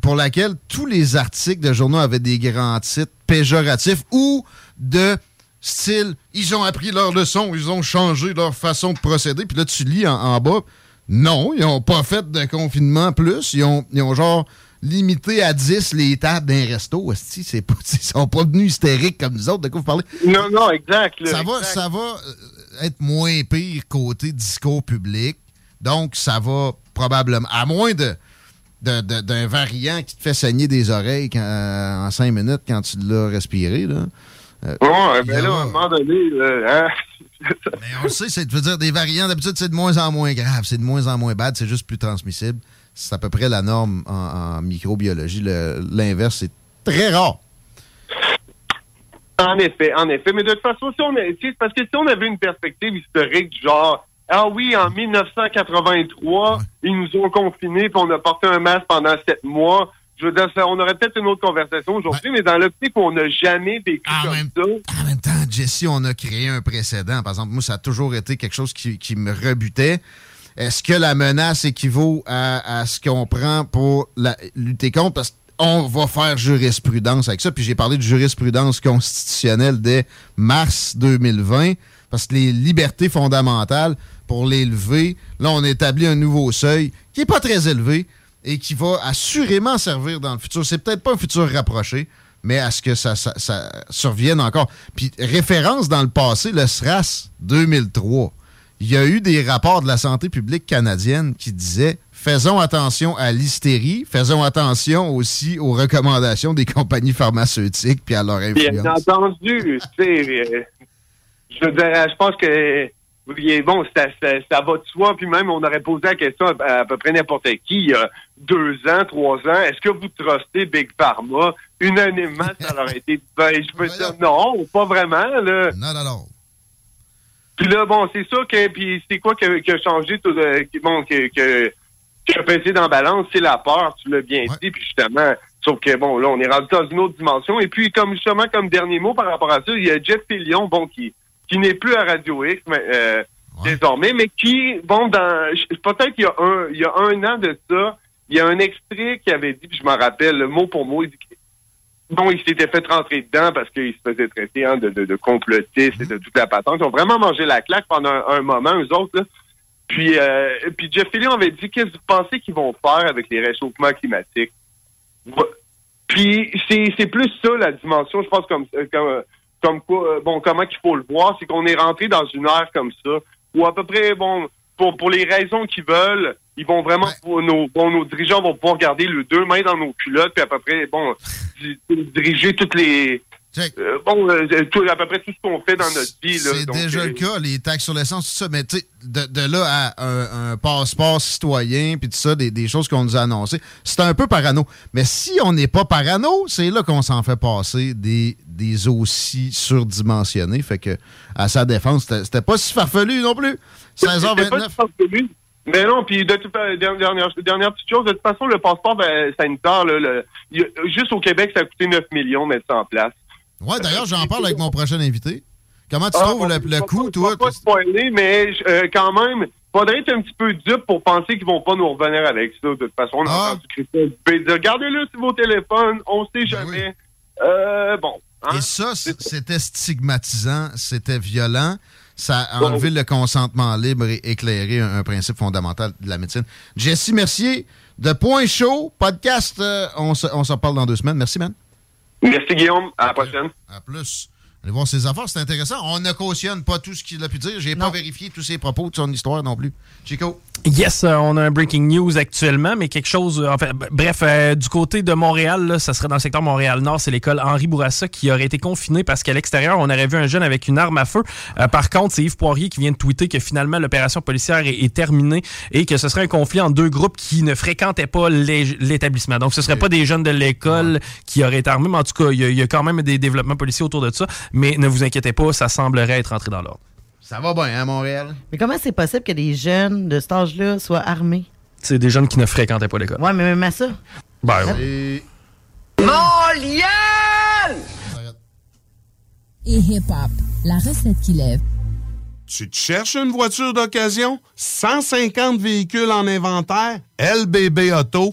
[SPEAKER 24] pour laquelle tous les articles de journaux avaient des grands titres péjoratifs ou de style ils ont appris leur leçon, ils ont changé leur façon de procéder. Puis là, tu lis en, en bas, non, ils n'ont pas fait de confinement plus. Ils ont, ils ont genre limité à 10 les tables d'un resto. Esti, c'est pas, ils sont pas venus hystériques comme nous autres. De quoi vous parlez?
[SPEAKER 36] Non, non, exact. là,
[SPEAKER 24] Ça va, ça va euh, être moins pire côté discours public. Donc, ça va probablement, à moins de d'un variant qui te fait saigner des oreilles quand- euh, en cinq minutes quand tu l'as respiré. Là. Euh,
[SPEAKER 36] ben là, à un moment donné, là, hein,
[SPEAKER 24] Mais on le sait, c'est de dire des variants, d'habitude, c'est de moins en moins grave, c'est de moins en moins bad, c'est juste plus transmissible. C'est à peu près la norme en, en microbiologie. L'inverse, c'est très rare.
[SPEAKER 36] En effet, en effet. Mais de toute façon, si on a, parce que si on avait une perspective historique du genre, ah oui, en 1983, ils nous ont confinés puis on a porté un masque pendant sept mois. Je veux dire, ça, on aurait peut-être une autre conversation aujourd'hui, mais dans l'optique où on n'a jamais vécu comme ça.
[SPEAKER 24] En même temps, Jesse, on a créé un précédent. Par exemple, moi, ça a toujours été quelque chose qui, qui me rebutait. Est-ce que la menace équivaut à, ce qu'on prend pour lutter contre? Parce qu'on va faire jurisprudence avec ça. Puis j'ai parlé de jurisprudence constitutionnelle dès mars 2020. Parce que les libertés fondamentales, pour les lever, là, on établit un nouveau seuil qui n'est pas très élevé et qui va assurément servir dans le futur. C'est peut-être pas un futur rapproché, mais à ce que ça, ça survienne encore. Puis, référence dans le passé, le SRAS 2003. Il y a eu des rapports de la santé publique canadienne qui disaient faisons attention à l'hystérie, faisons attention aussi aux recommandations des compagnies pharmaceutiques puis à leur influence.
[SPEAKER 36] Bien entendu, tu sais, euh, je dirais, je pense que oui, bon, ça, ça, ça va de soi, puis même on aurait posé la question à, à peu près n'importe qui il y a deux ans, trois ans, est-ce que vous trustez Big Pharma? Unanimement, ça aurait été, ben, je peux dire non, pas vraiment, là.
[SPEAKER 24] Non, non, non.
[SPEAKER 36] Puis là, bon, c'est sûr que, puis c'est quoi qui a, changé, tout, euh, qui- bon, que, que, qui a pesé dans la balance, c'est la peur, tu l'as bien dit, puis justement, sauf que, bon, là, on est rendu dans une autre dimension, et puis, comme justement, comme dernier mot par rapport à ça, il y a Jeff Fillion, bon, qui, qui n'est plus à Radio X, mais, euh, désormais, mais qui, bon, dans, peut-être qu'il y a un, il y a un an de ça, il y a un extrait qui avait dit, puis je m'en rappelle, le mot pour mot, il dit Bon, il s'était fait rentrer dedans parce qu'il se faisait traiter hein, de, de, de et de toute la patente. Ils ont vraiment mangé la claque pendant un, moment, eux autres. Là. Puis, euh, puis Jeff Fillion avait dit qu'est-ce que vous pensez qu'ils vont faire avec les réchauffements climatiques? Puis c'est, c'est plus ça la dimension, je pense, comme, euh, comme, euh, comme quoi, euh, bon, comment qu'il faut le voir, c'est qu'on est rentré dans une ère comme ça, où à peu près, bon, pour, pour les raisons qu'ils veulent, ils vont vraiment, nos, bon, nos dirigeants vont pouvoir garder le deux mains dans nos culottes, puis à peu près, bon, di- diriger toutes les, euh, bon, euh, tout- à peu près tout ce qu'on fait dans notre vie. là.
[SPEAKER 24] C'est déjà
[SPEAKER 36] euh,
[SPEAKER 24] le cas, les taxes sur l'essence, tout ça. Mais tu sais, de, de là à un, un passeport citoyen, puis tout ça, des, des choses qu'on nous a annoncées, c'est un peu parano. Mais si on n'est pas parano, c'est là qu'on s'en fait passer des, des aussi surdimensionnés. Fait que, à sa défense, c'était pas si farfelu non plus.
[SPEAKER 36] C'était pas
[SPEAKER 24] 16h29.
[SPEAKER 36] Mais non, puis de toute dernière, dernière, petite chose, de toute façon, le passeport ben, sanitaire, là, le- a- juste au Québec, ça a coûté 9 millions de mettre ça en place.
[SPEAKER 24] Ouais, d'ailleurs, j'en parle avec mon prochain invité. Comment tu
[SPEAKER 36] Ah,
[SPEAKER 24] trouves le, le coût, toi?
[SPEAKER 36] Je vais pas spoiler, mais euh, quand même, faudrait être un petit peu dupe pour penser qu'ils vont pas nous revenir avec ça. De toute façon, on a
[SPEAKER 24] Ah.
[SPEAKER 36] entendu Christophe Dubé dire Gardez-le sur vos téléphones, on sait jamais. Euh, bon. hein?
[SPEAKER 24] Et ça, c'était stigmatisant, c'était violent. Ça a enlevé le consentement libre et éclairé un, un principe fondamental de la médecine. Jesse Mercier, de Point Chaud, podcast, euh, on se on s'en parle dans deux semaines. Merci, man.
[SPEAKER 36] Merci, Guillaume. À la prochaine.
[SPEAKER 24] À plus. Allez voir ses affaires, c'est intéressant. On ne cautionne pas tout ce qu'il a pu dire. J'ai pas vérifié tous ses propos de son histoire non plus. Chico.
[SPEAKER 3] Yes, euh, on a un breaking news actuellement, mais quelque chose. euh, enfin, bref, euh, du côté de Montréal, là, ça serait dans le secteur Montréal-Nord, c'est l'école Henri Bourassa qui aurait été confinée parce qu'à l'extérieur, on aurait vu un jeune avec une arme à feu. Euh, par contre, c'est Yves Poirier qui vient de tweeter que finalement l'opération policière est, est terminée et que ce serait un conflit en deux groupes qui ne fréquentaient pas l'é- l'établissement. Donc, ce serait pas des jeunes de l'école qui auraient été armés, mais en tout cas, il y, a- il y a quand même des développements policiers autour de ça. Mais ne vous inquiétez pas, ça semblerait être entré dans l'ordre.
[SPEAKER 24] Ça va bien, hein, Montréal?
[SPEAKER 25] Mais comment c'est possible que des jeunes de cet âge-là soient armés?
[SPEAKER 3] C'est des jeunes qui ne fréquentaient pas l'école.
[SPEAKER 25] Ouais, mais même à ça.
[SPEAKER 3] Ben,
[SPEAKER 5] Montréal!
[SPEAKER 37] Et hip-hop, la recette qui lève.
[SPEAKER 4] Tu te cherches une voiture d'occasion? 150 véhicules en inventaire? lbbauto.com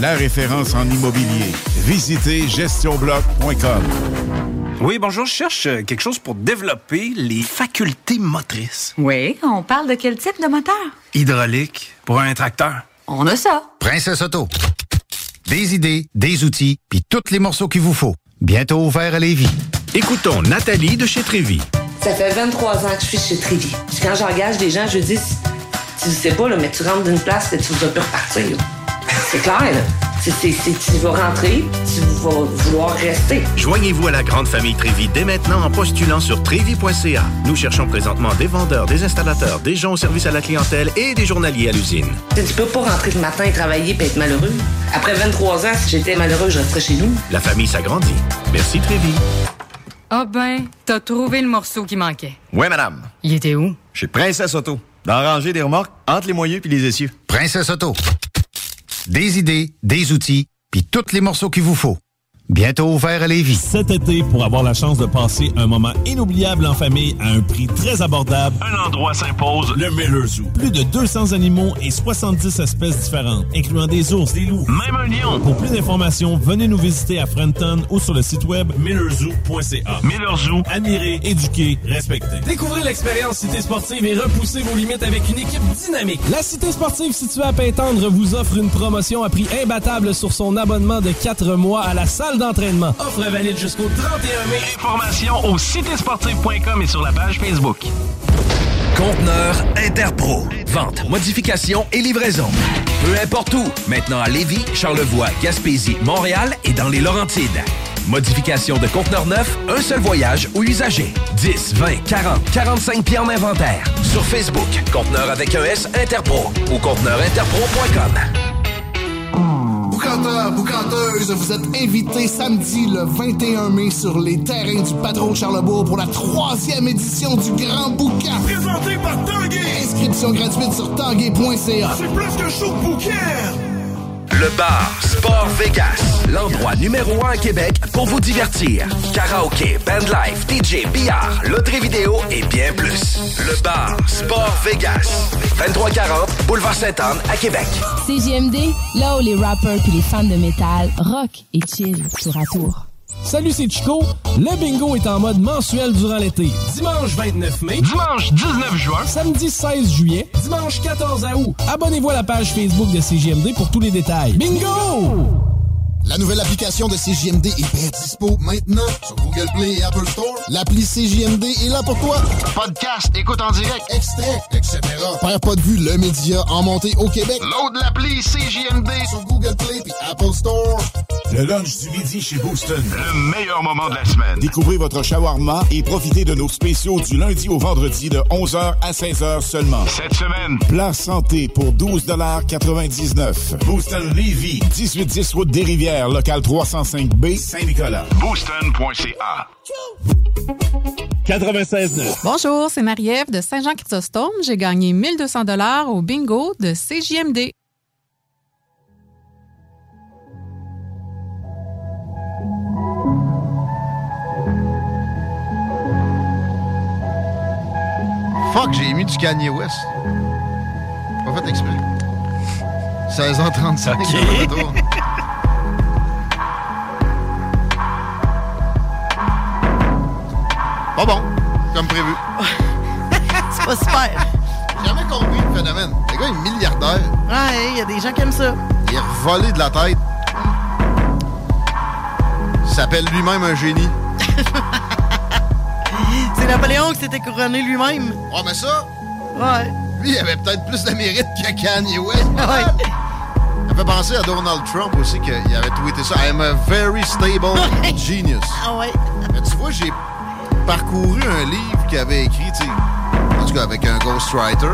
[SPEAKER 14] La référence en immobilier. Visitez GestionBloc.com
[SPEAKER 38] Oui, bonjour, je cherche euh, quelque chose pour développer les facultés motrices.
[SPEAKER 39] Oui, on parle de quel type de moteur?
[SPEAKER 38] Hydraulique pour un tracteur.
[SPEAKER 39] On a ça.
[SPEAKER 40] Princesse Auto. Des idées, des outils, puis tous les morceaux qu'il vous faut. Bientôt ouvert à Lévis.
[SPEAKER 41] Écoutons Nathalie de chez Trévy.
[SPEAKER 42] Ça fait 23 ans que je suis chez Trévy. Puis quand j'engage des gens, je dis, tu sais pas, là, mais tu rentres d'une place, et tu vas plus repartir. là. C'est clair, c'est- tu vas rentrer, tu vas vouloir rester.
[SPEAKER 41] Joignez-vous à la grande famille Trévi dès maintenant en postulant sur trévi.ca. Nous cherchons présentement des vendeurs, des installateurs, des gens au service à la clientèle et des journaliers à l'usine.
[SPEAKER 42] Tu peux pas rentrer le matin et travailler et être malheureux. Après 23 ans, si j'étais malheureux, je resterais chez nous.
[SPEAKER 41] La famille s'agrandit. Merci Trévi.
[SPEAKER 39] Ah ben, t'as trouvé le morceau qui manquait.
[SPEAKER 40] Oui, madame.
[SPEAKER 39] Il était où?
[SPEAKER 40] Chez Princesse Auto. Dans la rangée des remorques, entre les moyeux puis les essieux. Princesse Auto. Des idées, des outils, puis tous les morceaux qu'il vous faut. Bientôt ouvert à Lévis.
[SPEAKER 43] Cet été, pour avoir la chance de passer un moment inoubliable en famille à un prix très abordable, un endroit s'impose, le Miller Zoo. Plus de 200 animaux et 70 espèces différentes, incluant des ours, des loups, même un lion. Pour plus d'informations, venez nous visiter à Frenton ou sur le site web millerzoo.ca. Miller Zoo, admirer, éduquer, respecter.
[SPEAKER 44] Découvrez l'expérience Cité Sportive et repoussez vos limites avec une équipe dynamique. La Cité Sportive située à Pintendre vous offre une promotion à prix imbattable sur son abonnement de 4 mois à la salle d'entraînement. Offre valide jusqu'au 31 mai. Informations au citésportive.com et sur la page Facebook.
[SPEAKER 16] Conteneur Interpro. Vente, modification et livraison. Peu importe où. Maintenant à Lévis, Charlevoix, Gaspésie, Montréal et dans les Laurentides. Modification de conteneur neuf, un seul voyage ou usager. 10, 20, 40, 45 pieds en inventaire. Sur Facebook, conteneur avec un S Interpro ou conteneurinterpro.com.
[SPEAKER 9] Boucanteur, boucanteuse, vous êtes invités samedi le 21 mai sur les terrains du Patron Charlebourg pour la troisième édition du Grand Boucan.
[SPEAKER 5] Présenté par Tanguay.
[SPEAKER 9] Inscription gratuite sur tanguay.ca.
[SPEAKER 5] C'est plus que show de bouquin.
[SPEAKER 16] Le bar Sport Vegas, l'endroit numéro un à Québec pour vous divertir. Karaoke, bandlife, DJ, billard, loterie vidéo et bien plus. Le bar Sport Vegas, 2340 Boulevard Sainte-Anne à Québec.
[SPEAKER 37] CGMD, là où les rappers puis les fans de métal rock et chill tour à tour.
[SPEAKER 44] Salut, c'est Chico. Le bingo est en mode mensuel durant l'été. Dimanche 29 mai, dimanche 19 juin, samedi 16 juillet, dimanche 14 août. Abonnez-vous à la page Facebook de CGMD pour tous les détails. Bingo!
[SPEAKER 9] La nouvelle application de CJMD est bien dispo maintenant sur Google Play et Apple Store. L'appli CJMD est là pour toi. Podcast, écoute en direct, extrait, etc. Père pas de vue, le média en montée au Québec. Load l'appli CJMD sur Google Play et Apple Store.
[SPEAKER 14] Le lunch du midi chez Booston. Le meilleur moment de la semaine. Découvrez votre shawarma et profitez de nos spéciaux du lundi au vendredi de 11h à 16h seulement. Cette semaine, plat santé pour 12,99 Booston Levy, 1810 route des Rivières, local 305B, Saint-Nicolas. Booston.ca.
[SPEAKER 45] 96.9. Bonjour, c'est Marie-Ève de Saint-Jean-Chrysostome. J'ai gagné 1200 dollars au bingo de CJMD.
[SPEAKER 24] Fuck, j'ai mis du Kanye West. Pas fait exprès. 16h35.
[SPEAKER 3] Ok.
[SPEAKER 24] Pas bon, comme prévu.
[SPEAKER 25] C'est pas super.
[SPEAKER 24] J'ai jamais compris le phénomène. Le gars est milliardaire.
[SPEAKER 25] Ouais, il y a des gens qui aiment ça.
[SPEAKER 24] Il est revolé de la tête. Il s'appelle lui-même un génie.
[SPEAKER 25] C'est Napoléon qui s'était couronné lui-même.
[SPEAKER 24] Ouais, mais ça,
[SPEAKER 25] Ouais.
[SPEAKER 24] lui, il avait peut-être plus de mérite que Kanye West.
[SPEAKER 25] Ouais.
[SPEAKER 24] Ça fait penser à Donald Trump aussi, qu'il avait tweeté ça. I'm a very stable genius.
[SPEAKER 25] Ah ouais.
[SPEAKER 24] Mais tu vois, j'ai parcouru un livre qu'il avait écrit, en tout cas avec un ghostwriter.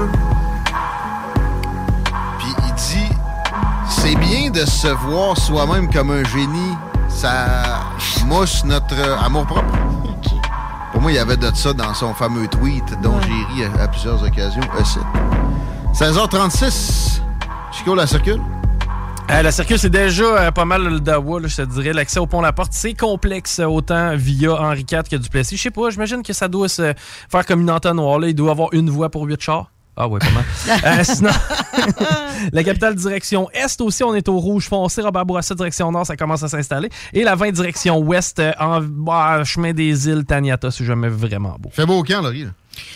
[SPEAKER 24] Puis il dit c'est bien de se voir soi-même comme un génie. Ça mouche notre euh, amour-propre. Pour moi, il y avait de ça dans son fameux tweet dont j'ai ri à, à plusieurs occasions aussi. 16h36. Chico, la circule?
[SPEAKER 3] Euh, la circule, c'est déjà euh, pas mal le dawa, je te dirais. L'accès au pont La Porte, c'est complexe, euh, autant via Henri IV que Duplessis. Je sais pas, j'imagine que ça doit se faire comme une entonnoir. Là. Il doit avoir une voie pour huit chars. Ah ouais. Euh, sinon, la capitale direction Est aussi, on est au rouge foncé. Robert Bourassa, direction Nord, ça commence à s'installer. Et la 20 direction Ouest, en bah, chemin des îles Taniata, c'est jamais vraiment beau.
[SPEAKER 24] Fait beau au camp, Laurie. là.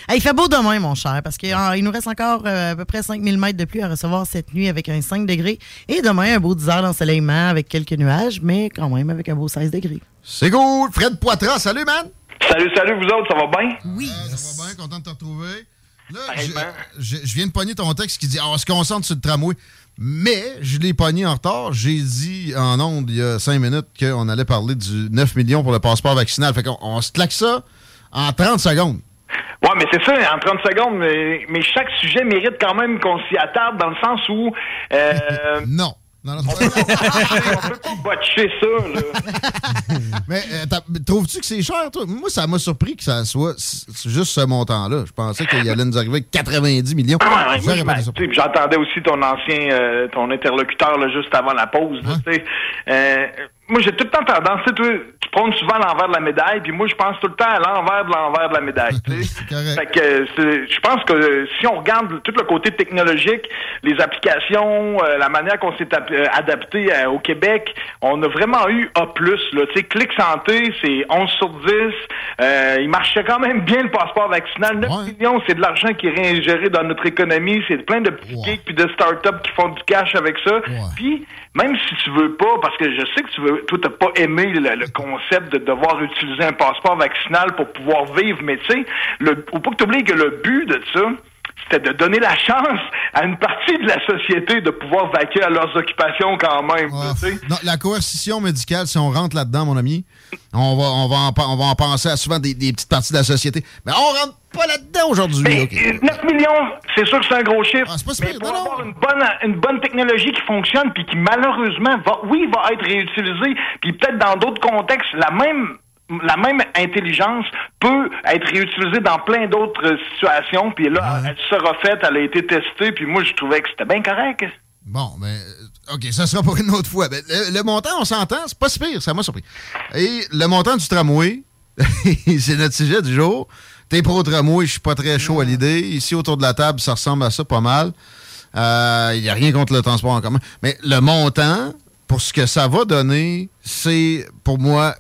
[SPEAKER 25] Hey, il fait beau demain, mon cher, parce qu'il nous reste encore euh, à peu près 5000 mètres de pluie à recevoir cette nuit avec un 5 degrés. Et demain, un beau 10 heures d'ensoleillement avec quelques nuages, mais quand même avec un beau 16 degrés.
[SPEAKER 24] C'est cool. Fred Poitras, salut, man.
[SPEAKER 31] Salut, salut, vous autres, ça va bien?
[SPEAKER 25] Oui.
[SPEAKER 24] ça va bien, content de te retrouver. Là, je, je- je viens de pogner ton texte qui dit Ah, on se concentre sur le tramway. Mais je l'ai pogné en retard. J'ai dit en ondes il y a cinq minutes qu'on allait parler du 9 millions pour le passeport vaccinal. Fait qu'on on se claque ça en 30 secondes.
[SPEAKER 31] Ouais, mais c'est ça, en 30 secondes, mais, mais chaque sujet mérite quand même qu'on s'y attarde dans le sens où. Euh,
[SPEAKER 24] non. Non, non,
[SPEAKER 31] on peut pas botcher ça, là.
[SPEAKER 24] Mais euh, t'as- trouves-tu que c'est cher, toi? Moi, ça m'a surpris que ça soit juste ce montant-là. Je pensais qu'il allait nous arriver avec 90 millions.
[SPEAKER 31] Ouais, ouais, J'entendais aussi ton ancien, euh, ton interlocuteur là, juste avant la pause. là, tu sais. Moi, j'ai tout le temps tendance, tu tu prônes souvent l'envers de la médaille, puis moi, je pense tout le temps à l'envers de l'envers de la médaille. fait que je pense que si on regarde tout le côté technologique, les applications, euh, la manière qu'on s'est euh, adapté euh, au Québec, on a vraiment eu A+. Là, tu sais, Clic Santé, c'est 11 sur 10. Euh, il marchait quand même bien le passeport vaccinal. 9 millions, c'est de l'argent qui est réingéré dans notre économie. C'est plein de petits geeks puis de start-up qui font du cash avec ça. Puis, même si tu veux pas, parce que je sais que tu veux, toi, t'as pas aimé le, le concept de devoir utiliser un passeport vaccinal pour pouvoir vivre, mais tu sais, le, faut pas que tu oublies que le but de ça, c'était de donner la chance à une partie de la société de pouvoir vaquer à leurs occupations quand même. tu sais.
[SPEAKER 24] Non, la coercition médicale, si on rentre là-dedans, mon ami, on va, on va, en, on va en penser à souvent des, des petites parties de la société. Mais on rentre pas là-dedans aujourd'hui.
[SPEAKER 31] Mais,
[SPEAKER 24] OK.
[SPEAKER 31] euh, 9 millions, c'est sûr que c'est un gros chiffre.
[SPEAKER 24] Ah,
[SPEAKER 31] mais pour avoir une bonne, une bonne technologie qui fonctionne, puis qui malheureusement, va, oui, va être réutilisée, puis peut-être dans d'autres contextes, la même la même intelligence peut être réutilisée dans plein d'autres euh, situations, puis là, elle sera faite, elle a été testée, puis moi, je trouvais que c'était bien correct.
[SPEAKER 24] Bon, mais euh, OK, ça sera pour une autre fois. Ben, le, le montant, on s'entend, c'est pas si pire, ça m'a surpris. Et le montant du tramway, c'est notre sujet du jour. T'es pro tramway, je suis pas très chaud à l'idée. Ici, autour de la table, ça ressemble à ça pas mal. Il n'y a rien contre le transport en commun. Mais le montant, pour ce que ça va donner, c'est pour moi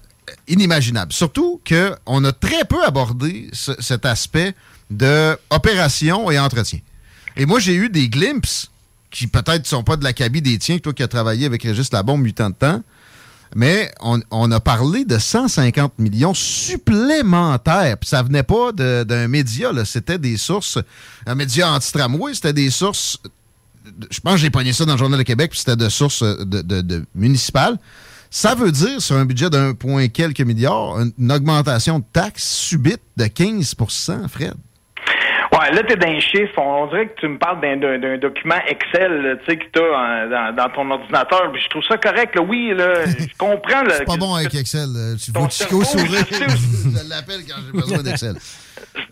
[SPEAKER 24] inimaginable. Surtout qu'on a très peu abordé ce- cet aspect de opération et entretien. Et moi, j'ai eu des glimpses qui peut-être sont pas de l'acabit des tiens, toi qui as travaillé avec Régis Labombe 8 ans de temps, mais on, a parlé de 150 millions supplémentaires. Puis ça venait pas d'un média, c'était des sources, un média anti-tramway, c'était des sources, je pense que j'ai pogné ça dans le Journal de Québec, puis c'était de sources de, municipales. Ça veut dire, sur un budget d'un point quelques milliards, une augmentation de taxes subite de 15% Fred.
[SPEAKER 31] Ouais, là, t'es dans les chiffres. On, on dirait que tu me parles d'un, d'un- d'un document Excel, tu sais, que t'as en- dans, dans ton ordinateur. Puis je trouve ça correct, là. Oui, là, je comprends. là,
[SPEAKER 24] C'est pas bon avec Excel. Tu vois
[SPEAKER 31] cerveau,
[SPEAKER 24] sourire?
[SPEAKER 31] je
[SPEAKER 24] l'appelle quand j'ai besoin d'Excel.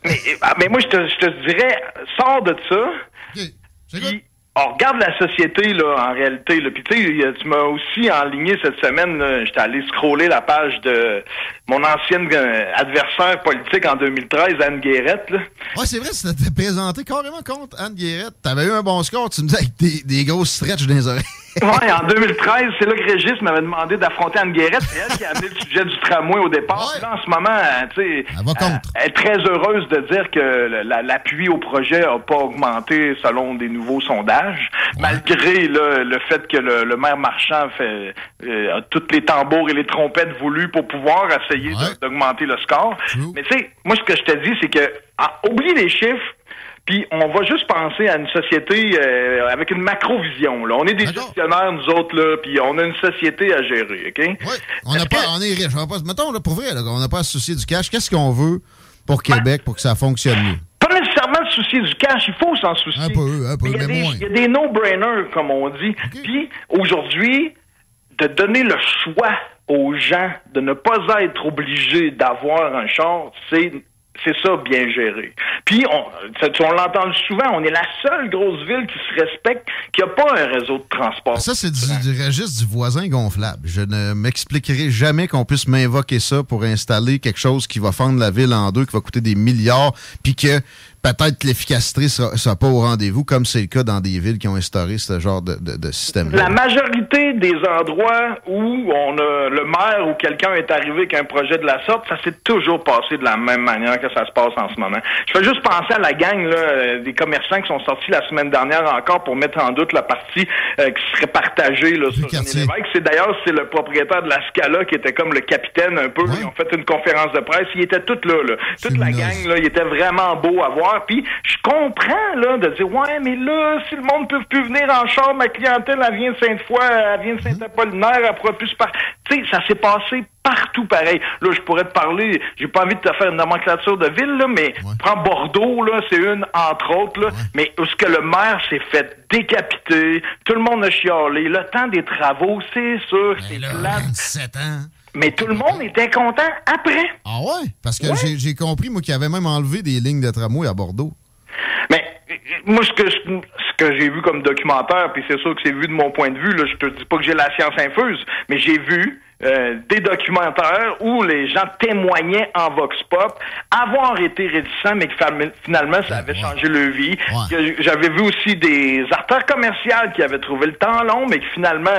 [SPEAKER 31] Mais, ah, mais moi, je te, je te dirais, sors de ça. Puis, on regarde la société, là, en réalité. Là. Puis, tu sais, tu m'as aussi enligné cette semaine. J'étais allé scroller la page de mon ancienne euh, adversaire politique en 2013, Anne Guérette. Là.
[SPEAKER 24] Ouais, c'est vrai, tu t'étais présenté carrément contre Anne Guérette. T'avais eu un bon score, tu me disais avec des, des grosses stretches dans les oreilles.
[SPEAKER 31] Ouais, en 2013, c'est là que Régis m'avait demandé d'affronter Anne Guérette. C'est elle qui a amené le sujet du tramway au départ. Puis là, en ce moment, euh, tu sais, euh, elle est très heureuse de dire que l'appui au projet n'a pas augmenté selon des nouveaux sondages, malgré là, le fait que le, le maire Marchand fait euh, a toutes les tambours et les trompettes voulues pour pouvoir essayer d'augmenter le score. Mais tu sais, moi, ce que je te dis, c'est que ah, oublie les chiffres. Puis on va juste penser à une société euh, avec une macro-vision. Là. On est des gestionnaires, nous autres, là, puis on a une société à gérer, OK?
[SPEAKER 24] On, n'a pas, on est riche. On va pas, mettons, là, pour vrai, là, on n'a pas à se soucier du cash. Qu'est-ce qu'on veut pour Québec pour que ça fonctionne mieux?
[SPEAKER 31] Pas nécessairement de soucier du cash, il faut s'en soucier.
[SPEAKER 24] Un peu, un peu,
[SPEAKER 31] il y a
[SPEAKER 24] mais
[SPEAKER 31] des-
[SPEAKER 24] moins.
[SPEAKER 31] Il y a des no-brainers, comme on dit. Puis aujourd'hui, de donner le choix aux gens de ne pas être obligés d'avoir un char, c'est c'est ça bien géré. Puis on, l'entend souvent, on est la seule grosse ville qui se respecte, qui n'a pas un réseau de transport.
[SPEAKER 24] Ça, c'est du registre du voisin gonflable. Je ne m'expliquerai jamais qu'on puisse m'invoquer ça pour installer quelque chose qui va fendre la ville en deux, qui va coûter des milliards, puis que peut-être l'efficacité sera, sera pas au rendez-vous, comme c'est le cas dans des villes qui ont instauré ce genre de, de- de système
[SPEAKER 31] La majorité des endroits où on a le maire ou quelqu'un est arrivé avec un projet de la sorte, ça s'est toujours passé de la même manière que ça se passe en ce moment. Je fais juste penser à la gang là, euh, des commerçants qui sont sortis la semaine dernière encore pour mettre en doute la partie euh, qui serait partagée là, sur René. C'est d'ailleurs c'est le propriétaire de la Scala qui était comme le capitaine un peu. Ils ont fait une conférence de presse. Ils étaient tous là, là. Toute la gang là, il était vraiment beau à voir. Puis je comprends là de dire ouais mais là si le monde peut plus venir en char, ma clientèle elle vient de Sainte-Foy, elle vient de Saint-Apollinaire, elle pourra plus se par... Tu sais ça s'est passé partout pareil. Là, je pourrais te parler, j'ai pas envie de te faire une nomenclature de ville, là, mais prends Bordeaux, là, c'est une entre autres, là, mais où ce que le maire s'est fait décapiter, tout le monde a chialé, le temps des travaux, c'est sûr, c'est plate.
[SPEAKER 24] 27 ans.
[SPEAKER 31] Mais tout le monde était content après.
[SPEAKER 24] Ah ouais? Parce que j'ai- j'ai compris, moi, qu'il avait même enlevé des lignes de tramway à Bordeaux.
[SPEAKER 31] Mais moi, ce que, ce que j'ai vu comme documentaire, puis c'est sûr que c'est vu de mon point de vue, là, je te dis pas que j'ai la science infuse, mais j'ai vu euh, des documentaires où les gens témoignaient en vox pop, avoir été réticents, mais que finalement, ça avait changé leur vie. J'avais vu aussi des artères commerciales qui avaient trouvé le temps long, mais qui finalement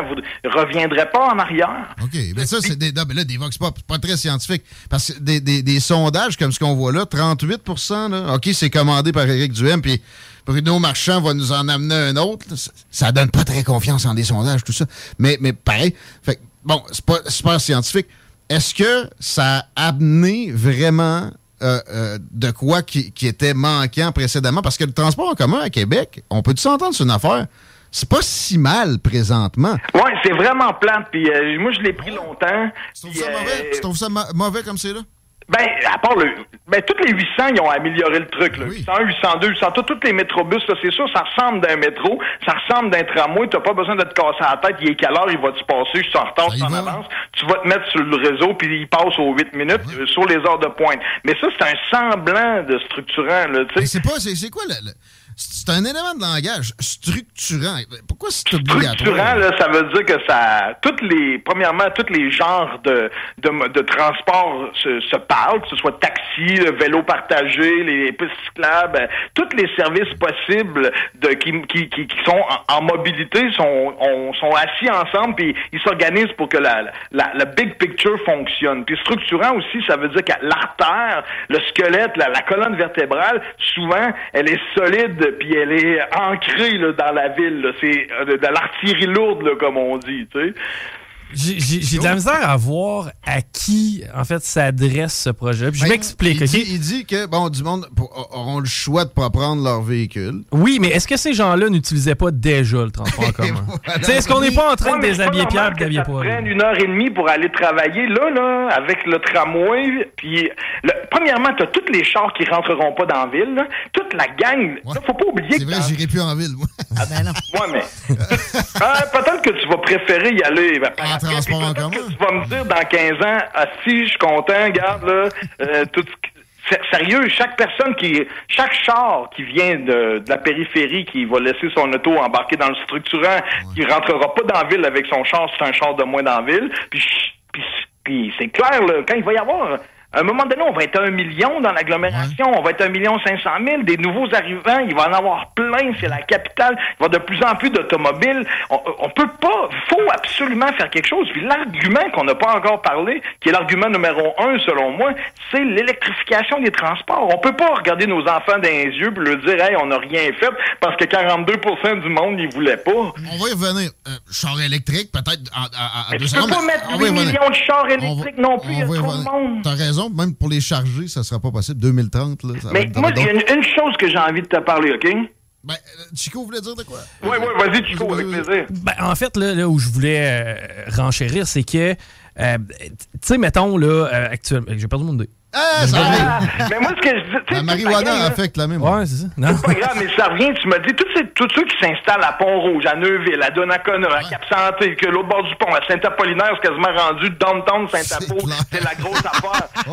[SPEAKER 31] ne reviendraient pas en arrière.
[SPEAKER 24] OK, mais ça, c'est des, non, mais là, des vox pop, c'est pas très scientifique. Parce que des, des- des sondages comme ce qu'on voit là, 38 là, OK, c'est commandé par Éric Duhem, puis Bruno Marchand va nous en amener un autre. Ça, ça donne pas très confiance en des sondages, tout ça. Mais, mais pareil, fait, bon, c'est pas super scientifique. Est-ce que ça a amené vraiment euh, euh, de quoi qui, qui était manquant précédemment? Parce que le transport en commun à Québec, on peut s'entendre sur une affaire? C'est pas si mal présentement.
[SPEAKER 31] Ouais, c'est vraiment plate. Puis euh, moi, je l'ai pris longtemps.
[SPEAKER 24] Tu trouves ça mauvais? Tu trouves ça ma- mauvais comme c'est là?
[SPEAKER 31] Ben, à part le. Ben, toutes les 800, ils ont amélioré le truc, là. 801, 802, 803, tous les métrobus, là, c'est sûr, ça ressemble d'un métro, ça ressemble d'un tramway, t'as pas besoin de te casser la tête, il est quelle heure, il va te passer, je suis en retard, je suis en avance, tu vas te mettre sur le réseau, puis il passe aux 8 minutes, euh, sur les heures de pointe. Mais ça, c'est un semblant de structurant, là, tu sais.
[SPEAKER 24] C'est pas, c'est c'est quoi le. C'est un élément de langage structurant. Pourquoi c'est obligatoire?
[SPEAKER 31] structurant, là, ça veut dire que ça, toutes les, premièrement, tous les genres de, de, de transport se, se parlent, que ce soit taxi, le vélo partagé, les pistes cyclables, tous les services possibles de, qui, qui, qui, qui sont en, en mobilité sont, on- sont assis ensemble puis ils s'organisent pour que la, la, la big picture fonctionne. Puis structurant aussi, ça veut dire que l'artère, le squelette, la, la colonne vertébrale, souvent, elle est solide puis elle est ancrée là, dans la ville. C'est euh, de, l'artillerie lourde, là, comme on dit. Tu sais.
[SPEAKER 3] J'ai de la misère à voir à qui, en fait, s'adresse ce projet. Puis je
[SPEAKER 24] Ben,
[SPEAKER 3] m'explique,
[SPEAKER 24] il il dit que, bon, du monde pour- auront le choix de pas prendre leur véhicule.
[SPEAKER 3] Oui, mais est-ce que ces gens-là n'utilisaient pas déjà le transport en commun? Tu sais, Est-ce qu'on n'est pas en train
[SPEAKER 31] Ouais,
[SPEAKER 3] de déshabiller Pierre et d'habiller Paul?
[SPEAKER 31] prenne une heure et demie pour aller travailler là, là, avec le tramway. Puis, le- premièrement, t'as tous les chars qui rentreront pas dans la ville. là. Toute la gang. Là, faut pas oublier
[SPEAKER 24] C'est
[SPEAKER 31] que
[SPEAKER 24] vrai, j'irai plus en ville, moi.
[SPEAKER 31] Ouais, mais. Ah, Peut-être que tu vas préférer y aller. ben, après,
[SPEAKER 24] transport en
[SPEAKER 31] que Tu vas me dire dans 15 ans, ah, si, je suis content, regarde, là, euh, tout Sérieux, chaque personne qui, chaque char qui vient de, de la périphérie, qui va laisser son auto embarquer dans le structurant, qui rentrera pas dans la ville avec son char, c'est un char de moins dans la ville. Puis, puis c'est clair, là, quand il va y avoir à un moment donné, on va être un million dans l'agglomération, on va être un million cinq cent mille, des nouveaux arrivants, il va en avoir plein, c'est la capitale, il va y avoir de plus en plus d'automobiles. On, on peut pas, faut absolument faire quelque chose. Puis l'argument qu'on n'a pas encore parlé, qui est l'argument numéro un selon moi, c'est l'électrification des transports. On peut pas regarder nos enfants dans les yeux et leur dire, hey, on n'a rien fait parce que 42% du monde n'y voulait pas.
[SPEAKER 24] On va y revenir. Euh, char électrique, peut-être en, en- en
[SPEAKER 31] Mais
[SPEAKER 24] deux
[SPEAKER 31] tu peux
[SPEAKER 24] secondes,
[SPEAKER 31] pas mettre
[SPEAKER 24] on va y
[SPEAKER 31] 8
[SPEAKER 24] revenir.
[SPEAKER 31] millions de chars
[SPEAKER 24] va-
[SPEAKER 31] électriques non plus, il y a trop de monde.
[SPEAKER 24] T'as raison, même pour les charger, ça sera pas possible. 2030, là. ça va
[SPEAKER 31] Mais moi, il y a une, une chose que j'ai envie de te parler, OK?
[SPEAKER 24] Ben, Chico voulait dire de quoi?
[SPEAKER 31] Oui, oui, vas-y, Chico, avec plaisir.
[SPEAKER 3] Ben, en fait, là, là où je voulais euh, renchérir, c'est que, euh, tu sais, mettons, là, euh, actuellement, j'ai perdu mon idée.
[SPEAKER 24] Ah,
[SPEAKER 3] ça
[SPEAKER 31] Ah, mais moi, ce que je dis, tu sais,
[SPEAKER 24] La marijuana affecte la mémoire.
[SPEAKER 3] Ouais, c'est ça.
[SPEAKER 31] C'est pas grave, mais ça revient, tu me dis, tous, ces, tous ceux qui s'installent à Pont-Rouge, à Neuville, à Donnacona, à Cap-Santé, que l'autre bord du pont, à Saint-Apollinaire, c'est quasiment rendu downtown Saint-Apo, c'est la grosse affaire.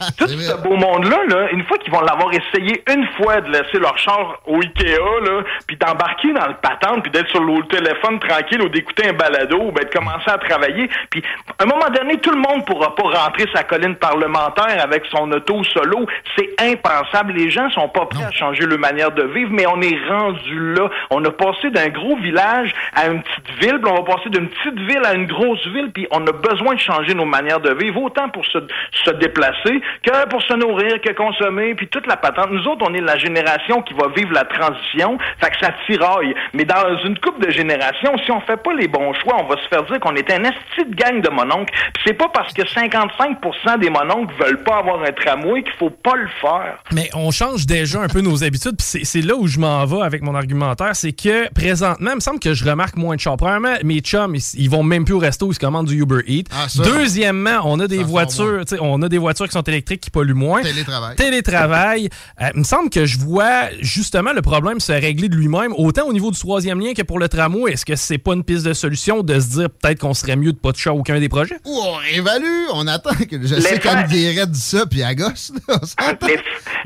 [SPEAKER 31] Sais, Tout ce beau monde-là, là, une fois qu'ils vont l'avoir essayé une fois de laisser leur char au Ikea, là, puis d'embarquer dans le patente, puis d'être sur le téléphone tranquille ou d'écouter un balado, ou ben, de commencer à travailler, puis à un moment donné, tout le monde pourra pas rentrer sa colline parlementaire avec son auto solo. C'est impensable. Les gens sont pas prêts à changer leur manière de vivre, mais on est rendu là. On a passé d'un gros village à une petite ville, puis on va passer d'une petite ville à une grosse ville, puis on a besoin de changer nos manières de vivre, autant pour se, se déplacer que pour se nourrir, que consommer, puis toute la patente. Nous autres, on est la génération qui va vivre la transition, fait que ça tiraille. Mais dans une couple de générations, si on fait pas les bons choix, on va se faire dire qu'on est un esti de gang de mononcles. Puis c'est pas parce que 55% des mononcles veulent pas avoir un tramway qu'il faut pas le faire.
[SPEAKER 3] Mais on change déjà un peu nos habitudes, puis c'est- là où je m'en vais avec mon argumentaire, c'est que présentement, il me semble que je remarque moins de chars. Premièrement, mes chums, ils, ils vont même plus au resto, ils se commandent du Uber Eats.
[SPEAKER 24] Ah.
[SPEAKER 3] Deuxièmement, on a des
[SPEAKER 24] Ça
[SPEAKER 3] voitures, tu sais, on a des voitures qui sont électriques qui polluent moins.
[SPEAKER 24] Télétravail.
[SPEAKER 3] Télétravail. Euh, il me semble que je vois justement le problème se régler de lui-même, autant au niveau du troisième lien que pour le tramway. Est-ce que c'est pas une piste de solution de se dire peut-être qu'on serait mieux de pas toucher à aucun des projets?
[SPEAKER 24] Ou on évalue, on attend que je
[SPEAKER 31] Les
[SPEAKER 24] sais qu'Anne Guérette dit ça, puis à gosse.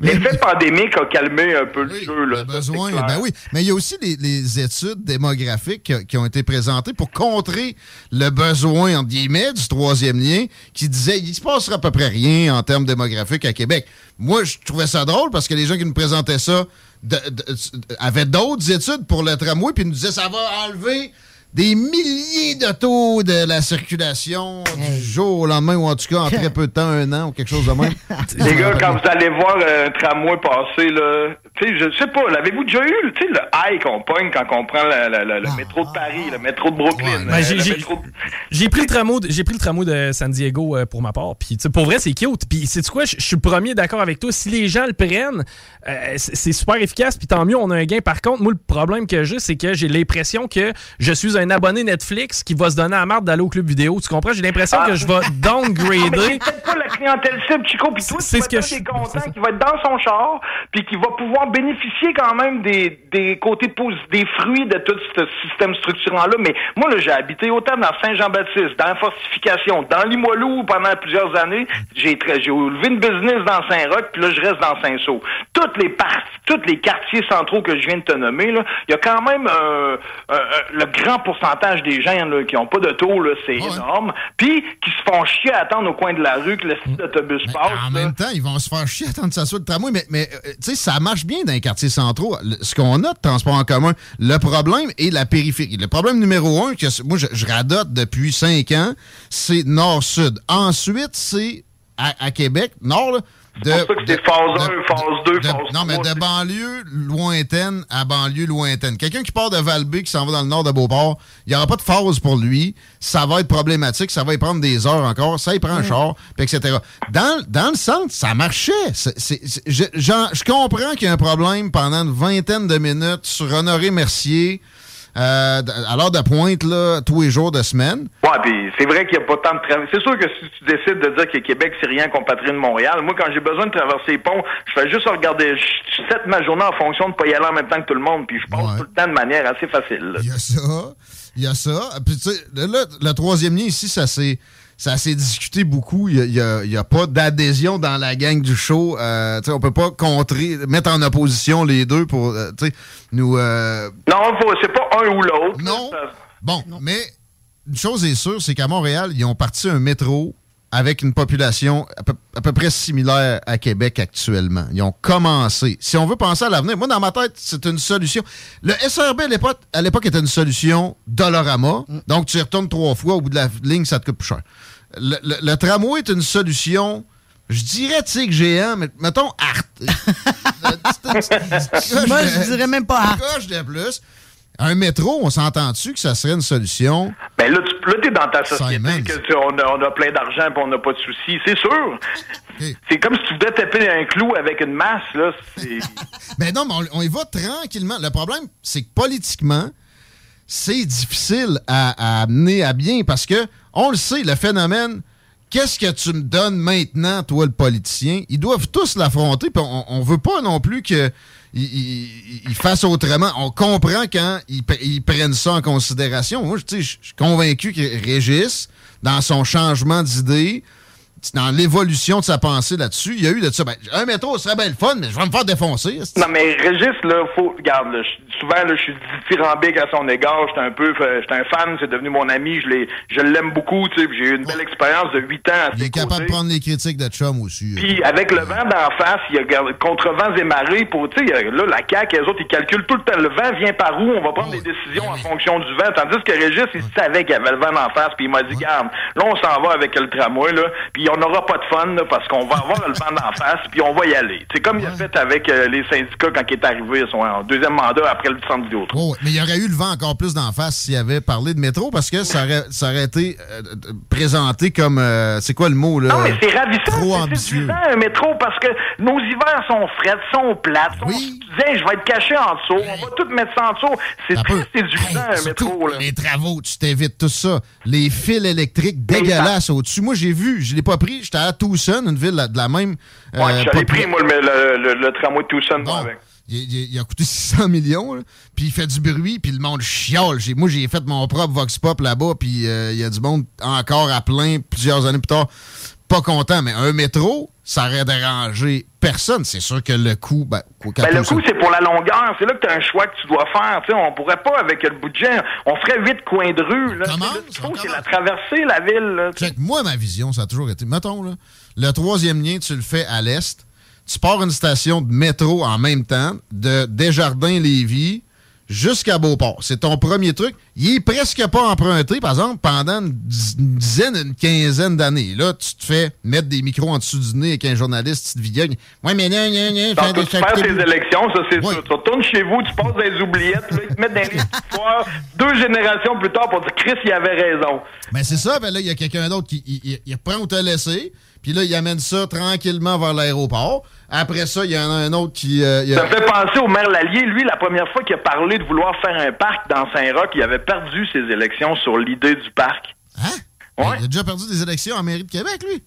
[SPEAKER 31] L'effet pandémique a calmé un peu le jeu. Là,
[SPEAKER 24] Le besoin, ben oui. Mais il y a aussi les, les études démographiques qui, qui ont été présentées pour contrer le besoin, entre guillemets, du troisième lien, qui disait il se passera à peu près rien en termes démographiques à Québec. Moi, je trouvais ça drôle parce que les gens qui nous présentaient ça de- de- avaient d'autres études pour le tramway, puis ils nous disaient ça va enlever des milliers de taux de la circulation du jour au lendemain, ou en tout cas en très peu de temps, un an, ou quelque chose de même.
[SPEAKER 31] Les gars, quand vous allez voir un tramway passer, là, tu sais, je sais pas, l'avez-vous déjà eu, tu sais, le high qu'on pogne quand on prend la- la- la- le métro de Paris, le métro de Brooklyn?
[SPEAKER 3] Ben,
[SPEAKER 31] euh,
[SPEAKER 3] j'ai-
[SPEAKER 31] métro-
[SPEAKER 3] pris le tramway, j'ai pris le tramway de San Diego euh, pour ma part. Puis pour vrai, c'est cute. Puis c'est quoi, je suis le premier d'accord avec toi. Si les gens le prennent, euh, c'est c'est super efficace. Puis tant mieux, on a un gain. Par contre, moi le problème que j'ai, c'est que j'ai l'impression que je suis un abonné Netflix qui va se donner à marre d'aller au club vidéo. Tu comprends? J'ai l'impression
[SPEAKER 31] Ah.
[SPEAKER 3] que je vais downgrader.
[SPEAKER 31] c'est peut-être pas la clientèle cible, Chico, puis toi,
[SPEAKER 3] C'est ce que je-
[SPEAKER 31] un des contents qui va être dans son char, puis qui va pouvoir bénéficier quand même des, des côtés positifs, des fruits de tout ce système structurant-là. Mais moi, là, j'ai habité autant dans Saint-Jean-Baptiste, dans la fortification, dans Limoilou pendant plusieurs années. J'ai j'ai levé une business dans Saint-Roch, puis là, je reste dans Saint-Saul. Toutes les parties, tous les quartiers centraux que je viens de te nommer, là, il y a quand même euh, euh, euh, le grand pourcentage des gens là, qui ont pas d'auto, là, c'est énorme, puis qui se font chier à attendre au coin de la rue que le site d'autobus passe.
[SPEAKER 24] En même temps, ils vont se faire chier à attendre que ça soit le tramway, mais, mais euh, tu sais, ça marche bien dans les quartiers centraux. Le- ce qu'on a de transport en commun, le problème est la périphérie. Le problème numéro un, que moi, je, je radote depuis cinq ans, c'est nord-sud. Ensuite, c'est à, à Québec, nord, là, de,
[SPEAKER 31] C'est pour ça que c'est phase 1, phase 2,
[SPEAKER 24] de-
[SPEAKER 31] phase
[SPEAKER 24] Non, mais
[SPEAKER 31] 3,
[SPEAKER 24] de banlieue lointaine à banlieue lointaine. Quelqu'un qui part de Valby, qui s'en va dans le nord de Beauport, il n'y aura pas de phase pour lui. Ça va être problématique. Ça va y prendre des heures encore. Ça, il prend un char, puis etc. Dans, dans le centre, ça marchait. C'est- c'est- c'est- je, je comprends qu'il y a un problème pendant une vingtaine de minutes sur Honoré Mercier. Euh, à l'heure de pointe, là, tous les jours de semaine.
[SPEAKER 31] Ouais, puis c'est vrai qu'il n'y a pas tant de travail. C'est sûr que si tu décides de dire que Québec, c'est rien qu'on patrie de Montréal, moi, quand j'ai besoin de traverser les ponts, je fais juste regarder, je set ma journée en fonction de pas y aller en même temps que tout le monde, puis je passe tout le temps de manière assez facile.
[SPEAKER 24] Il y a ça. Il y a ça. Puis, tu sais, là, le troisième lien ici, ça s'est. Ça s'est discuté beaucoup. Il n'y a, il y a pas d'adhésion dans la gang du show. Euh, on peut pas contrer, mettre en opposition les deux pour euh, nous. euh,
[SPEAKER 31] Non, c'est pas un ou l'autre.
[SPEAKER 24] Non. Bon, mais une chose est sûre, c'est qu'à Montréal, ils ont parti un métro avec une population à peu, à peu près similaire à Québec actuellement. Ils ont commencé. Si on veut penser à l'avenir, moi, dans ma tête, c'est une solution. Le SRB, à l'époque, à l'époque, était une solution Dolorama. Donc, tu y retournes trois fois, au bout de la ligne, ça te coûte plus cher. Le, le- le tramway est une solution, je dirais, tu sais, que géant, mais mettons art.
[SPEAKER 25] Moi, je dirais même pas art.
[SPEAKER 24] Coche de plus. Un métro, on s'entend-tu que ça serait une solution?
[SPEAKER 31] Ben là, tu là, t'es dans ta société, que tu- on, a, on a plein d'argent et on n'a pas de soucis. C'est sûr. C'est comme si tu voulais taper un clou avec une masse, là.
[SPEAKER 24] Mais non, mais on, on y va tranquillement. Le problème, c'est que politiquement, c'est difficile à, à amener à bien parce que, on le sait, le phénomène, qu'est-ce que tu me donnes maintenant, toi, le politicien? Ils doivent tous l'affronter, puis on, on veut pas non plus que ils, fassent autrement. On comprend quand ils, pre- ils prennent ça en considération. Moi, je je suis convaincu que Régis, dans son changement d'idée, dans l'évolution de sa pensée là-dessus, il y a eu de ça. Ben, un métro serait bien le fun, mais je vais me faire défoncer.
[SPEAKER 31] Non, mais Régis, là, faut. Regarde, là, souvent, là, je suis dithyrambique à son égard. J'étais un peu. euh, J'étais un fan, c'est devenu mon ami. Je l'ai- je l'aime beaucoup, tu sais. J'ai eu une belle expérience de huit ans à
[SPEAKER 24] Il est capable de prendre les critiques de chum aussi.
[SPEAKER 31] Puis avec le vent d'en face, il y a contre vents et marées pour, tu sais, là, la CAQ, les autres, ils calculent tout le temps. Le vent vient par où? On va prendre des décisions en fonction du vent. Tandis que Régis, il savait qu'il y avait le vent d'en face, puis il m'a dit, garde, là, on s'en va avec le tramway, là, puis on n'aura pas de fun, là, parce qu'on va avoir le vent d'en face, puis on va y aller. C'est comme il a fait avec euh, les syndicats quand il est arrivé son en deuxième mandat après le centre vidéo.
[SPEAKER 24] Oh, ouais, mais il y aurait eu le vent encore plus d'en face s'il avait parlé de métro parce que ça aurait, ça aurait été euh, euh, présenté comme. euh, c'est quoi le mot, là?
[SPEAKER 31] Non, mais c'est ravissant.
[SPEAKER 24] Trop
[SPEAKER 31] c'est
[SPEAKER 24] ambitieux.
[SPEAKER 31] un métro, parce que nos hivers sont freds, sont plates. sont- Tu disais, je vais être caché en dessous. On va tout mettre ça en dessous. C'est très séduisant, un métro, là.
[SPEAKER 24] Les travaux, tu t'évites tout ça. Les fils électriques dégueulasses au-dessus. Moi, j'ai vu, je l'ai pas pris. J'étais à Tucson, une ville de la même.
[SPEAKER 31] Ouais,
[SPEAKER 24] euh,
[SPEAKER 31] j'avais
[SPEAKER 24] popula-
[SPEAKER 31] pris, moi, le, le, tramway de Tucson, avec.
[SPEAKER 24] Il, il- il a coûté 600 millions, là. puis il fait du bruit, puis le monde chiale. Moi, j'ai fait mon propre Vox Pop là-bas, puis euh, il y a du monde encore à plein plusieurs années plus tard. Pas content, mais un métro, ça aurait dérangé personne. C'est sûr que le coût... Ben,
[SPEAKER 31] Ben, le
[SPEAKER 24] on
[SPEAKER 31] coût, c'est pour la longueur. C'est là que tu as un choix que tu dois faire. Tu sais, on pourrait pas, avec le budget, on ferait huit coins de rue. Là.
[SPEAKER 24] Comment?
[SPEAKER 31] C'est la traversée, la ville. là.
[SPEAKER 24] Moi, ma vision, ça a toujours été. Mettons, là, le troisième lien, tu le fais à l'est. Tu pars une station de métro en même temps, de Desjardins-Lévis jusqu'à Beauport. C'est ton premier truc. Il est presque pas emprunté, par exemple, pendant une, dizaine, une quinzaine d'années. Là, tu te fais mettre des micros en dessous du nez avec un journaliste, tu te viognes. Ouais, mais non, non, non,
[SPEAKER 31] Donc,
[SPEAKER 24] des
[SPEAKER 31] tu perds tes élections, ça c'est sûr. Tu retournes chez vous, tu passes les oubliettes, là, ils te mettent dans les histoires. Deux générations plus tard pour dire Chris, il avait raison.
[SPEAKER 24] Ben c'est ça, ben là, il y a quelqu'un d'autre qui il, il- il reprend où t'as laissé, puis là, il amène ça tranquillement vers l'aéroport. Après ça, il y en a un autre qui... euh, y a-
[SPEAKER 31] Ça me fait penser au maire Lallier. Lui, la première fois qu'il a parlé de vouloir faire un parc dans Saint-Roch, il avait perdu ses élections sur l'idée du parc.
[SPEAKER 24] Ben, Il a déjà perdu des élections en mairie de Québec, lui.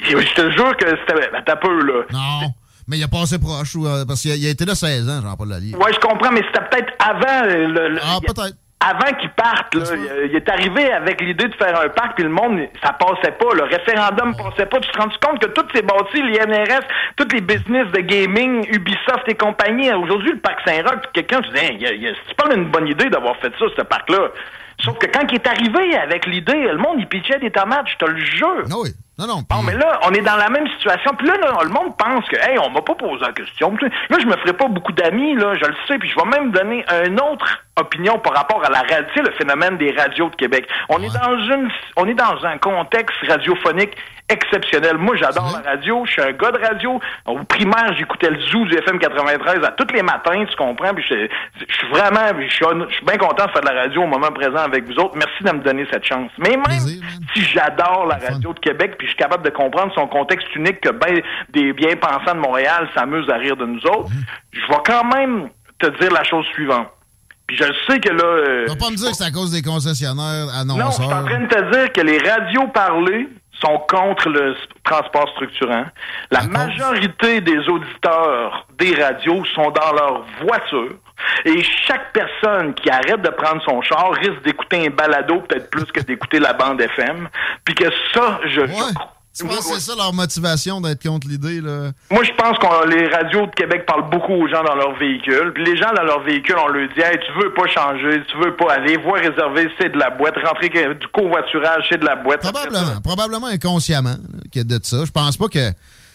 [SPEAKER 31] Je te jure que c'était... Ben, t'as peu, là.
[SPEAKER 24] Non, mais il a passé proche, ou, euh, parce qu'il a, été là 16 ans, Jean-Paul Lallier.
[SPEAKER 31] Ouais, je comprends, mais c'était peut-être avant euh, le... le-
[SPEAKER 24] Ah, peut-être.
[SPEAKER 31] Avant qu'il parte, là, il, il est arrivé avec l'idée de faire un parc, puis le monde, ça passait pas. Le référendum passait pas. Tu te rends compte que toutes ces bâtis, l'INRS, tous les business de gaming, Ubisoft et compagnie, aujourd'hui, le parc Saint-Roch, quelqu'un, tu dis, Hey, c'est pas une bonne idée d'avoir fait ça, ce parc-là. Sauf que quand il est arrivé avec l'idée, le monde, il pitchait des tomates, je te le jure.
[SPEAKER 24] oui. Non, non.
[SPEAKER 31] Bon, mais là, on est dans la même situation. Puis là, là, le monde pense que, hey, on m'a pas posé la question. Là, je me ferai pas beaucoup d'amis, là, je le sais. Puis je vais même donner une autre opinion par rapport à la radio, le phénomène des radios de Québec. On est dans une, on est dans un contexte radiophonique exceptionnel. Moi, j'adore la radio. Je suis un gars de radio. Au primaire, j'écoutais le zoo du FM 93 à tous les matins, tu comprends? Puis je, je suis vraiment, je suis, hon- je suis bien content de faire de la radio au moment présent avec vous autres. Merci de me donner cette chance. Mais même si j'adore la radio de Québec, puis je suis capable de comprendre son contexte unique que ben des bien-pensants de Montréal s'amusent à rire de nous autres, je vais quand même te dire la chose suivante. Puis je sais que là... euh,
[SPEAKER 24] Tu vas pas me dire que c'est à cause des concessionnaires
[SPEAKER 31] non, je suis en
[SPEAKER 24] annonceurs.
[SPEAKER 31] train de te dire que les radios parlées sont contre le transport structurant. La majorité des auditeurs des radios sont dans leur voiture. Et chaque personne qui arrête de prendre son char risque d'écouter un balado peut-être plus que d'écouter la bande FM. Puis que ça, je...
[SPEAKER 24] Tu penses que c'est ça leur motivation d'être contre l'idée, là?
[SPEAKER 31] Moi, je pense que les radios de Québec parlent beaucoup aux gens dans leur véhicule. Puis les gens dans leur véhicule, on leur dit, hey, tu veux pas changer, tu veux pas aller, voie réservée, c'est de la boîte, rentrer du covoiturage, c'est de la boîte.
[SPEAKER 24] Probablement, probablement inconsciemment qu'il y a de ça. Je pense pas que...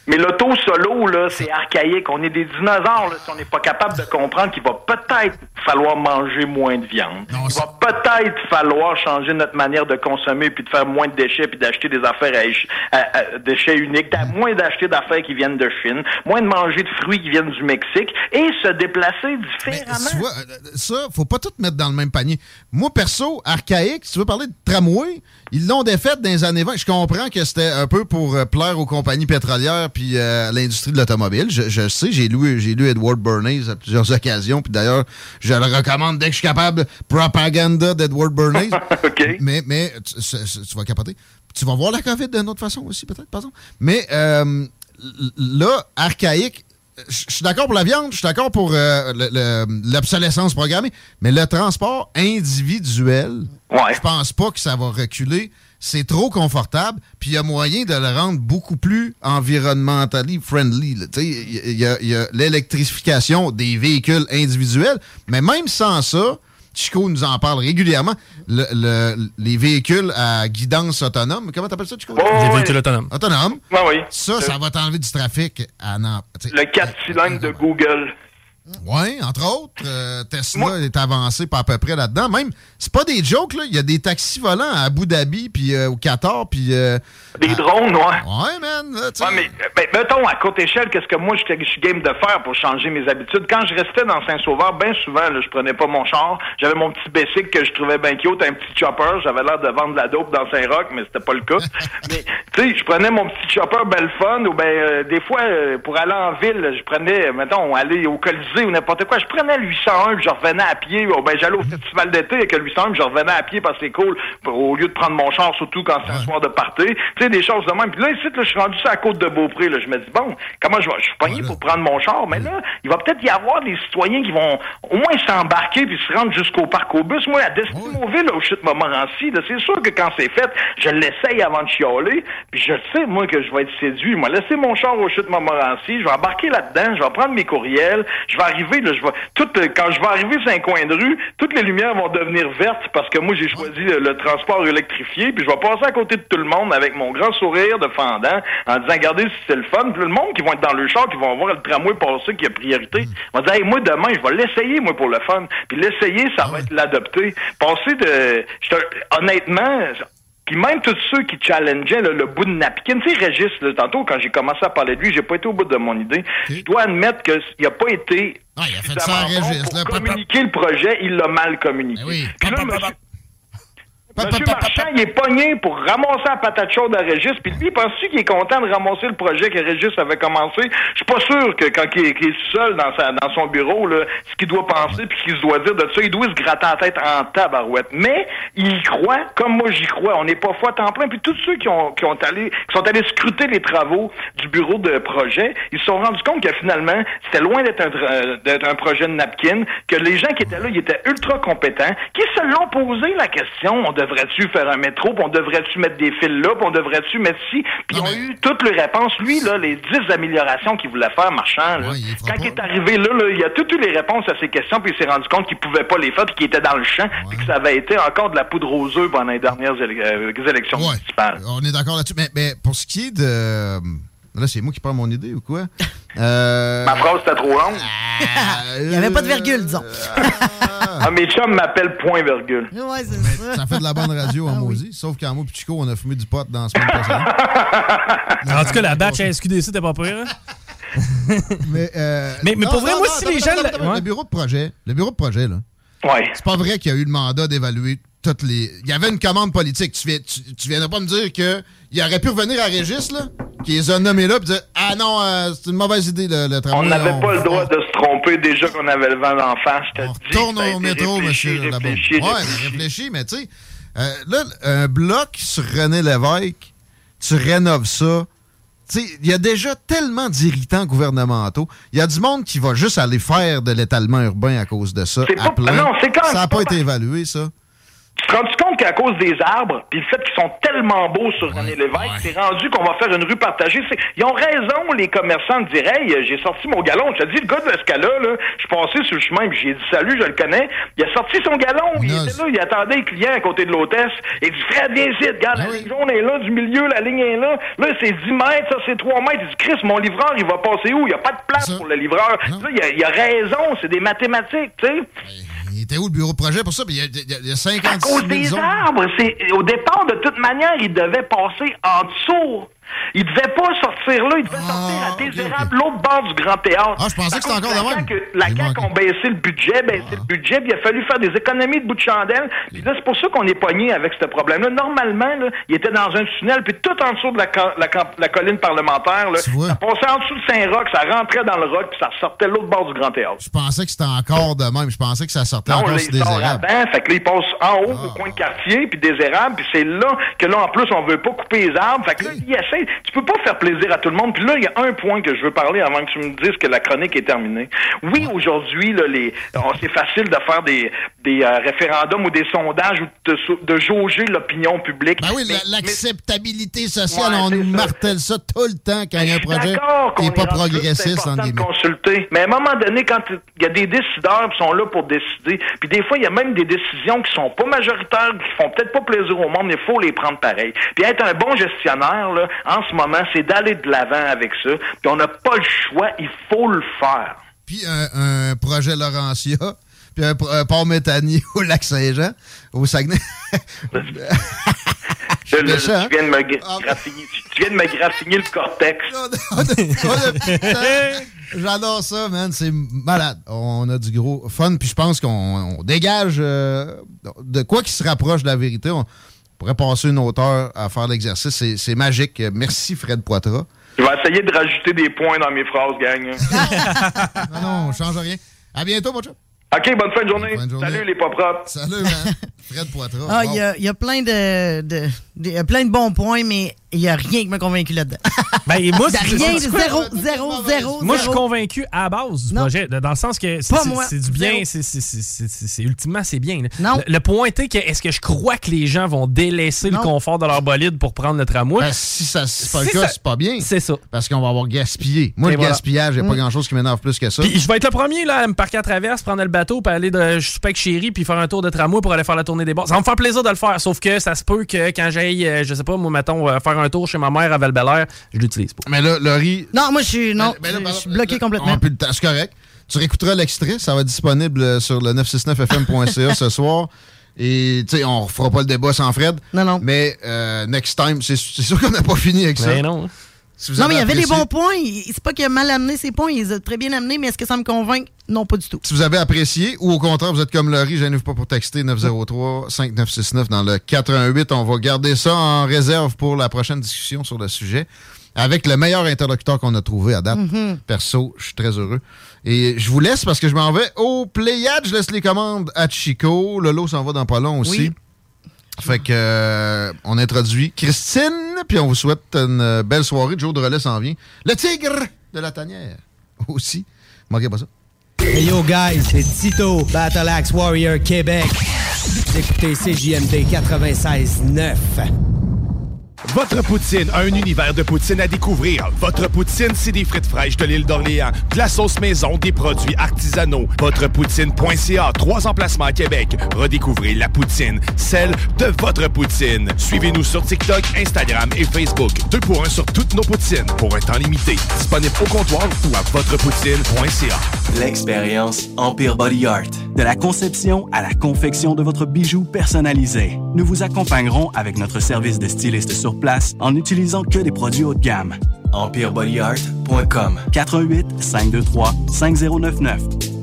[SPEAKER 31] Mais l'auto solo, là, c'est archaïque. On est des dinosaures, là, si on n'est pas capable de comprendre qu'il va peut-être falloir manger moins de viande. Il va peut-être falloir changer notre manière de consommer puis de faire moins de déchets puis d'acheter des affaires à, éche- à- à- déchets uniques, moins d'acheter d'affaires qui viennent de Chine, moins de manger de fruits qui viennent du Mexique et se déplacer différemment.
[SPEAKER 24] Tu vois, euh, ça, faut pas tout mettre dans le même panier. Moi, perso, archaïque, si tu veux parler de tramway, ils l'ont défaite dans les années 20. Je comprends que c'était un peu pour euh, plaire aux compagnies pétrolières puis euh, à l'industrie de l'automobile. Je, je sais, j'ai lu, j'ai lu Edward Bernays à plusieurs occasions. Puis d'ailleurs, je le recommande dès que je suis capable. Propaganda d'Edward Bernays. Mais, mais tu, vas capoter. Tu vas voir la COVID d'une autre façon aussi, peut-être, par exemple. Mais euh, là, archaïque, je suis d'accord pour la viande, je suis d'accord pour euh, le- le- l'obsolescence programmée, mais le transport individuel, je pense pas que ça va reculer. C'est trop confortable, puis il y a moyen de le rendre beaucoup plus environnementally friendly. y a- a, il y a l'électrification des véhicules individuels, mais même sans ça, Chico nous en parle régulièrement, le- le- les véhicules à guidance autonome, comment t'appelles ça, Chico?
[SPEAKER 31] Oh,
[SPEAKER 3] Les véhicules autonomes.
[SPEAKER 24] Autonome?
[SPEAKER 31] oui.
[SPEAKER 24] Ça, ça va t'enlever du trafic à Nantes.
[SPEAKER 31] Le 4 cylindres de Google.
[SPEAKER 24] Oui, entre autres, euh, Tesla est avancé pas à peu près là-dedans. Même, c'est pas des jokes, là. Il y a des taxis volants à Abu Dhabi, puis euh, au Qatar, puis... euh,
[SPEAKER 31] Des drones, ouais.
[SPEAKER 24] Ouais, man. là.
[SPEAKER 31] Ouais, mais ben, mettons, à courte échelle, qu'est-ce que moi, je suis game de faire pour changer mes habitudes? Quand je restais dans Saint-Sauveur, bien souvent, là, je prenais pas mon char. J'avais mon petit bicycle que je trouvais bien cute, un petit chopper. J'avais l'air de vendre de la dope dans Saint-Roch, mais c'était pas le cas. mais, tu sais, je prenais mon petit chopper belle fun, ou ben, des fois, pour aller en ville, je prenais, mettons, aller au Colisée ou n'importe quoi. Je prenais le 801 puis je revenais à pied. Oh, ben, j'allais au festival d'été avec le 801 puis je revenais à pied parce que c'est cool au lieu de prendre mon char, surtout quand c'est un soir de party. Tu sais, des choses de même. Puis là, ici, là, je suis rendu sur la côte de Beaupré. Là. Je me dis, bon, comment je vais? Je suis pogné pour prendre mon char, mais là, il va peut-être y avoir des citoyens qui vont au moins s'embarquer puis se rendre jusqu'au parc au bus. Moi, à Destinoville, là, au chute Montmorency, c'est sûr que quand c'est fait, je l'essaye avant de chialer, puis je sais, moi, que je vais être séduit. Moi, laisser mon char au chute Montmorency, je vais embarquer là-dedans, je vais prendre mes courriels, je vais arriver, là, je vais, tout, euh, quand je vais arriver sur un coin de rue, toutes les lumières vont devenir vertes parce que moi, j'ai choisi le, le transport électrifié, puis je vais passer à côté de tout le monde avec mon grand sourire de fendant en disant, regardez si c'est le fun. Puis le monde qui vont être dans le char, qui vont voir le tramway passer qui a priorité, va dire, hey, moi, demain, je vais l'essayer, moi, pour le fun. Puis l'essayer, ça va être l'adopter. Passer de, honnêtement, puis même tous ceux qui challengeaient là, le bout de napkin, tu sais, Régis, là, tantôt, quand j'ai commencé à parler de lui, j'ai pas été au bout de mon idée. Je dois admettre qu'il n'a pas été
[SPEAKER 24] Ah, il a fait ça
[SPEAKER 31] bon
[SPEAKER 24] Régis,
[SPEAKER 31] pour
[SPEAKER 24] là.
[SPEAKER 31] communiquer le projet, il l'a mal communiqué. Puis là, monsieur- Monsieur Marchand, il est pogné pour ramasser la patate chaude à Régis, puis lui, penses-tu qu'il est content de ramasser le projet que Régis avait commencé? Je suis pas sûr que quand il est, seul dans, sa, dans son bureau, là, ce qu'il doit penser puis ce qu'il se doit dire de ça, il doit se gratter la tête en tabarouette. Mais il y croit, comme moi j'y crois. On n'est pas foi à temps plein. Puis tous ceux qui ont, qui ont allé, qui sont allés scruter les travaux du bureau de projet, ils se sont rendus compte que finalement, c'était loin d'être un, d'être un projet de napkin, que les gens qui étaient là, ils étaient ultra compétents, qui se l'ont posé la question, on devrait-tu faire un métro, puis on devrait-tu mettre des fils là, puis on devrait-tu mettre ci, puis ils ont eu toutes les réponses. Lui, là, les 10 améliorations qu'il voulait faire, marchand, là, quand il est arrivé là, là, il a toutes eu les réponses à ces questions, puis il s'est rendu compte qu'il pouvait pas les faire, puis qu'il était dans le champ, puis que ça avait été encore de la poudre aux œufs pendant les dernières éle- euh, élections municipales.
[SPEAKER 24] On est d'accord là-dessus. Mais, mais pour ce qui est de. Là, c'est moi qui prends mon idée ou quoi? Euh...
[SPEAKER 31] Ma phrase était trop longue.
[SPEAKER 25] Il n'y avait pas de virgule, disons.
[SPEAKER 31] Ah, mes chums m'appellent point virgule.
[SPEAKER 25] ouais, c'est ça.
[SPEAKER 24] Ça fait de la bonne radio en maudit. Sauf qu'en moi et Chico, on a fumé du pot dans la semaine précédente.
[SPEAKER 3] En tout cas, la batch à SQDC, t'es pas pire. hein?
[SPEAKER 24] mais, euh,
[SPEAKER 3] mais, mais
[SPEAKER 24] non,
[SPEAKER 3] pour vrai,
[SPEAKER 24] non,
[SPEAKER 3] moi,
[SPEAKER 24] non,
[SPEAKER 3] si les gens. Ouais.
[SPEAKER 24] Le bureau de projet, le bureau de projet, là. C'est pas vrai qu'il y a eu le mandat d'évaluer toutes les. Il y avait une commande politique. Tu viens, tu, pas me dire qu'il aurait pu revenir à Régis, là, qui les a nommés là, puis dire Ah non, euh, c'est une mauvaise idée, le, le tramway.
[SPEAKER 31] On n'avait pas le droit de se tromper déjà qu'on avait le vent d'en face. Je
[SPEAKER 24] au métro,
[SPEAKER 31] réfléchi,
[SPEAKER 24] monsieur
[SPEAKER 31] réfléchi,
[SPEAKER 24] Ouais,
[SPEAKER 31] réfléchi.
[SPEAKER 24] mais réfléchis, mais tu sais, euh, là, un bloc sur René Lévesque, tu rénoves ça. Il y a déjà tellement d'irritants gouvernementaux. Il y a du monde qui va juste aller faire de l'étalement urbain à cause de ça.
[SPEAKER 31] C'est
[SPEAKER 24] à
[SPEAKER 31] pas-
[SPEAKER 24] plein.
[SPEAKER 31] non, quand
[SPEAKER 24] ça n'a pas- été évalué, ça.
[SPEAKER 31] Tu te rends compte qu'à cause des arbres, puis le fait qu'ils sont tellement beaux sur René Lévesque, c'est rendu qu'on va faire une rue partagée. Ils ont raison, les commerçants, de dire Hey, j'ai sorti mon galon. Je te dis, le gars de l'escala, là, je suis passé sur le chemin, puis j'ai dit Salut, je le connais. Il a sorti son galon. Il était là, il attendait les clients à côté de l'hôtesse. Il dit Fred, viens ici, regarde, la ligne jaune est là, du milieu, la ligne est là. Là, c'est 10 mètres, ça, c'est 3 mètres. Il dit Chris, mon livreur, il va passer où? Il n'y a pas de place pour le livreur. Là, il a, il a raison, c'est des mathématiques, tu sais.
[SPEAKER 24] Il était où le bureau de projet pour ça? Il y a, il y a- il y a 56
[SPEAKER 31] À cause
[SPEAKER 24] 000
[SPEAKER 31] des
[SPEAKER 24] zones.
[SPEAKER 31] arbres. C'est, au départ, de toute manière, il devait passer en dessous. Il devait pas sortir là, il devait sortir à Désérable, l'autre bord du Grand Théâtre.
[SPEAKER 24] Ah, je pensais que c'était encore de même.
[SPEAKER 31] La CAQ ont baissé le budget, baissé le budget, puis il a fallu faire des économies de bout de chandelle. Puis là, c'est pour ça qu'on est pogné avec ce problème-là. Normalement, là, il était dans un tunnel, puis tout en dessous de la, la, la colline parlementaire, là, ça passait en dessous de Saint-Roch, ça rentrait dans le roc, puis ça ressortait l'autre bord du Grand Théâtre.
[SPEAKER 24] Je pensais que c'était encore de même. Je pensais que ça sortait
[SPEAKER 31] Non,
[SPEAKER 24] encore sur
[SPEAKER 31] avant, fait que là, il passe en haut, au coin de quartier, puis des érables, puis c'est là que là, en plus, on veut pas couper les arbres. Fait que là, il essaie. Tu peux pas faire plaisir à tout le monde. Puis là, il y a un point que je veux parler avant que tu me dises que la chronique est terminée. Oui, aujourd'hui, là, les, c'est facile de faire des, des euh, référendums ou des sondages ou de, jauger l'opinion publique.
[SPEAKER 24] Ben oui,
[SPEAKER 31] Mais-
[SPEAKER 24] l'acceptabilité sociale,
[SPEAKER 31] Ouais,
[SPEAKER 24] on nous
[SPEAKER 31] ça.
[SPEAKER 24] martèle ça tout le temps quand il y a un projet qui n'est pas
[SPEAKER 31] c'est
[SPEAKER 24] progressiste, en
[SPEAKER 31] de consulter. Mais à un moment donné, quand il y a des décideurs qui sont là pour décider, puis des fois, il y a même des décisions qui sont pas majoritaires, qui font peut-être pas plaisir au monde, mais il faut les prendre pareil. Puis être un bon gestionnaire, là, en ce moment, c'est d'aller de l'avant avec ça. Puis on n'a pas le choix, il faut le faire.
[SPEAKER 24] Puis un, un projet Laurentia, puis un, un port méthanier au lac Saint-Jean, au Saguenay.
[SPEAKER 31] Je-
[SPEAKER 24] méchant, hein?
[SPEAKER 31] tu, viens de me graffiner, tu- tu viens de me graffiner le cortex.
[SPEAKER 24] J'adore ça, man. C'est malade. On a du gros fun. Puis je pense qu'on on dégage euh, de quoi qui se rapproche de la vérité. On pourrait passer une autre heure à faire l'exercice. C'est- magique. Merci, Fred Poitras.
[SPEAKER 31] Je vais essayer de rajouter des points dans mes phrases, gang.
[SPEAKER 24] non, non, on change rien. À bientôt, mon chum.
[SPEAKER 31] OK, bonne fin de journée. Salut, les pas propres.
[SPEAKER 24] Salut, man. Fred Poitras.
[SPEAKER 25] Ah, il
[SPEAKER 24] Wow.
[SPEAKER 25] y, a, il y a plein de- il y a plein de bons points, mais il n'y a rien qui m'a convaincu là-dedans.
[SPEAKER 3] Ben, moi,
[SPEAKER 25] Il y a
[SPEAKER 3] c'est-
[SPEAKER 25] rien, zéro, zéro, zéro,
[SPEAKER 3] Moi, je suis convaincu à la base du projet, de- dans le sens que c'est
[SPEAKER 25] Pas
[SPEAKER 3] c'est-
[SPEAKER 25] moi.
[SPEAKER 3] c'est du bien, c'est c'est- c'est- c'est- c'est- c'est- ultimement c'est bien. là.
[SPEAKER 25] Non.
[SPEAKER 3] Le, le point est que est-ce que je crois que les gens vont délaisser le confort de leur bolide pour prendre le tramway?
[SPEAKER 24] Ben, si ça c'est pas le
[SPEAKER 3] Si
[SPEAKER 24] cas,
[SPEAKER 3] ça-
[SPEAKER 24] c'est pas bien.
[SPEAKER 3] C'est ça.
[SPEAKER 24] Parce qu'on va avoir gaspillé. Moi,
[SPEAKER 3] Et
[SPEAKER 24] le
[SPEAKER 3] voilà.
[SPEAKER 24] gaspillage, il n'y a pas
[SPEAKER 3] Mm.
[SPEAKER 24] grand-chose qui m'énerve plus que ça.
[SPEAKER 3] Puis je vais être le premier là, à me parquer à traverse, prendre le bateau, puis aller de souper avec chérie, puis faire un tour de tramway pour aller faire la tournée des bars. Ça va me faire plaisir de le faire, sauf que ça se peut que quand j'aille, euh, je sais pas, moi, mettons, euh, faire un tour chez ma mère à val je l'utilise pas.
[SPEAKER 24] Mais là, Laurie,
[SPEAKER 25] Non, moi, je suis, non,
[SPEAKER 24] Ben là,
[SPEAKER 25] je- suis bloqué
[SPEAKER 24] on
[SPEAKER 25] complètement.
[SPEAKER 24] c'est correct. Tu réécouteras l'extrait, ça va être disponible euh, sur le 969fm.ca ce soir. Et tu sais, on refera pas le débat sans Fred.
[SPEAKER 25] Non, non.
[SPEAKER 24] Mais euh, next time, c'est sûr qu'on n'a pas fini avec ça.
[SPEAKER 3] Ben non.
[SPEAKER 24] Si
[SPEAKER 25] Non, mais il y avait des bons points. C'est pas qu'il a mal amené ses points, il les a très bien amenés, mais est-ce que ça me convainc? Non, pas du tout.
[SPEAKER 24] Si vous avez apprécié ou au contraire, vous êtes comme Laurie, gênez-vous pas pour texter 903-5969 dans le 88. On va garder ça en réserve pour la prochaine discussion sur le sujet avec le meilleur interlocuteur qu'on a trouvé à date.
[SPEAKER 25] Mhm.
[SPEAKER 24] Perso, je suis très heureux. Et je vous laisse parce que je m'en vais au Pléiade. Je laisse les commandes à Chico. Lolo s'en va dans pas long aussi.
[SPEAKER 25] Oui.
[SPEAKER 24] Fait que euh, on introduit Christine, puis on vous souhaite une euh, belle soirée. Jour de relais s'en vient. Le tigre de la tanière aussi. Manquez pas ça.
[SPEAKER 26] Hey yo guys, c'est Tito, Battle Axe Warrior Québec. Vous écoutez CJMD 96.9.
[SPEAKER 14] Votre poutine, un univers de poutine à découvrir. Votre poutine, c'est des frites fraîches de l'île d'Orléans, de la sauce maison, des produits artisanaux. Votrepoutine.ca, trois emplacements à Québec. Redécouvrez la poutine, celle de votre poutine. Suivez-nous sur TikTok, Instagram et Facebook. Deux pour un sur toutes nos poutines, pour un temps limité. Disponible au comptoir ou à votrepoutine.ca.
[SPEAKER 19] L'expérience Empire Body Art. De la conception à la confection de votre bijou personnalisé. Nous vous accompagnerons avec notre service de styliste sur place en n'utilisant que des produits haut de gamme. EmpireBodyArt.com 418 523 5099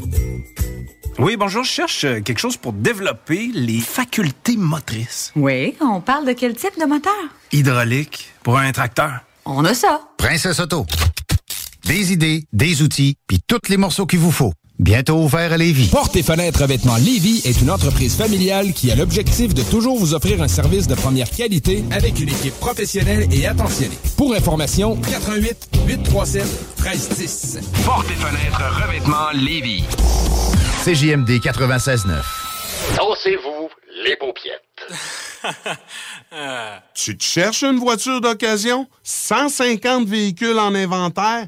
[SPEAKER 46] Oui, bonjour, je cherche euh, quelque chose pour développer les facultés motrices.
[SPEAKER 15] Oui, on parle de quel type de moteur?
[SPEAKER 46] Hydraulique pour un tracteur.
[SPEAKER 15] On a ça.
[SPEAKER 40] Princesse Auto. Des idées, des outils, puis tous les morceaux qu'il vous faut. Bientôt ouvert à Lévis.
[SPEAKER 2] Porte et fenêtres revêtement Lévis est une entreprise familiale qui a l'objectif de toujours vous offrir un service de première qualité avec une équipe professionnelle et attentionnée. Pour information, 88 837 1310.
[SPEAKER 6] Porte et fenêtres revêtement Lévis.
[SPEAKER 40] CJMD 96.9.
[SPEAKER 47] Dansez-vous les paupiettes.
[SPEAKER 4] Tu te cherches une voiture d'occasion? 150 véhicules en inventaire?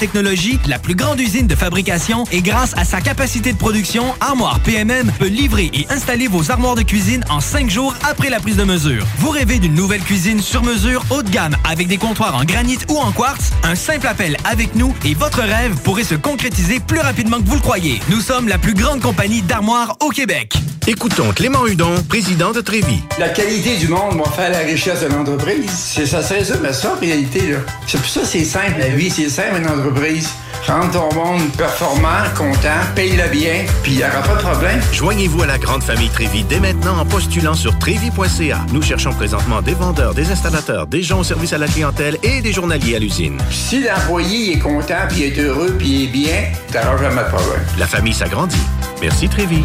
[SPEAKER 8] technologie, la plus grande usine de fabrication et grâce à sa capacité de production, Armoire PMM peut livrer et installer vos armoires de cuisine en cinq jours après la prise de mesure. Vous rêvez d'une nouvelle cuisine sur mesure haut de gamme avec des comptoirs en granit ou en quartz? Un simple appel avec nous et votre rêve pourrait se concrétiser plus rapidement que vous le croyez. Nous sommes la plus grande compagnie d'armoires au Québec.
[SPEAKER 6] Écoutons Clément Hudon, président de Trévis.
[SPEAKER 7] La qualité du monde va faire la richesse de l'entreprise. C'est ça, c'est ça, mais ça en réalité. là. C'est pour ça que c'est simple la vie, c'est simple une entreprise. Rendre ton monde performant, content, paye-le bien, puis il n'y aura pas de problème.
[SPEAKER 6] Joignez-vous à la grande famille Trévis dès maintenant en postulant sur trévis.ca. Nous cherchons présentement des vendeurs, des installateurs, des gens au service à la clientèle et des journaliers à l'usine.
[SPEAKER 7] Si l'employé est content, puis est heureux, puis est bien, t'auras jamais de problème.
[SPEAKER 6] La famille s'agrandit. Merci Trévis.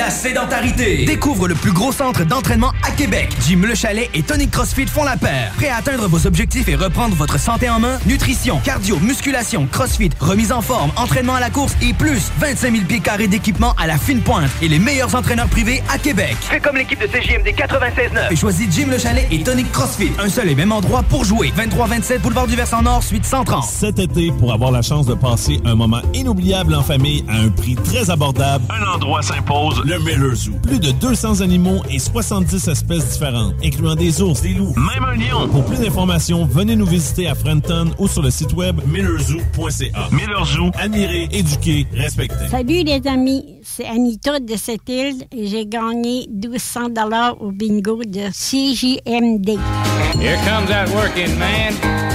[SPEAKER 8] la sédentarité! Découvre le plus gros centre d'entraînement à Québec. Jim Le Chalet et Tonic CrossFit font la paire. Prêt à atteindre vos objectifs et reprendre votre santé en main? Nutrition, cardio, musculation, CrossFit, remise en forme, entraînement à la course et plus 25 000 pieds carrés d'équipement à la fine pointe et les meilleurs entraîneurs privés à Québec.
[SPEAKER 48] Fais comme l'équipe de CJMD 96.9.
[SPEAKER 8] Et choisis Jim Le Chalet et Tonic CrossFit. Un seul et même endroit pour jouer. 23-27 Boulevard du Versant Nord, suite 130.
[SPEAKER 1] Cet été, pour avoir la chance de passer un moment inoubliable en famille à un prix très abordable, un endroit s'impose, le Miller Zoo. Plus de 200 animaux et 70 espèces différentes, incluant des ours, des loups, même un lion. Pour plus d'informations, venez nous visiter à Frenton ou sur le site web millerzoo.ca. Miller Zoo, admirer, éduquer, respecter.
[SPEAKER 49] Salut les amis, c'est Anita de cette île et j'ai gagné 1200 dollars au bingo de CJMD.
[SPEAKER 50] Here comes that working man.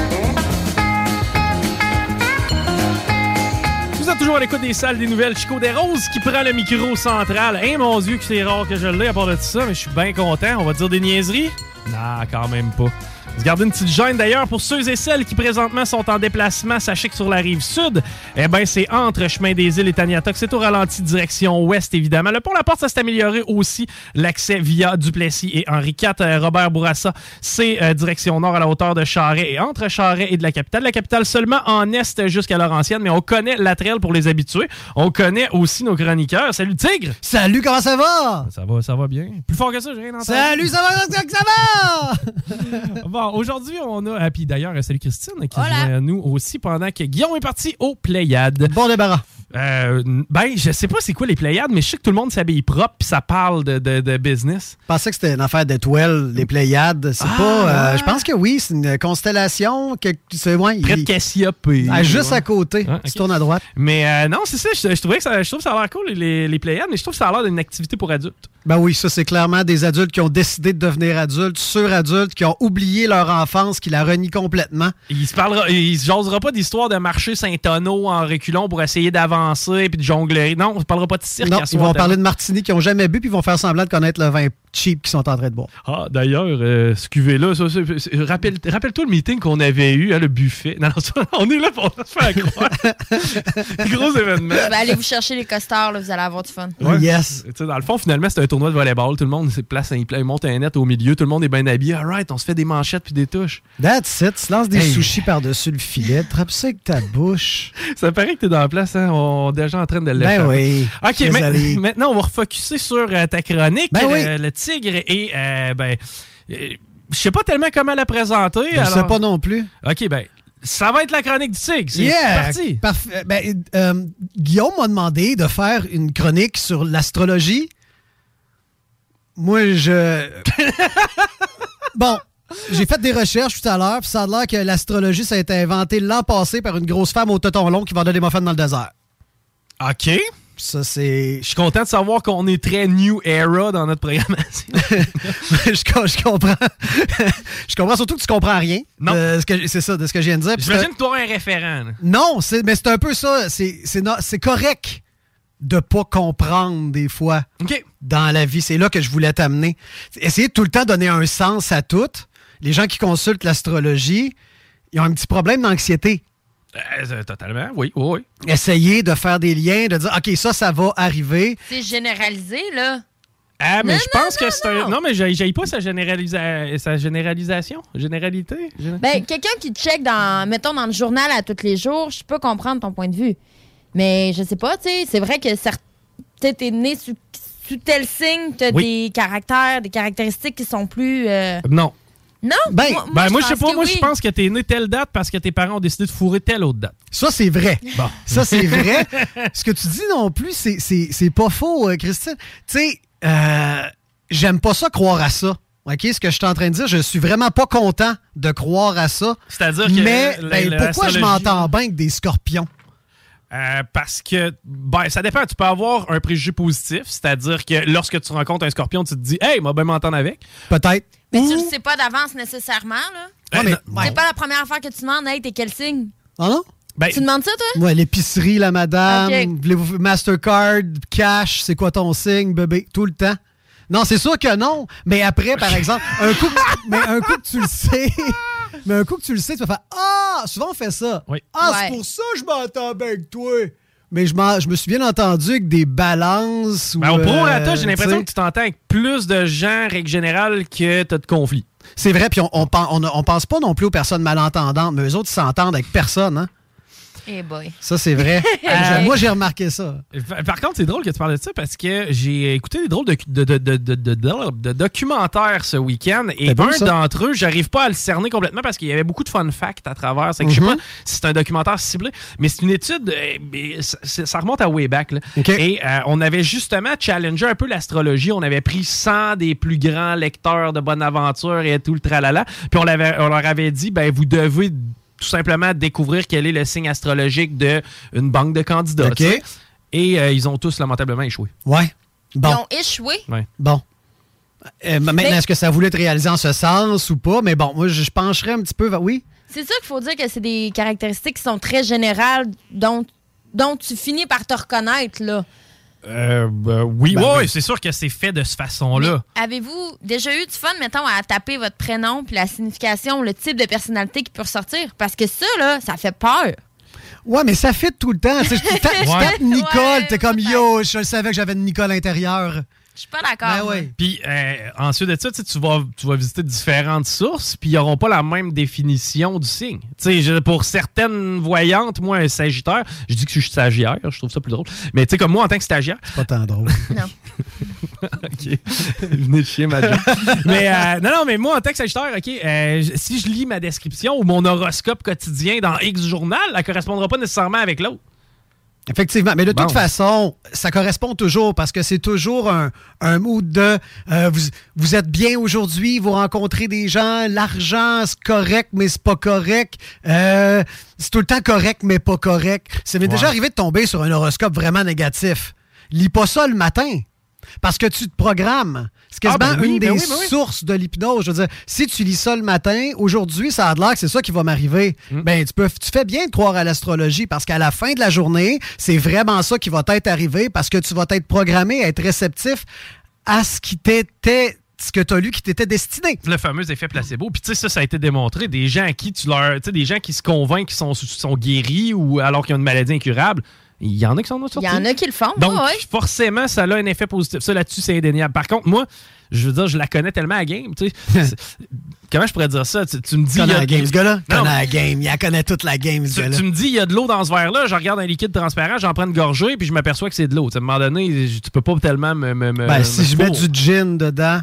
[SPEAKER 3] Toujours à l'écoute des salles des nouvelles. Chico des Roses qui prend le micro central. Hein, mon Dieu, que c'est rare que je l'ai à part de tout ça, mais je suis bien content. On va dire des niaiseries? Non, quand même pas. Vous gardez une petite gêne d'ailleurs pour ceux et celles qui présentement sont en déplacement. Sachez que sur la rive sud, eh ben c'est entre chemin des îles et Taniatoc. C'est au ralenti direction ouest évidemment. Le pont La Porte, ça s'est amélioré aussi. L'accès via Duplessis et Henri IV. Euh, Robert Bourassa, c'est euh, direction nord à la hauteur de Charret et entre Charret et de la capitale. La capitale seulement en est jusqu'à Laurentienne, mais on connaît la trail pour les habitués. On connaît aussi nos chroniqueurs. Salut Tigre!
[SPEAKER 51] Salut, comment ça va?
[SPEAKER 3] Ça va, ça va bien. Plus fort que ça, j'ai rien entendu.
[SPEAKER 51] Salut, ça va, ça va?
[SPEAKER 3] Aujourd'hui, on a. Ah, puis d'ailleurs, salut Christine qui
[SPEAKER 51] Hola.
[SPEAKER 3] est à nous aussi pendant que Guillaume est parti au Pléiade.
[SPEAKER 51] Bon débarras.
[SPEAKER 3] Euh, ben, je sais pas c'est quoi les Pléiades, mais je sais que tout le monde s'habille propre puis ça parle de, de- de business.
[SPEAKER 51] Je pensais que c'était une affaire d'étoiles, les Pléiades. C'est
[SPEAKER 3] Ah,
[SPEAKER 51] pas. euh,
[SPEAKER 3] ouais.
[SPEAKER 51] Je pense que oui, c'est une constellation. Que, c'est,
[SPEAKER 3] Près de Cassiopée.
[SPEAKER 51] Ah, juste
[SPEAKER 3] Ouais.
[SPEAKER 51] à côté.
[SPEAKER 3] Ah,
[SPEAKER 51] Tu tournes à droite.
[SPEAKER 3] Mais euh, non, c'est ça. Je, je trouvais que ça, je trouve que ça a l'air cool, les, les Pléiades, mais je trouve que ça a l'air d'une activité pour adultes.
[SPEAKER 51] Ben oui, ça, c'est clairement des adultes qui ont décidé de devenir adultes, sur-adultes, qui ont oublié leur enfance, qui la renient complètement.
[SPEAKER 3] Il se parlera, il se jasera pas d'histoire de marcher Saint-Tonneau en reculons pour essayer d'avancer puis de jongler. Non, on se parlera pas de cirque.
[SPEAKER 51] Non, ils
[SPEAKER 3] soir,
[SPEAKER 51] vont parler de martini qu'ils n'ont jamais bu, puis ils vont faire semblant de connaître le vin cheap qu'ils sont en train de boire.
[SPEAKER 3] Ah, d'ailleurs, euh, ce cuvée-là, c'est- rappelle, rappelle-toi le meeting qu'on avait eu, hein, le buffet. Non, non, ça, on est là pour se faire croire. Gros événement.
[SPEAKER 52] Ben, allez vous chercher les costards, là, vous allez avoir du fun.
[SPEAKER 3] Ouais. Tu sais, dans le fond, finalement, c'est un tournoi de volleyball. Tout le monde se place, il il monte un net au milieu, tout le monde est bien habillé. All right, on se fait des manchettes puis des touches.
[SPEAKER 51] That's it. Tu lances des
[SPEAKER 3] Hey.
[SPEAKER 51] sushis par-dessus le filet. Trappe ça avec ta bouche.
[SPEAKER 3] Ça paraît que t'es dans la place, hein? On est déjà en train de le
[SPEAKER 51] Ben oui.
[SPEAKER 3] OK,
[SPEAKER 51] Désolé.
[SPEAKER 3] ma- maintenant, on va refocuser sur euh, ta chronique,
[SPEAKER 51] Ben oui.
[SPEAKER 3] euh, le tigre, et euh, ben, euh, je sais pas tellement comment la présenter.
[SPEAKER 51] Je
[SPEAKER 3] alors-
[SPEAKER 51] sais pas non plus.
[SPEAKER 3] OK, ben, ça va être la chronique du tigre. C'est
[SPEAKER 51] Yeah!
[SPEAKER 3] parti.
[SPEAKER 51] Parfait. Ben, euh, Guillaume m'a demandé de faire une chronique sur l'astrologie. Moi, je. bon, J'ai fait des recherches tout à l'heure, puis ça a l'air que l'astrologie, ça a été inventé l'an passé par une grosse femme au toton long qui vendait des muffins dans le désert.
[SPEAKER 3] OK.
[SPEAKER 51] Ça, c'est.
[SPEAKER 3] Je suis content de savoir qu'on est très new era dans notre programmation.
[SPEAKER 51] je, co- je comprends. je comprends surtout que tu comprends rien.
[SPEAKER 3] Non.
[SPEAKER 51] de ce C'est ça, de ce que je viens de dire.
[SPEAKER 3] J'imagine que auras un référent. là.
[SPEAKER 51] Non, mais c'est un peu ça. C'est correct de pas comprendre des fois dans la vie. C'est là que je voulais t'amener. Essayer de tout le temps donner un sens à tout. Les gens qui consultent l'astrologie, ils ont un petit problème d'anxiété.
[SPEAKER 3] Euh, totalement, oui, oui, oui.
[SPEAKER 51] Essayer de faire des liens, de dire OK, ça, ça va arriver.
[SPEAKER 52] C'est généralisé, là.
[SPEAKER 3] Ah, mais
[SPEAKER 52] Non,
[SPEAKER 3] je pense que c'est un. Non, mais j'ai pas sa, généralisa... sa généralisation. Généralité. Géné-
[SPEAKER 52] Ben, quelqu'un qui check dans, mettons, dans le journal à tous les jours, je peux comprendre ton point de vue. Mais je sais pas, tu sais, c'est vrai que certes, tu sais, t'es né sous, sous tel signe, t'as
[SPEAKER 3] Oui.
[SPEAKER 52] des caractères, des caractéristiques qui sont plus. euh,
[SPEAKER 3] Non.
[SPEAKER 52] Non?
[SPEAKER 51] Ben,
[SPEAKER 3] Ben, moi, je sais
[SPEAKER 52] pense
[SPEAKER 3] pas.
[SPEAKER 52] que
[SPEAKER 3] Moi,
[SPEAKER 52] oui.
[SPEAKER 3] je pense que t'es né telle date parce que tes parents ont décidé de fourrer telle autre date.
[SPEAKER 51] Ça, c'est vrai.
[SPEAKER 3] Bon.
[SPEAKER 51] Ça, c'est vrai. Ce que tu dis non plus, c'est- c'est c'est pas faux, euh, Christine. Tu sais, euh, j'aime pas ça croire à ça. OK, ce que je suis en train de dire, je suis vraiment pas content de croire à ça.
[SPEAKER 3] C'est-à-dire que
[SPEAKER 51] Mais
[SPEAKER 3] la-
[SPEAKER 51] ben,
[SPEAKER 3] la-
[SPEAKER 51] pourquoi je m'entends bien avec des scorpions?
[SPEAKER 3] Euh, parce que, ben, ça dépend. Tu peux avoir un préjugé positif, c'est-à-dire que lorsque tu rencontres un scorpion, tu te dis, hey, m'a bien m'entendre avec.
[SPEAKER 51] Peut-être.
[SPEAKER 52] Mais tu le sais pas d'avance nécessairement, là.
[SPEAKER 3] Ouais, mais-
[SPEAKER 52] C'est pas la première affaire que tu demandes, hey, t'es quel signe?
[SPEAKER 51] Ah non?
[SPEAKER 52] tu demandes ça, toi?
[SPEAKER 51] Ouais, l'épicerie, la madame,
[SPEAKER 52] Ok.
[SPEAKER 51] voulez-vous Mastercard, cash, c'est quoi ton signe, bébé? Tout le temps? Non, c'est sûr que non. Mais après, par exemple, un coup, mais un coup que tu le sais, mais un coup que tu le sais, tu vas faire Ah, souvent on fait ça. Ah,
[SPEAKER 52] Ouais.
[SPEAKER 51] c'est pour ça que je m'entends bien avec toi. Mais je, je me suis bien entendu avec des balances. Ou,
[SPEAKER 3] Ben, au prorata,
[SPEAKER 51] euh,
[SPEAKER 3] j'ai l'impression
[SPEAKER 51] tu
[SPEAKER 3] que tu t'entends avec plus de gens, règle générale, que t'as de conflits.
[SPEAKER 51] C'est vrai, puis on, on, pen- on, on pense pas non plus aux personnes malentendantes, mais eux autres, ils s'entendent avec personne. Hein?
[SPEAKER 52] Eh boy.
[SPEAKER 51] Ça, c'est vrai.
[SPEAKER 52] Euh,
[SPEAKER 51] Moi, j'ai remarqué ça.
[SPEAKER 3] Par contre, c'est drôle que tu parles de ça parce que j'ai écouté des drôles de, de, de, de, de- de- de- de documentaires ce week-end et un d'entre eux, j'arrive pas à le cerner complètement parce qu'il y avait beaucoup de fun facts à travers. C'est que Je
[SPEAKER 51] Mhm.
[SPEAKER 3] sais pas si c'est un documentaire ciblé, mais c'est une étude, euh, ça, remonte à way back. là. Et euh, on avait justement challengé un peu l'astrologie. On avait pris 100 des plus grands lecteurs de Bonaventure et tout le tralala. Puis on, on leur avait dit, ben vous devez tout simplement découvrir quel est le signe astrologique d'une banque de candidats.
[SPEAKER 51] OK.
[SPEAKER 3] tu sais. Et euh, ils ont tous lamentablement échoué.
[SPEAKER 51] Ouais. Bon.
[SPEAKER 52] Ils ont échoué?
[SPEAKER 3] Ouais.
[SPEAKER 51] Bon. Euh, maintenant,
[SPEAKER 52] Mais-
[SPEAKER 51] est-ce que ça voulait être réalisé en ce sens ou pas? Mais bon, moi, je je pencherais un petit peu vers oui?
[SPEAKER 52] C'est sûr qu'il faut dire que c'est des caractéristiques qui sont très générales, dont, dont tu finis par te reconnaître, là.
[SPEAKER 3] Euh, ben oui,
[SPEAKER 51] Ben
[SPEAKER 3] ouais,
[SPEAKER 51] oui.
[SPEAKER 3] c'est sûr que c'est fait de cette façon-là.
[SPEAKER 52] Avez-vous déjà eu du fun, mettons, à taper votre prénom puis la signification, le type de personnalité qui peut ressortir? Parce que ça, là, ça fait peur.
[SPEAKER 51] Ouais, mais ça fit tout le temps. Tu
[SPEAKER 3] Ouais.
[SPEAKER 51] tapes Nicole, t'es comme yo, je savais que j'avais une Nicole intérieure.
[SPEAKER 52] Je suis pas d'accord.
[SPEAKER 51] Ben.
[SPEAKER 3] Puis euh, ensuite de ça, tu vas, tu vas visiter différentes sources, puis ils n'auront pas la même définition du signe. Tu sais, je- pour certaines voyantes, moi, un sagittaire, je dis que je suis stagiaire, je trouve ça plus drôle. Mais tu sais, comme moi, en tant que stagiaire.
[SPEAKER 51] C'est pas tant drôle.
[SPEAKER 3] OK. Venez de chier ma mais euh, non, non, mais moi, en tant que sagittaire, OK, euh, si je lis ma description ou mon horoscope quotidien dans X journal, elle correspondra pas nécessairement avec l'autre.
[SPEAKER 51] Effectivement. Mais de
[SPEAKER 3] Bon.
[SPEAKER 51] toute façon, ça correspond toujours parce que c'est toujours un, un mood de euh, vous, vous êtes bien aujourd'hui, vous rencontrez des gens, l'argent, c'est correct, mais c'est pas correct. Euh, c'est tout le temps correct, mais pas correct. Ça m'est déjà arrivé de tomber sur un horoscope vraiment négatif. Lis pas ça le matin. Parce que tu te programmes. C'est
[SPEAKER 3] Ah,
[SPEAKER 51] quasiment
[SPEAKER 3] ben oui,
[SPEAKER 51] une
[SPEAKER 3] ben
[SPEAKER 51] des
[SPEAKER 3] oui, ben oui.
[SPEAKER 51] sources de l'hypnose. Je veux dire, si tu lis ça le matin, aujourd'hui, ça a l'air que c'est ça qui va m'arriver.
[SPEAKER 3] Hmm.
[SPEAKER 51] Ben, tu, peux, tu fais bien de croire à l'astrologie parce qu'à la fin de la journée, c'est vraiment ça qui va t'être arrivé parce que tu vas être programmé à être réceptif à ce qui t'était, ce que tu as lu qui t'était destiné.
[SPEAKER 3] le fameux effet placebo. Puis tu sais, ça, ça a été démontré. Des gens à qui tu leur. Tu sais, des gens qui se convainquent qu'ils sont, sont guéris ou alors qu'ils ont une maladie incurable. Il y en a qui s'en ont
[SPEAKER 52] Il
[SPEAKER 3] sortis.
[SPEAKER 52] y en a qui le font.
[SPEAKER 3] Donc,
[SPEAKER 52] ouais, ouais.
[SPEAKER 3] forcément, ça a un effet positif. Ça, là-dessus, c'est indéniable. Par contre, moi, je veux dire, je la connais tellement à game. tu sais. Comment je pourrais dire ça? Tu, tu me dis. Il y a-
[SPEAKER 51] la game, ce gars-là? La game. Il la connaît toute la game, ce gars-là.
[SPEAKER 3] tu me dis, il y a de l'eau dans ce verre-là, je regarde un liquide transparent, j'en prends une gorgée, puis je m'aperçois que c'est de l'eau. À un moment donné, tu peux pas tellement me. me- me-
[SPEAKER 51] Ben,
[SPEAKER 3] me
[SPEAKER 51] si je mets du gin dedans,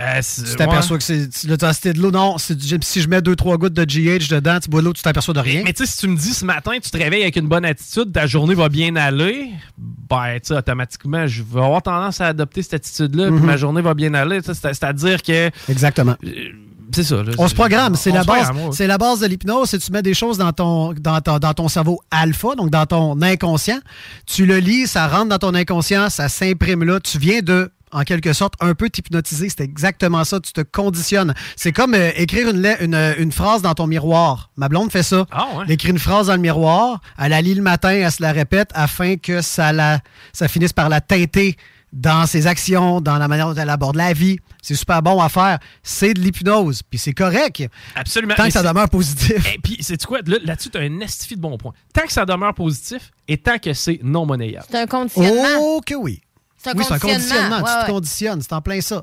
[SPEAKER 3] Euh,
[SPEAKER 51] tu t'aperçois
[SPEAKER 3] ouais.
[SPEAKER 51] que c'est t'as cité de l'eau. Non. Si je mets 2-3 gouttes de GH dedans, tu bois l'eau, tu t'aperçois de rien.
[SPEAKER 3] Mais tu sais, si tu me dis ce matin, tu te réveilles avec une bonne attitude, ta journée va bien aller, ben, tu sais, automatiquement, je vais avoir tendance à adopter cette attitude-là, puis
[SPEAKER 51] Mhm.
[SPEAKER 3] ma journée va bien aller. C'est-à-dire que.
[SPEAKER 51] Exactement.
[SPEAKER 3] c'est ça. là,
[SPEAKER 51] On se programme, c'est la
[SPEAKER 3] se
[SPEAKER 51] base.
[SPEAKER 3] ouais.
[SPEAKER 51] C'est la base de l'hypnose, c'est tu mets des choses dans ton, dans, ton, dans ton cerveau alpha, donc dans ton inconscient. Tu le lis, ça rentre dans ton inconscient, ça s'imprime là. Tu viens de, en quelque sorte, un peu t'hypnotiser. C'est exactement ça. Tu te conditionnes. C'est comme euh, écrire une, le- une, euh, une phrase dans ton miroir. Ma blonde fait ça.
[SPEAKER 3] Ah, ouais.
[SPEAKER 51] Elle écrit une phrase dans le miroir, elle la lit le matin, elle se la répète afin que ça, la, ça finisse par la teinter dans ses actions, dans la manière dont elle aborde la vie. C'est super bon à faire. C'est de l'hypnose. Puis c'est correct.
[SPEAKER 3] Absolument.
[SPEAKER 51] Tant que ça demeure positif.
[SPEAKER 3] Et puis, c'est quoi? Là- Là-dessus, tu as un estifi de bon point. Tant que ça demeure positif et tant que c'est non monnayable.
[SPEAKER 52] C'est un conditionnement.
[SPEAKER 51] Oh que oui.
[SPEAKER 52] C'est un
[SPEAKER 51] oui, c'est un
[SPEAKER 52] conditionnement. Ouais,
[SPEAKER 51] tu
[SPEAKER 52] ouais.
[SPEAKER 51] te conditionnes. C'est en plein ça.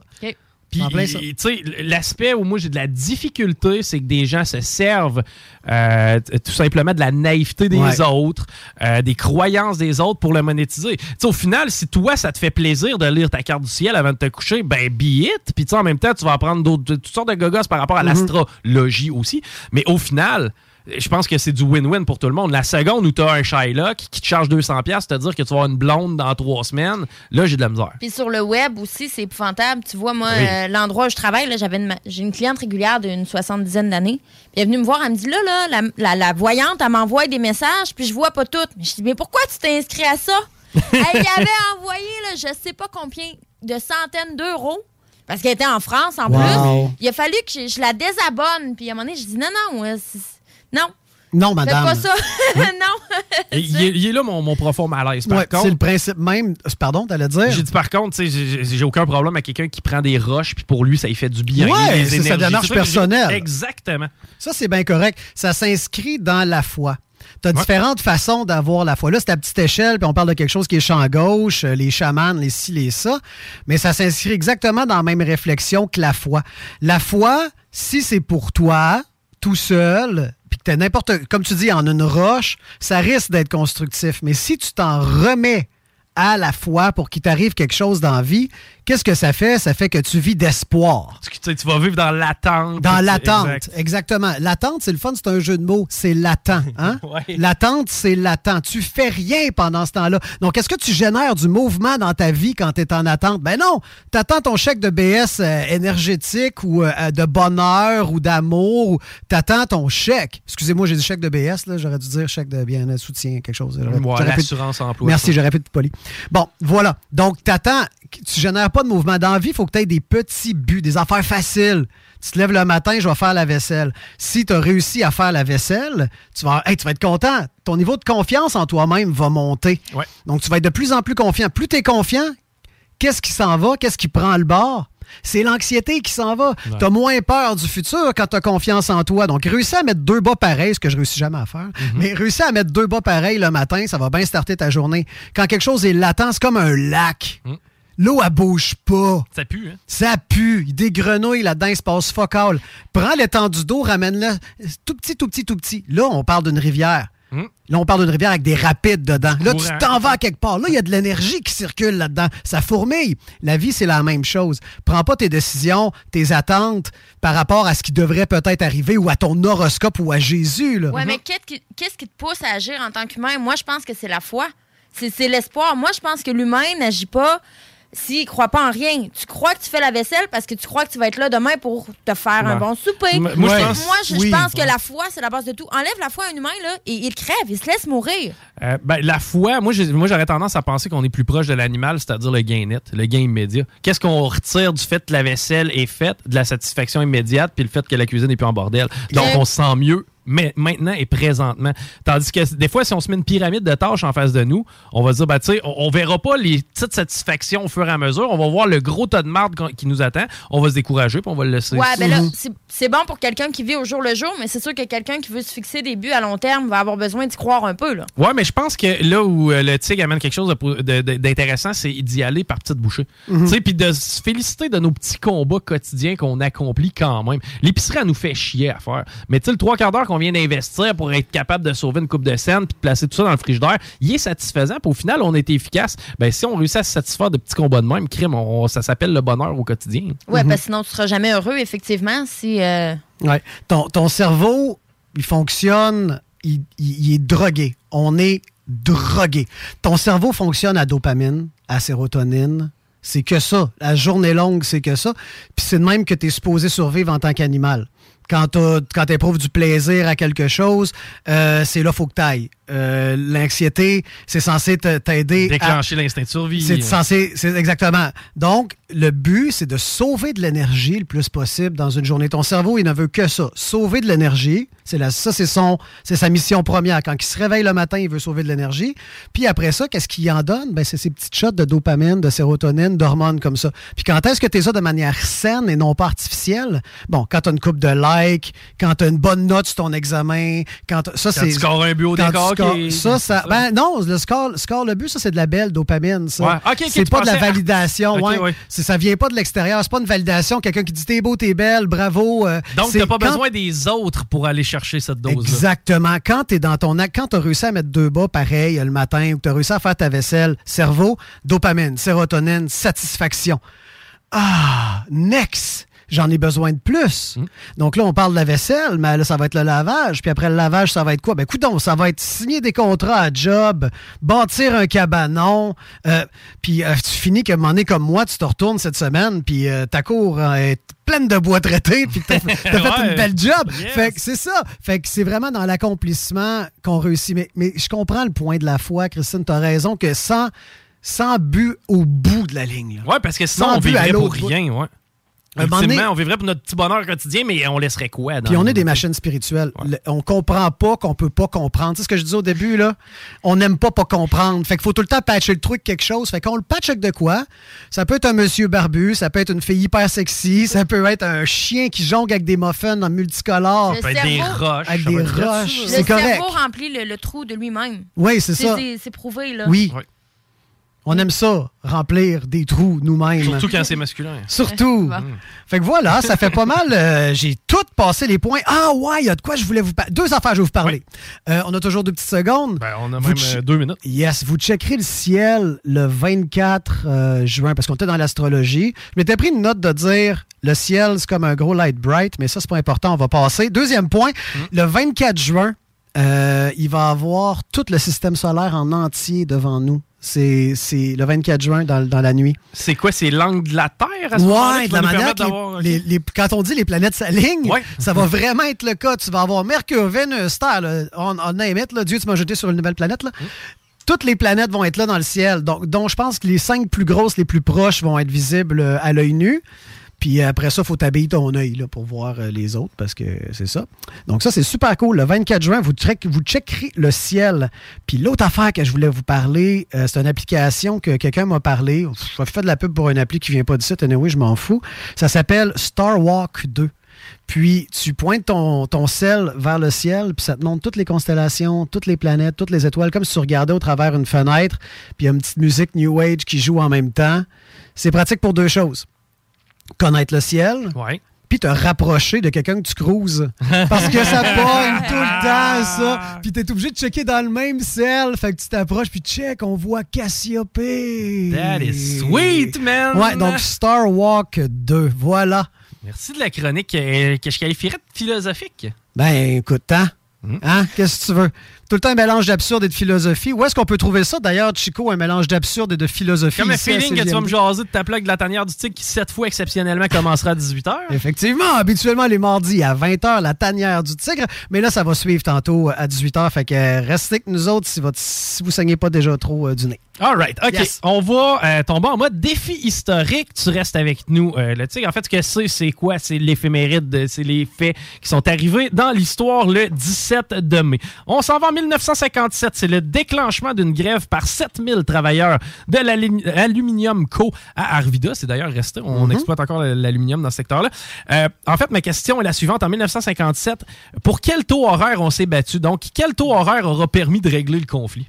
[SPEAKER 3] Puis, tu sais, l'aspect où moi j'ai de la difficulté, c'est que des gens se servent euh, tout simplement de la naïveté des
[SPEAKER 51] Ouais.
[SPEAKER 3] autres, euh, des croyances des autres pour le monétiser. Tu sais, au final, si toi, ça te fait plaisir de lire ta carte du ciel avant de te coucher, ben, be it. Puis, tu sais, en même temps, tu vas apprendre d'autres, toutes sortes de gogos par rapport à
[SPEAKER 51] Mhm.
[SPEAKER 3] l'astrologie aussi. Mais au final, je pense que c'est du win-win pour tout le monde. La seconde où tu as un Shylock qui te charge 200$, c'est-à-dire que tu vas avoir une blonde dans trois semaines, là, j'ai de la misère.
[SPEAKER 52] Puis sur le web aussi, c'est épouvantable. Tu vois, moi,
[SPEAKER 3] Oui.
[SPEAKER 52] euh, l'endroit où je travaille, là, j'avais une, ma- j'ai une cliente régulière d'une soixante-dizaine d'années. Puis elle est venue me voir, elle me dit là, là, la, la- la voyante, elle m'envoie des messages, puis je vois pas toutes. Mais je dis, mais pourquoi tu t'es inscrit à ça? elle y avait envoyé, là, je sais pas combien de centaines d'euros. Parce qu'elle était en France en
[SPEAKER 51] Wow.
[SPEAKER 52] plus. Il a fallu que je, je la désabonne. Puis à un moment donné, je dis non, non, c'est- non.
[SPEAKER 51] Non, madame.
[SPEAKER 52] pas ça. non.
[SPEAKER 3] Et Il est, il est là mon, mon profond malaise. Par
[SPEAKER 51] Ouais,
[SPEAKER 3] contre,
[SPEAKER 51] c'est le principe même. Pardon, t'allais dire?
[SPEAKER 3] J'ai dit par contre, j'ai- aucun problème avec quelqu'un qui prend des roches puis pour lui ça lui fait du bien.
[SPEAKER 51] Ouais,
[SPEAKER 3] Les
[SPEAKER 51] c'est sa démarche personnelle.
[SPEAKER 3] Exactement.
[SPEAKER 51] Ça, c'est bien correct. Ça s'inscrit dans la foi. Tu as différentes façons d'avoir la foi. Là, c'est à petite échelle, puis on parle de quelque chose qui est champ gauche, euh, les chamans, les ci, les ça. Mais ça s'inscrit exactement dans la même réflexion que la foi. La foi, si c'est pour toi, tout seul, puis que n'importe, comme tu dis, en une roche, ça risque d'être constructif. Mais si tu t'en remets à la foi pour qu'il t'arrive quelque chose dans la vie, qu'est-ce que ça fait? Ça fait que tu vis d'espoir.
[SPEAKER 3] Tu, sais, tu vas vivre dans l'attente.
[SPEAKER 51] Dans
[SPEAKER 3] tu-
[SPEAKER 51] l'attente,
[SPEAKER 3] exact.
[SPEAKER 51] exactement. L'attente, c'est le fun, c'est un jeu de mots. C'est latent. Hein?
[SPEAKER 3] Ouais.
[SPEAKER 51] L'attente, c'est latent. Tu fais rien pendant ce temps-là. Donc, est-ce que tu génères du mouvement dans ta vie quand tu es en attente? Ben non. Tu attends ton chèque de BS euh, énergétique ou euh, de bonheur ou d'amour. ou Tu attends ton chèque. Excusez-moi, j'ai dit chèque de BS. là. J'aurais dû dire chèque de bien soutien, quelque chose. J'aurais-
[SPEAKER 3] Ouais,
[SPEAKER 51] pu-
[SPEAKER 3] l'assurance emploi.
[SPEAKER 51] Merci, j'aurais pu être poli. Bon, voilà. Donc, t'attends, tu génères pas de mouvement d'envie, il faut que tu aies des petits buts, des affaires faciles. Tu te lèves le matin, je vais faire la vaisselle. Si tu as réussi à faire la vaisselle, tu vas, hey, tu vas être content. Ton niveau de confiance en toi-même va monter. Donc, tu vas être de plus en plus confiant. Plus tu es confiant, qu'est-ce qui s'en va? Qu'est-ce qui prend le bord? C'est l'anxiété qui s'en va.
[SPEAKER 3] Ouais.
[SPEAKER 51] Tu as moins peur du futur quand tu as confiance en toi. Donc, réussis à mettre deux bas pareils, ce que je réussis jamais à faire, mais réussis à mettre deux bas pareils le matin, ça va bien starter ta journée. Quand quelque chose est latent, c'est comme un lac. L'eau, elle bouge pas.
[SPEAKER 3] Ça pue, hein?
[SPEAKER 51] Ça pue. Il y a des grenouilles là-dedans, il se passe focal. Prends l'étendue d'eau, ramène-le tout petit, tout petit, tout petit. Là, on parle d'une rivière. Là, on parle d'une rivière avec des rapides dedans. Là, tu t'en vas à quelque part. Là, il y a de l'énergie qui circule là-dedans. Ça fourmille. La vie, c'est la même chose. Prends pas tes décisions, tes attentes par rapport à ce qui devrait peut-être arriver ou à ton horoscope ou à Jésus. Là.
[SPEAKER 52] Ouais, mais qu'est-ce qui, qu'est-ce qui te pousse à agir en tant qu'humain? Moi, je pense que c'est la foi. C'est l'espoir. Moi, je pense que l'humain n'agit pas s'il ne croit pas en rien. Tu crois que tu fais la vaisselle parce que tu crois que tu vas être là demain pour te faire un
[SPEAKER 3] Ouais.
[SPEAKER 52] bon souper.
[SPEAKER 3] M- moi, je pense-
[SPEAKER 52] Moi, je, je
[SPEAKER 3] oui.
[SPEAKER 52] pense que la foi, c'est la base de tout. Enlève la foi à un humain, là, et il crève, il se laisse mourir.
[SPEAKER 3] Euh, ben, la foi, moi, j'aurais tendance à penser qu'on est plus proche de l'animal, c'est-à-dire le gain net, le gain immédiat. Qu'est-ce qu'on retire du fait que la vaisselle est faite, de la satisfaction immédiate, puis le fait que la cuisine n'est plus en bordel? Donc,
[SPEAKER 52] Euh,
[SPEAKER 3] on se sent mieux. Mais maintenant et présentement. Tandis que des fois, si on se met une pyramide de tâches en face de nous, on va se dire, ben, tu sais, on, on verra pas les petites satisfactions au fur et à mesure. On va voir le gros tas de marde qui nous attend. On va se décourager, puis on va le laisser.
[SPEAKER 52] Ouais, ben là, c'est, bon pour quelqu'un qui vit au jour le jour, mais c'est sûr que quelqu'un qui veut se fixer des buts à long terme va avoir besoin d'y croire un peu, là.
[SPEAKER 3] Ouais, mais je pense que là où euh, le tigre amène quelque chose d'intéressant, c'est d'y aller par petites bouchées.
[SPEAKER 51] Mhm.
[SPEAKER 3] Tu sais, puis de se féliciter de nos petits combats quotidiens qu'on accomplit quand même. L'épicerie, elle nous fait chier à faire. Mais tu sais, le trois quarts d'heure qu'on vient d'investir pour être capable de sauver une coupe de scène puis de placer tout ça dans le frigidaire, il est satisfaisant. Puis au final, on est efficace. Ben, si on réussit à se satisfaire de petits combats de même, crime, on- ça s'appelle le bonheur au quotidien.
[SPEAKER 52] Ouais, parce que sinon, tu seras jamais heureux, effectivement, si. euh,
[SPEAKER 51] Ouais. Ton, ton cerveau, il fonctionne, il, il- il est drogué. On est drogué. Ton cerveau fonctionne à dopamine, à sérotonine, C'est que ça. La journée longue, c'est que ça. Puis c'est de même que tu es supposé survivre en tant qu'animal. Quand tu éprouves du plaisir à quelque chose, euh, c'est là faut que tu ailles. Euh, l'anxiété, c'est censé t'aider
[SPEAKER 3] déclencher l'instinct de survie.
[SPEAKER 51] C'est censé, c'est exactement. Donc, le but, c'est de sauver de l'énergie le plus possible dans une journée. Ton cerveau, il ne veut que ça, sauver de l'énergie. C'est la, ça, c'est son, c'est sa mission première. Quand il se réveille le matin, il veut sauver de l'énergie. Puis après ça, qu'est-ce qu'il en donne? Ben, c'est ces petites shots de dopamine, de sérotonine, d'hormones comme ça. Puis quand est-ce que tu es ça de manière saine et non pas artificielle? Bon, quand tu as une coupe de likes, quand tu as une bonne note sur ton examen, quand ça c'est.
[SPEAKER 3] tu scores un but au décor
[SPEAKER 51] ça, ça, Ben non, le score, score le but, ça, c'est de la belle dopamine. Ça. c'est pas de la validation. ouais. Ça vient pas de l'extérieur. C'est pas une validation. Quelqu'un qui dit t'es beau, t'es belle, bravo. Euh,
[SPEAKER 3] Donc, t'as pas besoin des autres pour aller chercher cette dose. -là.
[SPEAKER 51] Exactement. Quand t'es dans ton acte, quand t'as réussi à mettre deux bas pareil le matin ou t'as réussi à faire ta vaisselle, cerveau, dopamine, sérotonine, satisfaction. Ah, next! J'en ai besoin de plus. Mmh. Donc là, on parle de la vaisselle, mais là, ça va être le lavage. Puis après le lavage, ça va être quoi? Ben, écoute ça va être signer des contrats à job, bâtir un cabanon. Euh, puis euh, tu finis que, un comme moi, tu te retournes cette semaine, puis euh, ta cour est pleine de bois traités, puis t'as fait une belle job. Fait que c'est ça. Fait que c'est vraiment dans l'accomplissement qu'on réussit. Mais, mais je comprends le point de la foi, Christine, t'as raison, que sans sans but au bout de la ligne.
[SPEAKER 3] Ouais, parce que sinon, on vivrait pour rien, ouais. Ultimement, on vivrait pour notre petit bonheur quotidien, mais on laisserait quoi?
[SPEAKER 51] Puis on est des machines spirituelles. On comprend pas qu'on peut pas comprendre. Tu sais ce que je disais au début, là? On n'aime pas pas comprendre. Fait qu'il faut tout le temps patcher le truc quelque chose. Fait qu'on le patch avec de quoi? Ça peut être un monsieur barbu, ça peut être une fille hyper sexy, ça peut être un chien qui jongle avec des muffins en multicolores.
[SPEAKER 3] Ça peut être des roches.
[SPEAKER 51] Avec des roches.
[SPEAKER 52] Le
[SPEAKER 51] cerveau
[SPEAKER 52] remplit le, trou de lui-même.
[SPEAKER 51] Oui, c'est ça.
[SPEAKER 52] C'est prouvé, là.
[SPEAKER 51] Oui. On aime ça, remplir des trous nous-mêmes.
[SPEAKER 3] Surtout quand c'est masculin.
[SPEAKER 51] Surtout. Fait que voilà, ça fait pas mal. Euh, j'ai tout passé les points. Ah ouais, il y a de quoi je voulais vous parler. Deux affaires, je vais vous parler. Euh, on a toujours deux petites secondes.
[SPEAKER 3] Ben, on a même euh, deux minutes.
[SPEAKER 51] Yes, vous checkerez le ciel le 24 juin parce qu'on était dans l'astrologie. Je m'étais pris une note de dire le ciel, c'est comme un gros light bright, mais ça, c'est pas important, on va passer. Deuxième point, hmm. le 24 juin, il va avoir tout le système solaire en entier devant nous. C'est le 24 juin dans, la nuit.
[SPEAKER 3] C'est quoi? C'est l'angle de la Terre à ce
[SPEAKER 51] Ouais, de la manière quand on dit les planètes s'alignent, ça va vraiment être le cas. Tu vas avoir Mercure, Vénus, Terre, on, on là, Dieu, tu m'as jeté sur une nouvelle planète. Là. Mm. Toutes les planètes vont être là dans le ciel. Donc, donc, je pense que les cinq plus grosses, les plus proches vont être visibles euh, à l'œil nu. Puis après ça, il faut t'habiller ton œil pour voir euh, les autres parce que c'est ça. Donc ça, c'est super cool. Le 24 juin, vous, vous checkerez le ciel. Puis l'autre affaire que je voulais vous parler, euh, c'est une application que quelqu'un m'a parlé. Je fais de la pub pour une appli qui vient pas d'ici. oui, je m'en fous. Ça s'appelle Star Walk 2. Puis tu pointes ton, ton sel vers le ciel, puis ça te montre toutes les constellations, toutes les planètes, toutes les étoiles, comme si tu regardais au travers une fenêtre, puis il y a une petite musique New Age qui joue en même temps. C'est pratique pour deux choses connaître le ciel. Puis te rapprocher de quelqu'un que tu cruises. Parce que ça pogne tout le temps, ça. Puis t'es obligé de checker dans le même ciel. Fait que tu t'approches, puis check, on voit Cassiope.
[SPEAKER 3] That is sweet, man.
[SPEAKER 51] Ouais, donc Star Walk 2. Voilà.
[SPEAKER 3] Merci de la chronique euh, que je qualifierais de philosophique.
[SPEAKER 51] Ben, écoute, hein? Hmm? Hein? Qu'est-ce que tu veux? Tout le temps un mélange d'absurde et de philosophie. Où est-ce qu'on peut trouver ça, d'ailleurs, Chico, un mélange d'absurde et de philosophie?
[SPEAKER 3] Comme un feeling que tu vas me jaser de ta plaque de la tanière du tigre qui, cette fois, exceptionnellement, commencera à 18h.
[SPEAKER 51] Effectivement, habituellement, les mardis à 20h, la tanière du tigre. Mais là, ça va suivre tantôt à 18h. Fait que restez avec nous autres si, votre, si vous saignez pas déjà trop euh, du nez.
[SPEAKER 3] All right, OK. On va euh, tomber en mode défi historique. Tu restes avec nous. Euh, le tigre, en fait, ce que c'est, c'est quoi? C'est l'éphéméride, c'est les faits qui sont arrivés dans l'histoire le 17 de mai. On s'en va en 1957. C'est le déclenchement d'une grève par 7000 travailleurs de l'Aluminium Co. à Arvida. C'est d'ailleurs resté. On mm-hmm. exploite encore l'aluminium dans ce secteur-là. Euh, en fait, ma question est la suivante. En 1957, pour quel taux horaire on s'est battu? Donc, quel taux horaire aura permis de régler le conflit?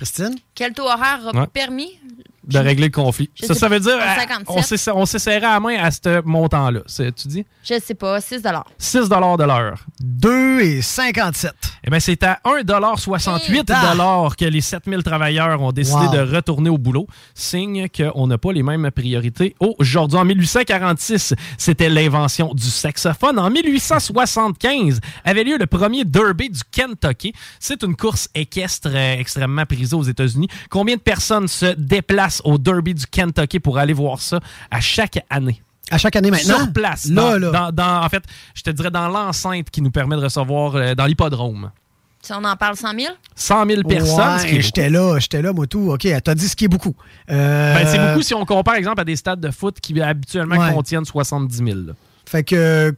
[SPEAKER 51] Christine?
[SPEAKER 52] Quel taux horaire a permis?
[SPEAKER 3] De régler le conflit? ça, ça veut dire euh, on s'est serré à la main à ce montant-là. Tu dis?
[SPEAKER 52] Je sais pas, 6
[SPEAKER 3] 6 de l'heure.
[SPEAKER 51] 2 et 57.
[SPEAKER 3] Eh bien, c'est à 1,68 que les 7000 travailleurs ont décidé
[SPEAKER 51] Wow.
[SPEAKER 3] de retourner au boulot. Signe qu'on n'a pas les mêmes priorités aujourd'hui. En 1846, c'était l'invention du saxophone. En 1875, avait lieu le premier Derby du Kentucky. C'est une course équestre euh, extrêmement prisée aux États-Unis. Combien de personnes se déplacent au Derby du Kentucky pour aller voir ça à chaque année?
[SPEAKER 51] À chaque année maintenant?
[SPEAKER 3] Sur place.
[SPEAKER 51] Là,
[SPEAKER 3] dans,
[SPEAKER 51] là.
[SPEAKER 3] dans- dans- en fait, je te dirais dans l'enceinte qui nous permet de recevoir euh, dans l'hippodrome.
[SPEAKER 52] Si on en parle 100 000?
[SPEAKER 3] 100 000 personnes.
[SPEAKER 51] Ouais, j'étais là, j'étais là, moi tout. OK, t'as dit ce qui est beaucoup. Euh,
[SPEAKER 3] Ben, c'est beaucoup si on compare, exemple, à des stades de foot qui habituellement
[SPEAKER 51] Ouais.
[SPEAKER 3] contiennent 70 000. là.
[SPEAKER 51] Fait que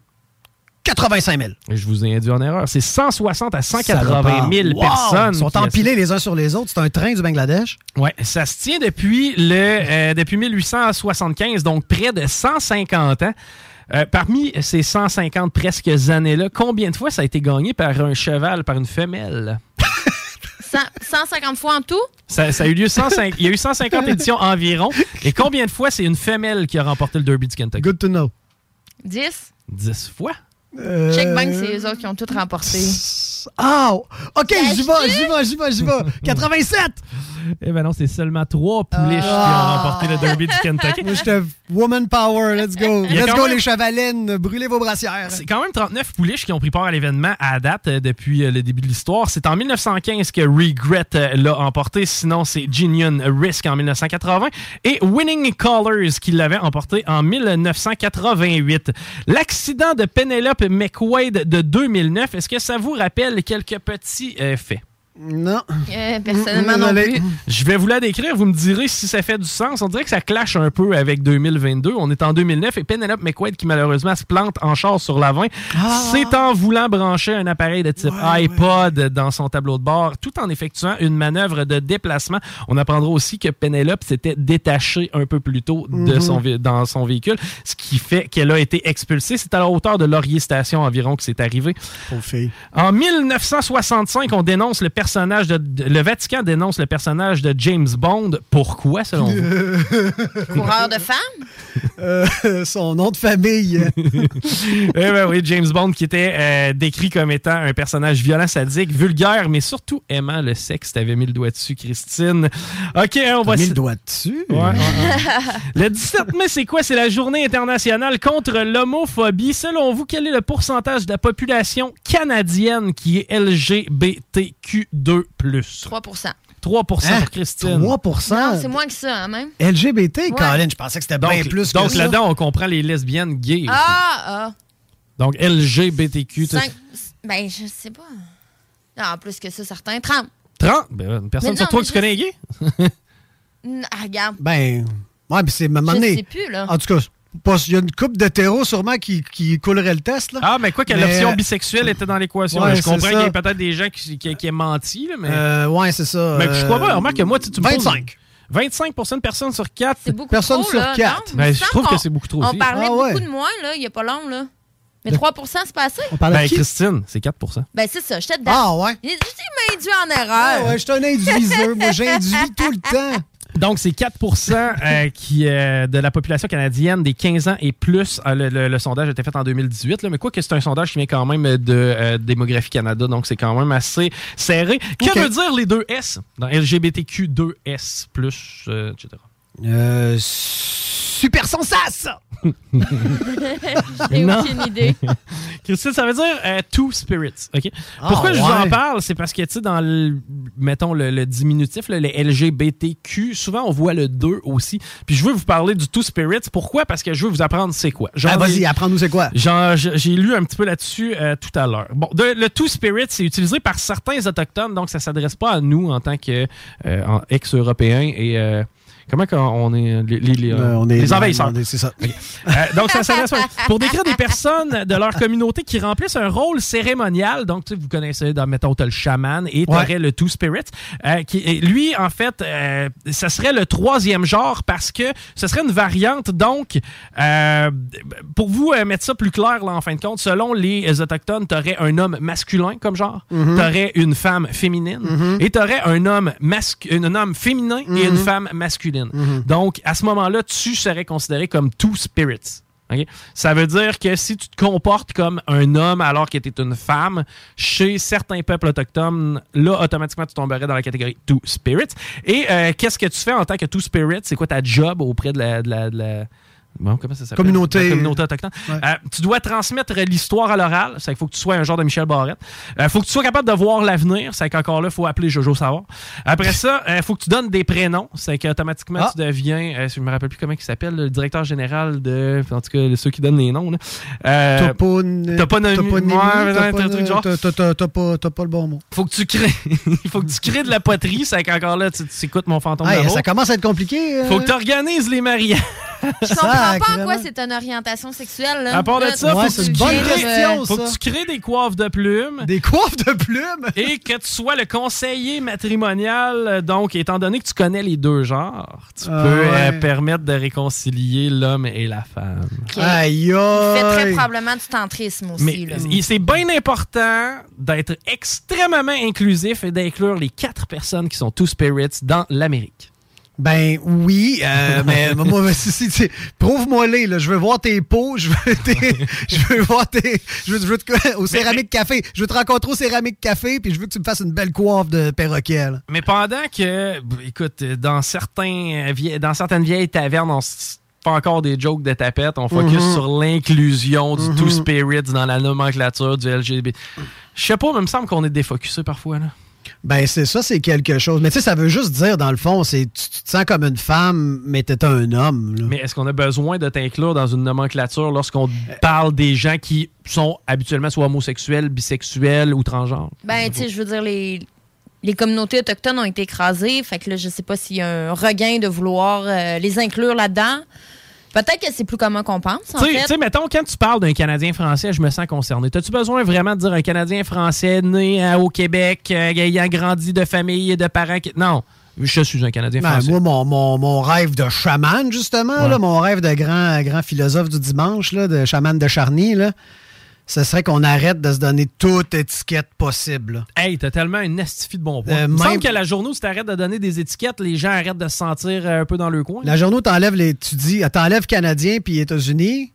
[SPEAKER 51] 85 000.
[SPEAKER 3] Et Je vous ai induit en erreur. C'est 160 à 180
[SPEAKER 51] Salopard.
[SPEAKER 3] 000
[SPEAKER 51] Wow!
[SPEAKER 3] personnes.
[SPEAKER 51] Ils sont empilés les uns sur les autres. C'est un train du Bangladesh.
[SPEAKER 3] Ouais, ça se tient depuis, le, euh, depuis 1875, donc près de 150 ans. Euh, parmi ces 150 presque années-là, combien de fois ça a été gagné par un cheval, par une femelle?
[SPEAKER 52] 100 150 fois en tout?
[SPEAKER 3] Ça, ça a eu lieu 105, il y a eu 150 éditions environ. Et combien de fois c'est une femelle qui a remporté le Derby du Kentucky?
[SPEAKER 51] Good to know.
[SPEAKER 52] 10?
[SPEAKER 3] 10 fois.
[SPEAKER 52] Check Bank, c'est eux autres qui ont tout remporté.
[SPEAKER 51] Ah! OK, j'y vais, j'y vais, j'y vais, j'y vais. 87!
[SPEAKER 3] Eh ben non, c'est seulement trois pouliches qui ont remporté le Derby du Kentucky.
[SPEAKER 51] Moi, j'étais woman power. Let's go. Let's go,
[SPEAKER 3] même-
[SPEAKER 51] les chevalines. Brûlez vos brassières.
[SPEAKER 3] C'est quand même 39 pouliches qui ont pris part à l'événement à date euh, depuis euh, le début de l'histoire. C'est en 1915 que Regret euh, l'a emporté. Sinon, c'est Genius Risk en 1980 et Winning Colors qui l'avait emporté en 1988. L'accident de Penelope McQuaid de 2009, est-ce que ça vous rappelle quelques petits faits?
[SPEAKER 51] Non.
[SPEAKER 52] Euh, personnellement, non plus.
[SPEAKER 3] Je vais vous la décrire, vous me direz si ça fait du sens. On dirait que ça clash un peu avec 2022. On est en 2009 et Penelope McQuaid, qui malheureusement se plante en char sur l'avant, c'est en voulant brancher un appareil de type iPod dans son tableau de bord, tout en effectuant une manœuvre de déplacement. On apprendra aussi que Penelope s'était détachée un peu plus tôt de
[SPEAKER 51] Mhm.
[SPEAKER 3] son dans son véhicule, ce qui fait qu'elle a été expulsée. C'est à la hauteur de Laurier Station environ que c'est arrivé.
[SPEAKER 51] Pauvre fille.
[SPEAKER 3] En 1965, on dénonce le personnage de, de- le Vatican dénonce le personnage de James Bond. Pourquoi, selon vous?
[SPEAKER 52] Coureur de femmes?
[SPEAKER 51] Euh, son nom de famille.
[SPEAKER 3] Eh ben oui, James Bond qui était euh, décrit comme étant un personnage violent, sadique, vulgaire, mais surtout aimant le sexe. T'avais mis le doigt dessus, Christine. Ok, hein, on va.
[SPEAKER 51] mis le doigt dessus?
[SPEAKER 3] Ouais, ouais, ouais. Le 17 mai, c'est quoi? C'est la journée internationale contre l'homophobie. Selon vous, quel est le pourcentage de la population canadienne qui est LGBTQ2+.
[SPEAKER 52] 3%
[SPEAKER 3] 3% pour
[SPEAKER 51] Hein?
[SPEAKER 3] Christine.
[SPEAKER 51] 3
[SPEAKER 52] Non, c'est moins que ça, hein, même.
[SPEAKER 51] LGBT,
[SPEAKER 52] Ouais.
[SPEAKER 51] Colin, je pensais que c'était bien
[SPEAKER 3] Donc,
[SPEAKER 51] plus
[SPEAKER 3] donc
[SPEAKER 51] que ça.
[SPEAKER 3] là-dedans, on comprend les lesbiennes gays. aussi.
[SPEAKER 52] Ah, ah.
[SPEAKER 3] Donc LGBTQ. tout-
[SPEAKER 52] Cinq- Ben, je sais pas. Non, plus que ça, certains. 30.
[SPEAKER 3] 30? Ben, une personne sur
[SPEAKER 52] non,
[SPEAKER 3] trois
[SPEAKER 52] mais
[SPEAKER 3] que tu connais est gay?
[SPEAKER 52] Mm, Ah, regarde.
[SPEAKER 51] Ben, ouais, puis c'est à un moment
[SPEAKER 52] Je
[SPEAKER 51] donné-
[SPEAKER 52] sais plus, là.
[SPEAKER 51] En tout cas, il y a une couple d'hétéros sûrement qui, qui coulerait le test. Là.
[SPEAKER 3] Ah, mais quoi que
[SPEAKER 51] Mais,
[SPEAKER 3] l'option
[SPEAKER 51] euh,
[SPEAKER 3] bisexuelle était dans l'équation.
[SPEAKER 51] ouais,
[SPEAKER 3] je comprends qu'il y a peut-être des gens qui, qui, qui aient menti, là, mais.
[SPEAKER 51] Euh, ouais, c'est ça.
[SPEAKER 3] mais je crois pas.
[SPEAKER 51] euh,
[SPEAKER 3] Remarque que moi, tu, tu me poses-
[SPEAKER 51] 25.
[SPEAKER 3] 25 de personnes sur 4.
[SPEAKER 52] C'est beaucoup
[SPEAKER 51] Personne
[SPEAKER 52] trop,
[SPEAKER 51] sur
[SPEAKER 52] là,
[SPEAKER 51] quatre.
[SPEAKER 52] non?
[SPEAKER 3] Ben,
[SPEAKER 52] Il me
[SPEAKER 3] je trouve que c'est beaucoup trop
[SPEAKER 52] On
[SPEAKER 3] aussi.
[SPEAKER 52] parlait
[SPEAKER 51] Ah ouais.
[SPEAKER 52] beaucoup de moi, là, il n'y a pas long, là. Mais
[SPEAKER 51] De-
[SPEAKER 52] 3 c'est pas assez?
[SPEAKER 51] On parle
[SPEAKER 3] Ben,
[SPEAKER 51] de qui?
[SPEAKER 3] Christine, c'est 4%
[SPEAKER 52] Ben, c'est ça, j'étais dedans.
[SPEAKER 51] Ah ouais?
[SPEAKER 52] Il il m'a induit en erreur.
[SPEAKER 51] Ah ouais, je suis un induiseur. Moi, j'induis tout le temps.
[SPEAKER 3] Donc, c'est 4% euh, qui, euh, de la population canadienne des 15 ans et plus. Euh, le, le- le sondage a été fait en 2018, là, mais quoi que c'est un sondage qui vient quand même de euh, Démographie Canada, donc c'est quand même assez serré. Que veut dire les deux S? Dans LGBTQ2S, euh, etc.
[SPEAKER 51] Euh, super sensas!
[SPEAKER 52] J'ai aucune idée.
[SPEAKER 3] Christine, ça veut dire? Euh, two spirits. OK?
[SPEAKER 51] Ah,
[SPEAKER 3] Pourquoi je vous en parle? C'est parce que, tu sais, dans le, mettons, le, le diminutif, les LGBTQ, souvent, on voit le 2 aussi. Puis je veux vous parler du two spirits. Pourquoi? Parce que je veux vous apprendre c'est quoi.
[SPEAKER 51] Ah, vas-y, apprends-nous c'est quoi.
[SPEAKER 3] J'ai lu un petit peu là-dessus euh, tout à l'heure. Bon, de- le Two Spirit, c'est utilisé par certains autochtones, donc ça s'adresse pas à nous en tant que euh, en ex-européens et euh, comment qu'on- on est les, les- les, euh,
[SPEAKER 51] Euh, on est-
[SPEAKER 3] les envahisseurs?
[SPEAKER 51] on est- C'est ça.
[SPEAKER 3] Euh, donc, ça s'adresse pour décrire des personnes de leur communauté qui remplissent un rôle cérémonial. Donc, tu vous connaissez, dans, mettons, t'as le chaman et t'aurais
[SPEAKER 51] Ouais.
[SPEAKER 3] le Two Spirit. euh, qui, lui, en fait, ça serait le troisième genre parce que ce serait une variante. Donc, pour vous mettre ça plus clair, là, en fin de compte, selon les Autochtones, t'aurais un homme masculin comme genre,
[SPEAKER 51] Mhm.
[SPEAKER 3] t'aurais une femme féminine
[SPEAKER 51] Mhm.
[SPEAKER 3] et t'aurais un homme, un homme féminin et
[SPEAKER 51] Mhm.
[SPEAKER 3] une femme masculine.
[SPEAKER 51] Mhm.
[SPEAKER 3] Donc, à ce moment-là, tu serais considéré comme two spirits. Ça veut dire que si tu te comportes comme un homme alors que tu es une femme, chez certains peuples autochtones, là, automatiquement, tu tomberais dans la catégorie Two Spirits. Et euh, qu'est-ce que tu fais en tant que Two Spirits? C'est quoi ta job auprès de la. de la- de la- Bon, comment ça s'appelle?
[SPEAKER 51] Communauté.
[SPEAKER 3] La communauté autochtone. Euh, tu dois transmettre l'histoire à l'oral. C'est qu'il faut que tu sois un genre de Michel Barrette. Il faut que tu sois capable de voir l'avenir. C'est qu'encore là, il faut appeler Jojo Savard. Après ça, il faut que tu donnes des prénoms. C'est qu'automatiquement,
[SPEAKER 51] Ah.
[SPEAKER 3] tu deviens, euh, je me rappelle plus comment il s'appelle, le directeur général de, en tout cas, ceux qui donnent les noms. là. Euh,
[SPEAKER 51] Topon-
[SPEAKER 3] toponymie.
[SPEAKER 51] toponymie, t'as pas-
[SPEAKER 3] truc genre.
[SPEAKER 51] t'as- t'as- t'as- T'as pas t'as pas le bon mot.
[SPEAKER 3] Faut que tu crées, il faut que tu crées de la poterie. C'est qu'encore là, tu, tu écoutes mon fantôme
[SPEAKER 51] ça commence à être compliqué. euh.
[SPEAKER 3] Faut que tu organises les mariages.
[SPEAKER 52] Je comprends pas en quoi c'est une orientation sexuelle. Là.
[SPEAKER 3] À part de ça,
[SPEAKER 51] Ouais,
[SPEAKER 3] faut
[SPEAKER 51] c'est
[SPEAKER 3] que
[SPEAKER 51] une
[SPEAKER 3] tu
[SPEAKER 51] bonne
[SPEAKER 3] crées-
[SPEAKER 51] question,
[SPEAKER 3] Faut
[SPEAKER 51] ça.
[SPEAKER 3] que tu crées des coiffes de plumes.
[SPEAKER 51] Des coiffes de plumes?
[SPEAKER 3] et que tu sois le conseiller matrimonial. Donc, étant donné que tu connais les deux genres, tu
[SPEAKER 51] Ah
[SPEAKER 3] peux
[SPEAKER 51] ouais.
[SPEAKER 3] euh, permettre de réconcilier l'homme et la femme.
[SPEAKER 51] Aïe,
[SPEAKER 52] Il fait très
[SPEAKER 51] aïe.
[SPEAKER 52] probablement du tantrisme aussi.
[SPEAKER 3] Mais c'est bien important d'être extrêmement inclusif et d'inclure les quatre personnes qui sont two spirits dans l'Amérique.
[SPEAKER 51] Ben oui, euh, mais moi, si, si, prouve-moi-les, là. Je veux voir tes pots, je veux, tes- je veux voir tes. Je veux, je veux te- au céramique café. Je veux te rencontrer au céramique café, puis je veux que tu me fasses une belle coiffe de perroquet, là.
[SPEAKER 3] Mais pendant que, écoute, dans, certains, euh, dans certaines vieilles tavernes, on s- fait encore des jokes de tapette, on focus
[SPEAKER 51] Mhm.
[SPEAKER 3] sur l'inclusion du Two
[SPEAKER 51] Mhm.
[SPEAKER 3] Spirits dans la nomenclature du LGBT. Je sais pas, mais il me semble qu'on est défocusé parfois. Là.
[SPEAKER 51] Ben c'est ça, c'est quelque chose. Mais tu sais, ça veut juste dire, dans le fond, c'est tu, tu te sens comme une femme, mais t'es un homme. là.
[SPEAKER 3] Mais est-ce qu'on a besoin de t'inclure dans une nomenclature lorsqu'on parle des gens qui sont habituellement soit homosexuels, bisexuels ou transgenres?
[SPEAKER 52] Ben, tu sais, je veux dire, les, les communautés autochtones ont été écrasées. Fait que là, je sais pas s'il y a un regain de vouloir euh, les inclure là-dedans. Peut-être que c'est plus commun qu'on pense, en
[SPEAKER 3] Tu sais-
[SPEAKER 52] fait.
[SPEAKER 3] tu sais, mettons, quand tu parles d'un Canadien français, je me sens concerné. T'as-tu besoin vraiment de dire un Canadien français né euh, au Québec, euh, ayant grandi de famille et de parents qui... Non, je suis un Canadien
[SPEAKER 51] Ben,
[SPEAKER 3] français.
[SPEAKER 51] moi, mon, mon- mon rêve de chaman, justement,
[SPEAKER 3] Ouais.
[SPEAKER 51] là, mon rêve de grand, grand philosophe du dimanche, là, de chaman de Charny, là, ce serait qu'on arrête de se donner toute étiquette possible. là.
[SPEAKER 3] Hey, t'as tellement un estifi de bon point.
[SPEAKER 51] Euh,
[SPEAKER 3] Il me semble qu'à la journée où tu arrêtes de donner des étiquettes, les gens arrêtent de se sentir euh, un peu dans le coin.
[SPEAKER 51] La journée où t'enlèves les. Tu dis, ah, t'enlèves Canadiens puis États-Unis,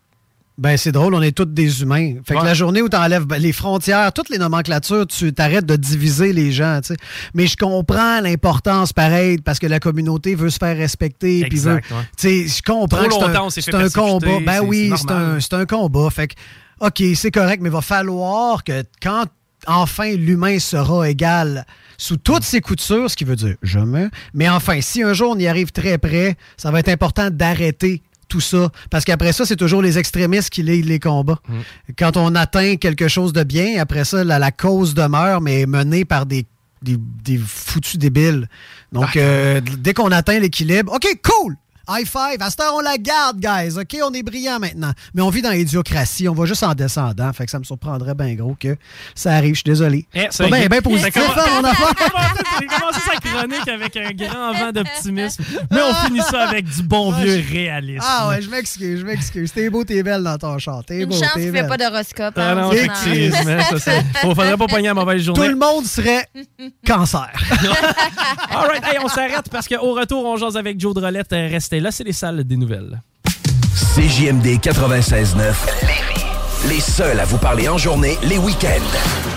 [SPEAKER 51] ben c'est drôle, on est tous des humains. Fait que
[SPEAKER 3] Ouais.
[SPEAKER 51] la journée où t'enlèves ben, les frontières, toutes les nomenclatures, tu t'arrêtes de diviser les gens, tu. Mais je comprends l'importance pareil parce que la communauté veut se faire respecter veut.
[SPEAKER 3] Exact, ouais.
[SPEAKER 51] Tu sais, je comprends
[SPEAKER 3] Trop
[SPEAKER 51] que c'est un-
[SPEAKER 3] fait
[SPEAKER 51] un combat. Ben oui,
[SPEAKER 3] c'est
[SPEAKER 51] un, c'est un combat. Fait que, OK, c'est correct, mais il va falloir que quand enfin l'humain sera égal sous toutes ses coutures, ce qui veut dire jamais. Mais enfin, si un jour on y arrive très près, ça va être important d'arrêter tout ça. Parce qu'après ça, c'est toujours les extrémistes qui lient les combats.
[SPEAKER 3] Mm.
[SPEAKER 51] Quand on atteint quelque chose de bien, après ça, la, la cause demeure, mais menée par des, des, des foutus débiles. Donc, euh, dès qu'on atteint l'équilibre, OK, cool! High five. À cette heure, on la garde, guys. OK, on est brillant maintenant. Mais on vit dans l'idiocratie. On va juste en descendant. Fait que ça me surprendrait bien gros que ça arrive. Je suis désolé.
[SPEAKER 3] Eh,
[SPEAKER 51] c'est bien ben positif, hein, mon affaire.
[SPEAKER 3] J'ai commencé sa chronique avec un grand vent d'optimisme, mais on finit ça avec du bon vieux réalisme.
[SPEAKER 51] Ah ouais, je m'excuse, je m'excuse. T'es beau, t'es belle dans ton char. T'es
[SPEAKER 52] Une
[SPEAKER 51] beau,
[SPEAKER 52] chance
[SPEAKER 51] t'es belle.
[SPEAKER 52] fait pas d'horoscope.
[SPEAKER 3] Ah non, effectivement. ça, ça- Faut- faudrait pas pogner à mauvaise journée.
[SPEAKER 51] Tout le monde serait cancer.
[SPEAKER 3] All right, hey, on s'arrête parce qu'au retour, on jase avec Joe Drolette. Euh, Restez là, c'est les salles des nouvelles.
[SPEAKER 16] CJMD 96.9. Les seuls à vous parler en journée, les week-ends.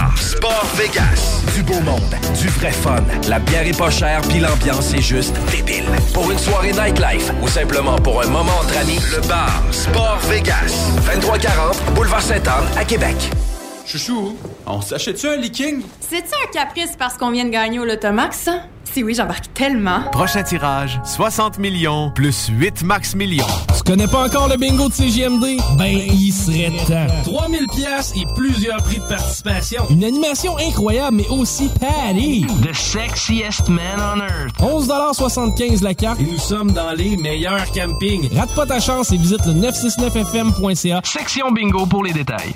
[SPEAKER 16] Sport Vegas. Du beau monde, du vrai fun. La bière est pas chère, puis l'ambiance est juste débile. Pour une soirée nightlife ou simplement pour un moment entre amis, le bar Sport Vegas. 2340 Boulevard Sainte-Anne à Québec.
[SPEAKER 53] Chouchou, on s'achète-tu un leaking?
[SPEAKER 54] C'est-tu un caprice parce qu'on vient de gagner au Lotomax, ça? Si oui, j'embarque tellement.
[SPEAKER 55] Prochain tirage, 60 millions plus 8 max millions.
[SPEAKER 44] Tu connais pas encore le bingo de CGMD? Ben, il serait temps. 3000 pièces et plusieurs prix de participation. Une animation incroyable, mais aussi patty. The sexiest man on earth. 11,75 la carte et nous sommes dans les meilleurs campings. Rate pas ta chance et visite le 969fm.ca. Section bingo pour les détails.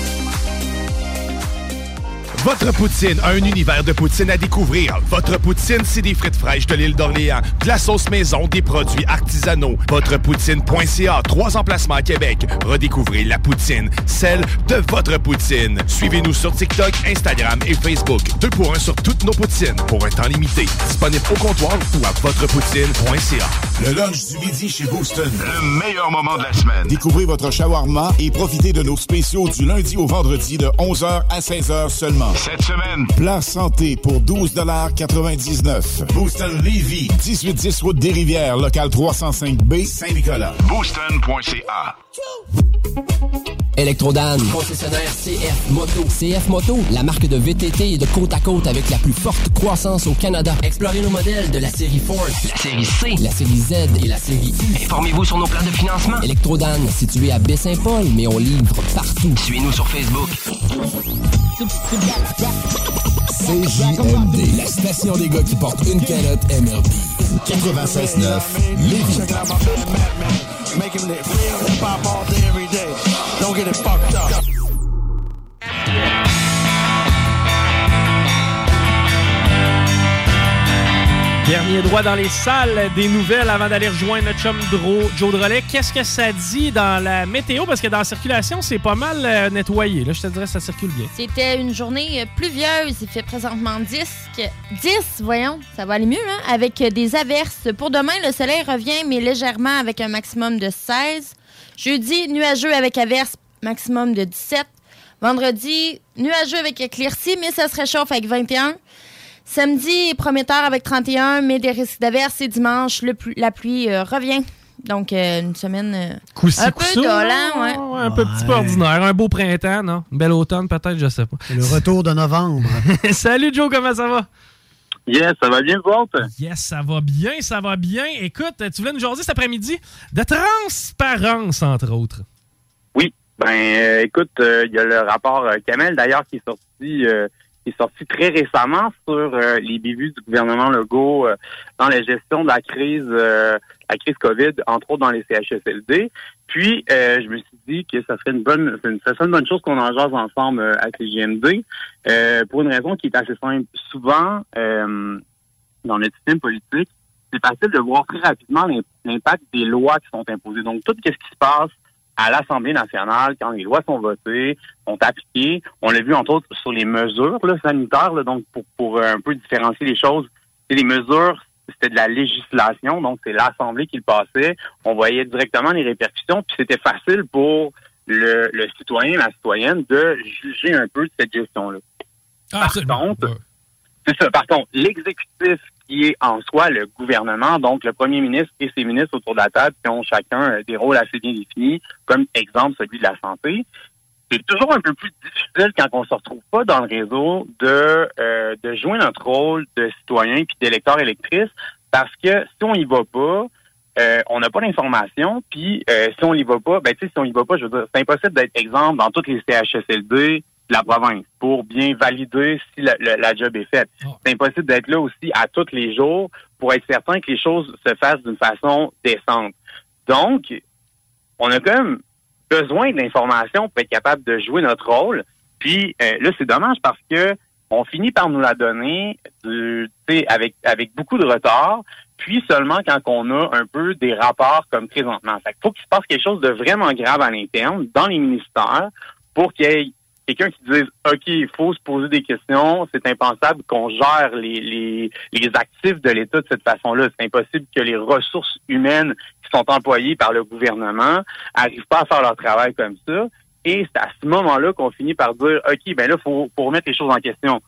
[SPEAKER 26] Votre poutine, un univers de poutine à découvrir. Votre poutine, c'est des frites fraîches de l'île d'Orléans, de la sauce maison, des produits artisanaux. Votrepoutine.ca, trois emplacements à Québec. Redécouvrez la poutine, celle de votre poutine. Suivez-nous sur TikTok, Instagram et Facebook. Deux pour un sur toutes nos poutines, pour un temps limité. Disponible au comptoir ou à votrepoutine.ca.
[SPEAKER 56] Le lunch du midi chez Booston. Le meilleur moment de la semaine. Découvrez votre shawarma et profitez de nos spéciaux du lundi au vendredi de 11h à 16h seulement. Cette semaine, plat santé pour 12,99 Booston Levy, 1810 Route des Rivières, local 305B, Saint-Nicolas. Booston.ca.
[SPEAKER 57] Electrodan, concessionnaire CF Moto. CF Moto, la marque de VTT et de côte à côte avec la plus forte croissance au Canada. Explorez nos modèles de la série Force, la série C, la série Z et la série U. Informez-vous sur nos plans de financement. Electrodan, situé à Baie-Saint-Paul, mais on livre partout. Suivez-nous sur Facebook.
[SPEAKER 2] CJMD, la station des gars qui portent une calotte MRB. 96.9, Lévis.
[SPEAKER 5] Don't get it fucked up.
[SPEAKER 3] Dernier droit dans les salles des nouvelles avant d'aller rejoindre notre chum Dro, Joe Drolet. Qu'est-ce que ça dit dans la météo? Parce que dans la circulation, c'est pas mal euh, nettoyé. Là, je te dirais ça circule bien.
[SPEAKER 52] C'était une journée euh, pluvieuse. Il fait présentement 10. que- 10, voyons, ça va aller mieux, hein? Avec euh, des averses. Pour demain, le soleil revient, mais légèrement avec un maximum de 16. Jeudi, nuageux avec averses, maximum de 17. Vendredi, nuageux avec éclaircie, mais ça se réchauffe avec 21. Samedi, prometteur avec 31, mais des risques d'averse. Et dimanche, le plu- la pluie euh, revient. Donc, euh, une semaine euh, un peu dolent, ouais.
[SPEAKER 3] Ouais, un peu petit peu ordinaire. Un beau printemps, non? Une belle automne, peut-être, je sais pas.
[SPEAKER 51] Le retour de novembre.
[SPEAKER 3] Salut, Joe, comment ça va?
[SPEAKER 58] Yes, ça va bien, vous autres?
[SPEAKER 3] Yes, ça va bien, ça va bien. Écoute, tu voulais nous jaser cet après-midi de transparence, entre autres.
[SPEAKER 58] Oui. Ben, euh, écoute, euh, il y a le rapport euh, Kamel, d'ailleurs, qui est sorti euh, qui est sorti très récemment sur euh, les bévues du gouvernement Legault euh, dans la gestion de la crise euh, la crise COVID, entre autres dans les CHSLD. Puis, euh, je me suis dit que ça serait une bonne ça serait une bonne chose qu'on en jase ensemble euh, à CGMD euh, pour une raison qui est assez simple. Souvent, dans le système politique, c'est facile de voir très rapidement l'im- l'impact des lois qui sont imposées. Donc, tout ce qui se passe à l'Assemblée nationale, quand les lois sont votées, sont appliquées, on l'a vu entre autres sur les mesures là, sanitaires, là, donc pour, pour euh, un peu différencier les choses, c'est les mesures, c'était de la législation, donc c'est l'Assemblée qui le passait, on voyait directement les répercussions, puis c'était facile pour le, le citoyen, la citoyenne, de juger un peu de cette gestion-là. Par contre, c'est ça. Par contre, l'exécutif qui est en soi le gouvernement, donc le premier ministre et ses ministres autour de la table qui ont chacun euh, des rôles assez bien définis, comme exemple celui de la santé, c'est toujours un peu plus difficile quand on se retrouve pas dans le réseau de euh, de jouer notre rôle de citoyen puis d'électeur électrice parce que si on y va pas euh, on n'a pas d'informations, puis si on y va pas, ben tu sais, si on y va pas, je veux dire, c'est impossible d'être exemple dans toutes les CHSLD la province pour bien valider si la, la- la job est faite. C'est impossible d'être là aussi à tous les jours pour être certain que les choses se fassent d'une façon décente. Donc, on a quand même besoin d'informations pour être capable de jouer notre rôle. Puis euh, là, c'est dommage parce que on finit par nous la donner sais, avec avec beaucoup de retard, puis seulement quand on a un peu des rapports comme présentement. Fait qu'il faut qu'il se passe quelque chose de vraiment grave à l'interne dans les ministères pour qu'il y ait quelqu'un qui dise OK, il faut se poser des questions, c'est impensable qu'on gère les, les, les actifs de l'État de cette façon-là. C'est impossible que les ressources humaines qui sont employées par le gouvernement arrivent pas à faire leur travail comme ça. Et c'est à ce moment-là qu'on finit par dire OK, ben là, faut, faut remettre les choses en question.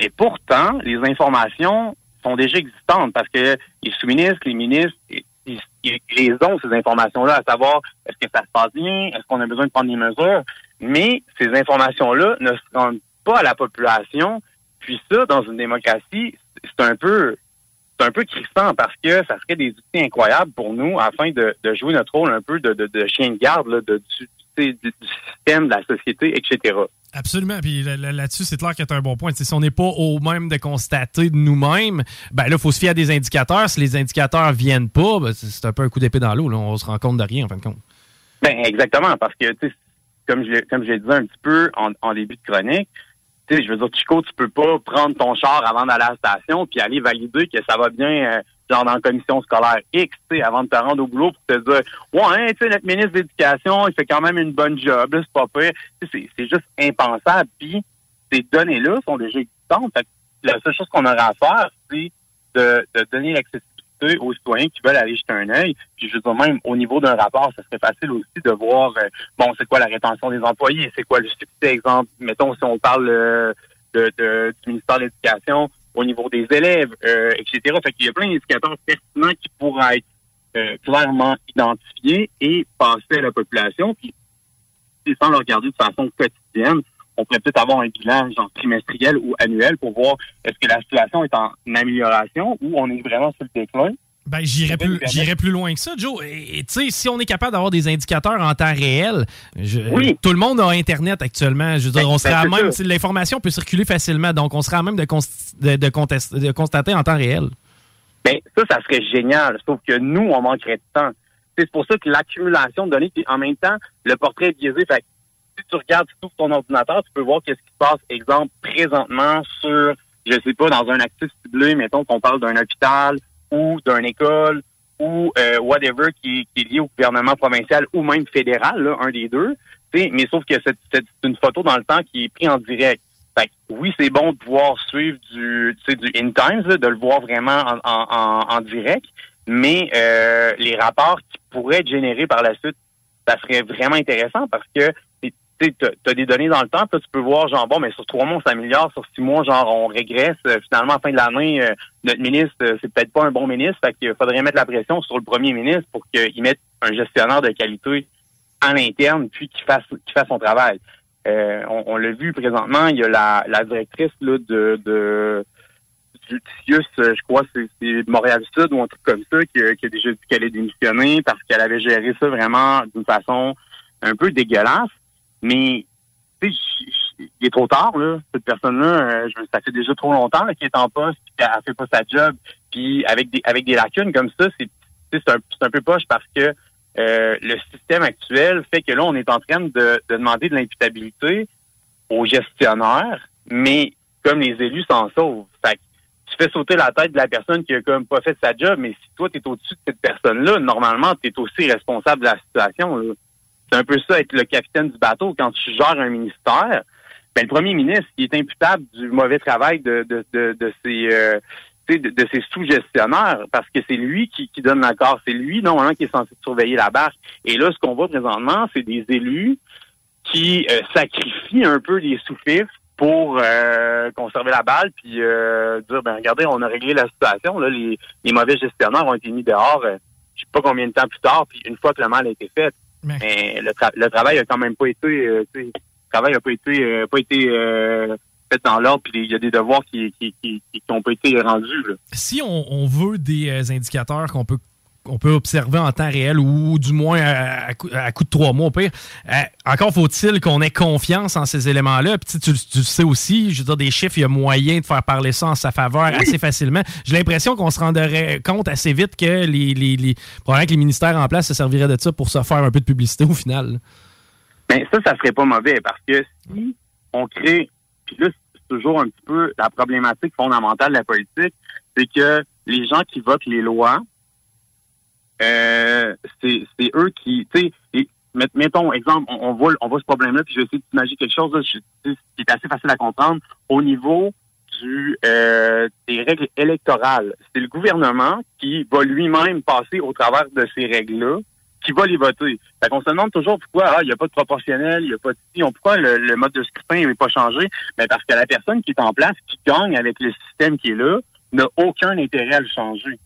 [SPEAKER 58] Et pourtant, les informations sont déjà existantes parce que les sous-ministres, les ministres, ils, ils- ils les ont, ces informations-là, à savoir est-ce que ça se passe bien, est-ce qu'on a besoin de prendre des mesures? Mais ces informations-là ne se rendent pas à la population. Puis ça, dans une démocratie, c'est un peu c'est un peu parce que ça serait des outils incroyables pour nous afin de, de jouer notre rôle un peu de, de, de chien de garde là, de, du, du- système, de la société, etc.
[SPEAKER 3] Absolument. Puis là- là- là-dessus, c'est clair que tu un bon point. Si on n'est pas au même de constater de nous-mêmes, ben là, il faut se fier à des indicateurs. Si les indicateurs viennent pas, ben, c'est un peu un coup d'épée dans l'eau. On se rend compte de rien, en fin de compte.
[SPEAKER 58] Ben exactement, parce que tu sais, comme je comme je l'ai dit un petit peu en, début de chronique, tu sais, je veux dire, Chico, tu peux pas prendre ton char avant d'aller à la station puis aller valider que ça va bien, euh, genre dans la commission scolaire X, tu sais, avant de te rendre au boulot pour te dire, ouais, hein, tu sais, notre ministre de l'Éducation, il fait quand même une bonne job, c'est pas pire. C'est c'est juste impensable. Puis ces données-là sont déjà existantes. La seule chose qu'on aura à faire, c'est de, de donner l'accessibilité aux citoyens qui veulent aller jeter un œil. Puis je veux dire, même au niveau d'un rapport, ça serait facile aussi de voir, euh, bon, c'est quoi la rétention des employés, c'est quoi le succès, exemple, mettons, si on parle euh, de, de- du ministère de l'Éducation, au niveau des élèves, euh, etc. Fait qu'il y a plein d'indicateurs pertinents qui pourraient être euh, clairement identifiés et passés à la population. Puis sans le regarder de façon quotidienne, on pourrait peut-être avoir un bilan genre trimestriel ou annuel pour voir est-ce que la situation est en amélioration ou on est vraiment sur le déclin.
[SPEAKER 3] Ben, j'irais plus, j'irais plus loin que ça, Joe. Et tu sais, si on est capable d'avoir des indicateurs en temps réel, je- tout le monde a Internet actuellement. Je veux dire,
[SPEAKER 58] Ben,
[SPEAKER 3] on serait
[SPEAKER 58] ben,
[SPEAKER 3] à même, l'information peut circuler facilement, donc on serait à même de, cons- de, de contest- de constater en temps réel.
[SPEAKER 58] Ben, ça, ça serait génial. Sauf que nous, on manquerait de temps. C'est pour ça que l'accumulation de données, puis en même temps, le portrait est biaisé. Fait si tu regardes, tu ton ordinateur, tu peux voir qu'est-ce qui se passe, exemple, présentement sur, je sais pas, dans un actif ciblé, mettons qu'on parle d'un hôpital ou d'une école ou euh, whatever qui, est lié au gouvernement provincial ou même fédéral, là, un des deux. Tu sais, mais sauf que c'est une photo dans le temps qui est prise en direct. Fait que oui, c'est bon de pouvoir suivre du, du in times, là, de le voir vraiment en, en, en, direct, mais euh, les rapports qui pourraient être générés par la suite, ça serait vraiment intéressant parce que tu as des données dans le temps, puis tu peux voir, genre, bon, mais sur trois mois, on s'améliore, sur six mois, genre, on régresse. Euh, finalement, à fin de l'année, euh, notre ministre, euh, c'est peut-être pas un bon ministre, fait qu'il faudrait mettre la pression sur le premier ministre pour qu'il mette un gestionnaire de qualité en interne, puis qu'il fasse, qu'il fasse son travail. on, l'a vu présentement, il y a la, la directrice là, de, de du je crois, c'est Montréal-Sud ou un truc comme ça, qui, qui a déjà dit qu'elle allait démissionner parce qu'elle avait géré ça vraiment d'une façon un peu dégueulasse. Mais il est trop tard, là. Cette personne-là, euh, ça fait déjà trop longtemps qu'elle est en poste, puis qu'elle fait pas sa job. Puis avec des avec des lacunes comme ça, c'est c'est un, un peu poche parce que euh, le système actuel fait que là, on est en train de, de demander de l'imputabilité aux gestionnaires, mais comme les élus s'en sauvent. Fait que tu fais sauter la tête de la personne qui a comme pas fait sa job, mais si toi, tu es au-dessus de cette personne-là, normalement, tu es aussi responsable de la situation. Là. C'est un peu ça être le capitaine du bateau. Quand tu gères un ministère, ben, le premier ministre, il est imputable du mauvais travail de, de, de, ses euh, de, ses sous-gestionnaires, parce que c'est lui qui, qui donne l'accord. C'est lui, normalement, qui est censé surveiller la barque. Et là, ce qu'on voit présentement, c'est des élus qui euh, sacrifient un peu les sous-fifs pour euh, conserver la balle, puis dire, ben regardez, on a réglé la situation. Là, les, les mauvais gestionnaires ont été mis dehors, je sais pas combien de temps plus tard, puis une fois que le mal a été fait. Mais, le, travail a quand même pas été, euh, le travail a pas été, euh, pas été euh, fait dans l'ordre, puis il y a des devoirs qui qui, qui, ont pas été rendus.
[SPEAKER 3] Si on, veut des indicateurs qu'on peut on peut observer en temps réel ou du moins à, coup, de trois mois au pire. encore faut-il qu'on ait confiance en ces éléments-là. Puis tu, tu, sais aussi, je veux dire, des chiffres, il y a moyen de faire parler ça en sa faveur assez facilement. J'ai l'impression qu'on se rendrait compte assez vite que les, les, les, probablement que les ministères en place se serviraient de ça pour se faire un peu de publicité au final.
[SPEAKER 58] Mais ça, ça serait pas mauvais parce que si on crée, puis là, c'est toujours un petit peu la problématique fondamentale de la politique, c'est que les gens qui votent les lois, euh, c'est eux qui, tu sais, mettons, exemple, on, voit, on voit ce problème-là, puis je vais essayer d'imaginer quelque chose qui est assez facile à comprendre. Au niveau du euh, des règles électorales, c'est le gouvernement qui va lui-même passer au travers de ces règles-là, qui va les voter. Fait qu'on se demande toujours pourquoi ah, il n'y a pas de proportionnel, il n'y a pas de pourquoi le, mode de scrutin n'est pas changé? Mais parce que la personne qui est en place, qui gagne avec le système qui est là, n'a aucun intérêt à le changer.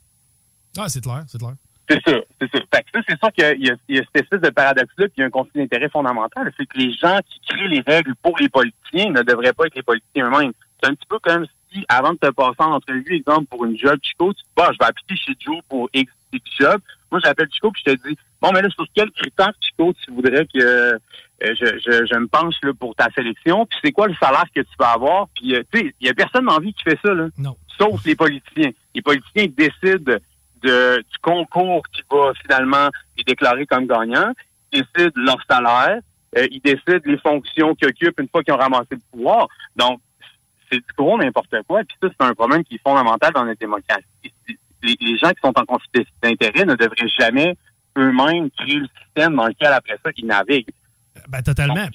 [SPEAKER 3] Ah, c'est clair, c'est clair.
[SPEAKER 58] C'est ça, c'est ça. Fait que ça, c'est sûr qu'il y, a, il y a cette espèce de paradoxe-là, puis il y a un conflit d'intérêt fondamental. C'est que les gens qui créent les règles pour les politiciens ne devraient pas être les politiciens eux-mêmes. C'est un petit peu comme si, avant de te passer en entrevue, exemple, pour une job Chico, tu dis, bah, je vais appliquer chez Joe pour X, X job. Moi, j'appelle Chico, puis je te dis, bon, mais là, sur quel critère, Chico, tu voudrais que euh, je, je, je, me penche là, pour ta sélection, puis c'est quoi le salaire que tu vas avoir, puis, euh, tu sais, il y a personne dans vie qui fait ça, là.
[SPEAKER 3] Non.
[SPEAKER 58] Sauf les politiciens. Les politiciens décident de, du concours qui va finalement les déclarer comme gagnants, ils décident leur salaire, euh, ils décident les fonctions qu'ils occupent une fois qu'ils ont ramassé le pouvoir. Donc, c'est du gros n'importe quoi. Puis ça, c'est un problème qui est fondamental dans notre démocratie. Les, gens qui sont en conflit d'intérêt ne devraient jamais eux-mêmes créer le système dans lequel, après ça, ils naviguent.
[SPEAKER 3] Ben, totalement.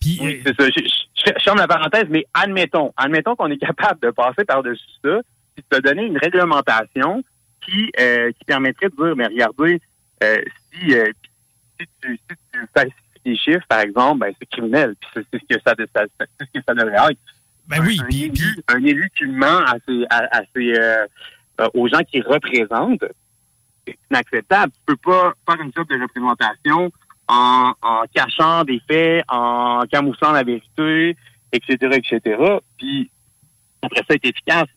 [SPEAKER 3] puis,
[SPEAKER 58] euh, c'est ça. Je, je, ferme la parenthèse, mais admettons, admettons qu'on est capable de passer par-dessus ça, puis de donner une réglementation qui, euh, qui permettrait de dire, mais regardez, euh, si, euh, si, tu, si tu falsifies des chiffres, par exemple, ben, c'est criminel. Puis c'est ce que ça, ça c'est ce que ça devrait être.
[SPEAKER 3] Ben oui,
[SPEAKER 58] un, élu, un élu qui ment à ses, à, ses, euh, aux gens qui représentent, c'est inacceptable. Tu peux pas faire une sorte de représentation en, en cachant des faits, en camouflant la vérité, etc., etc. Puis après ça, être efficace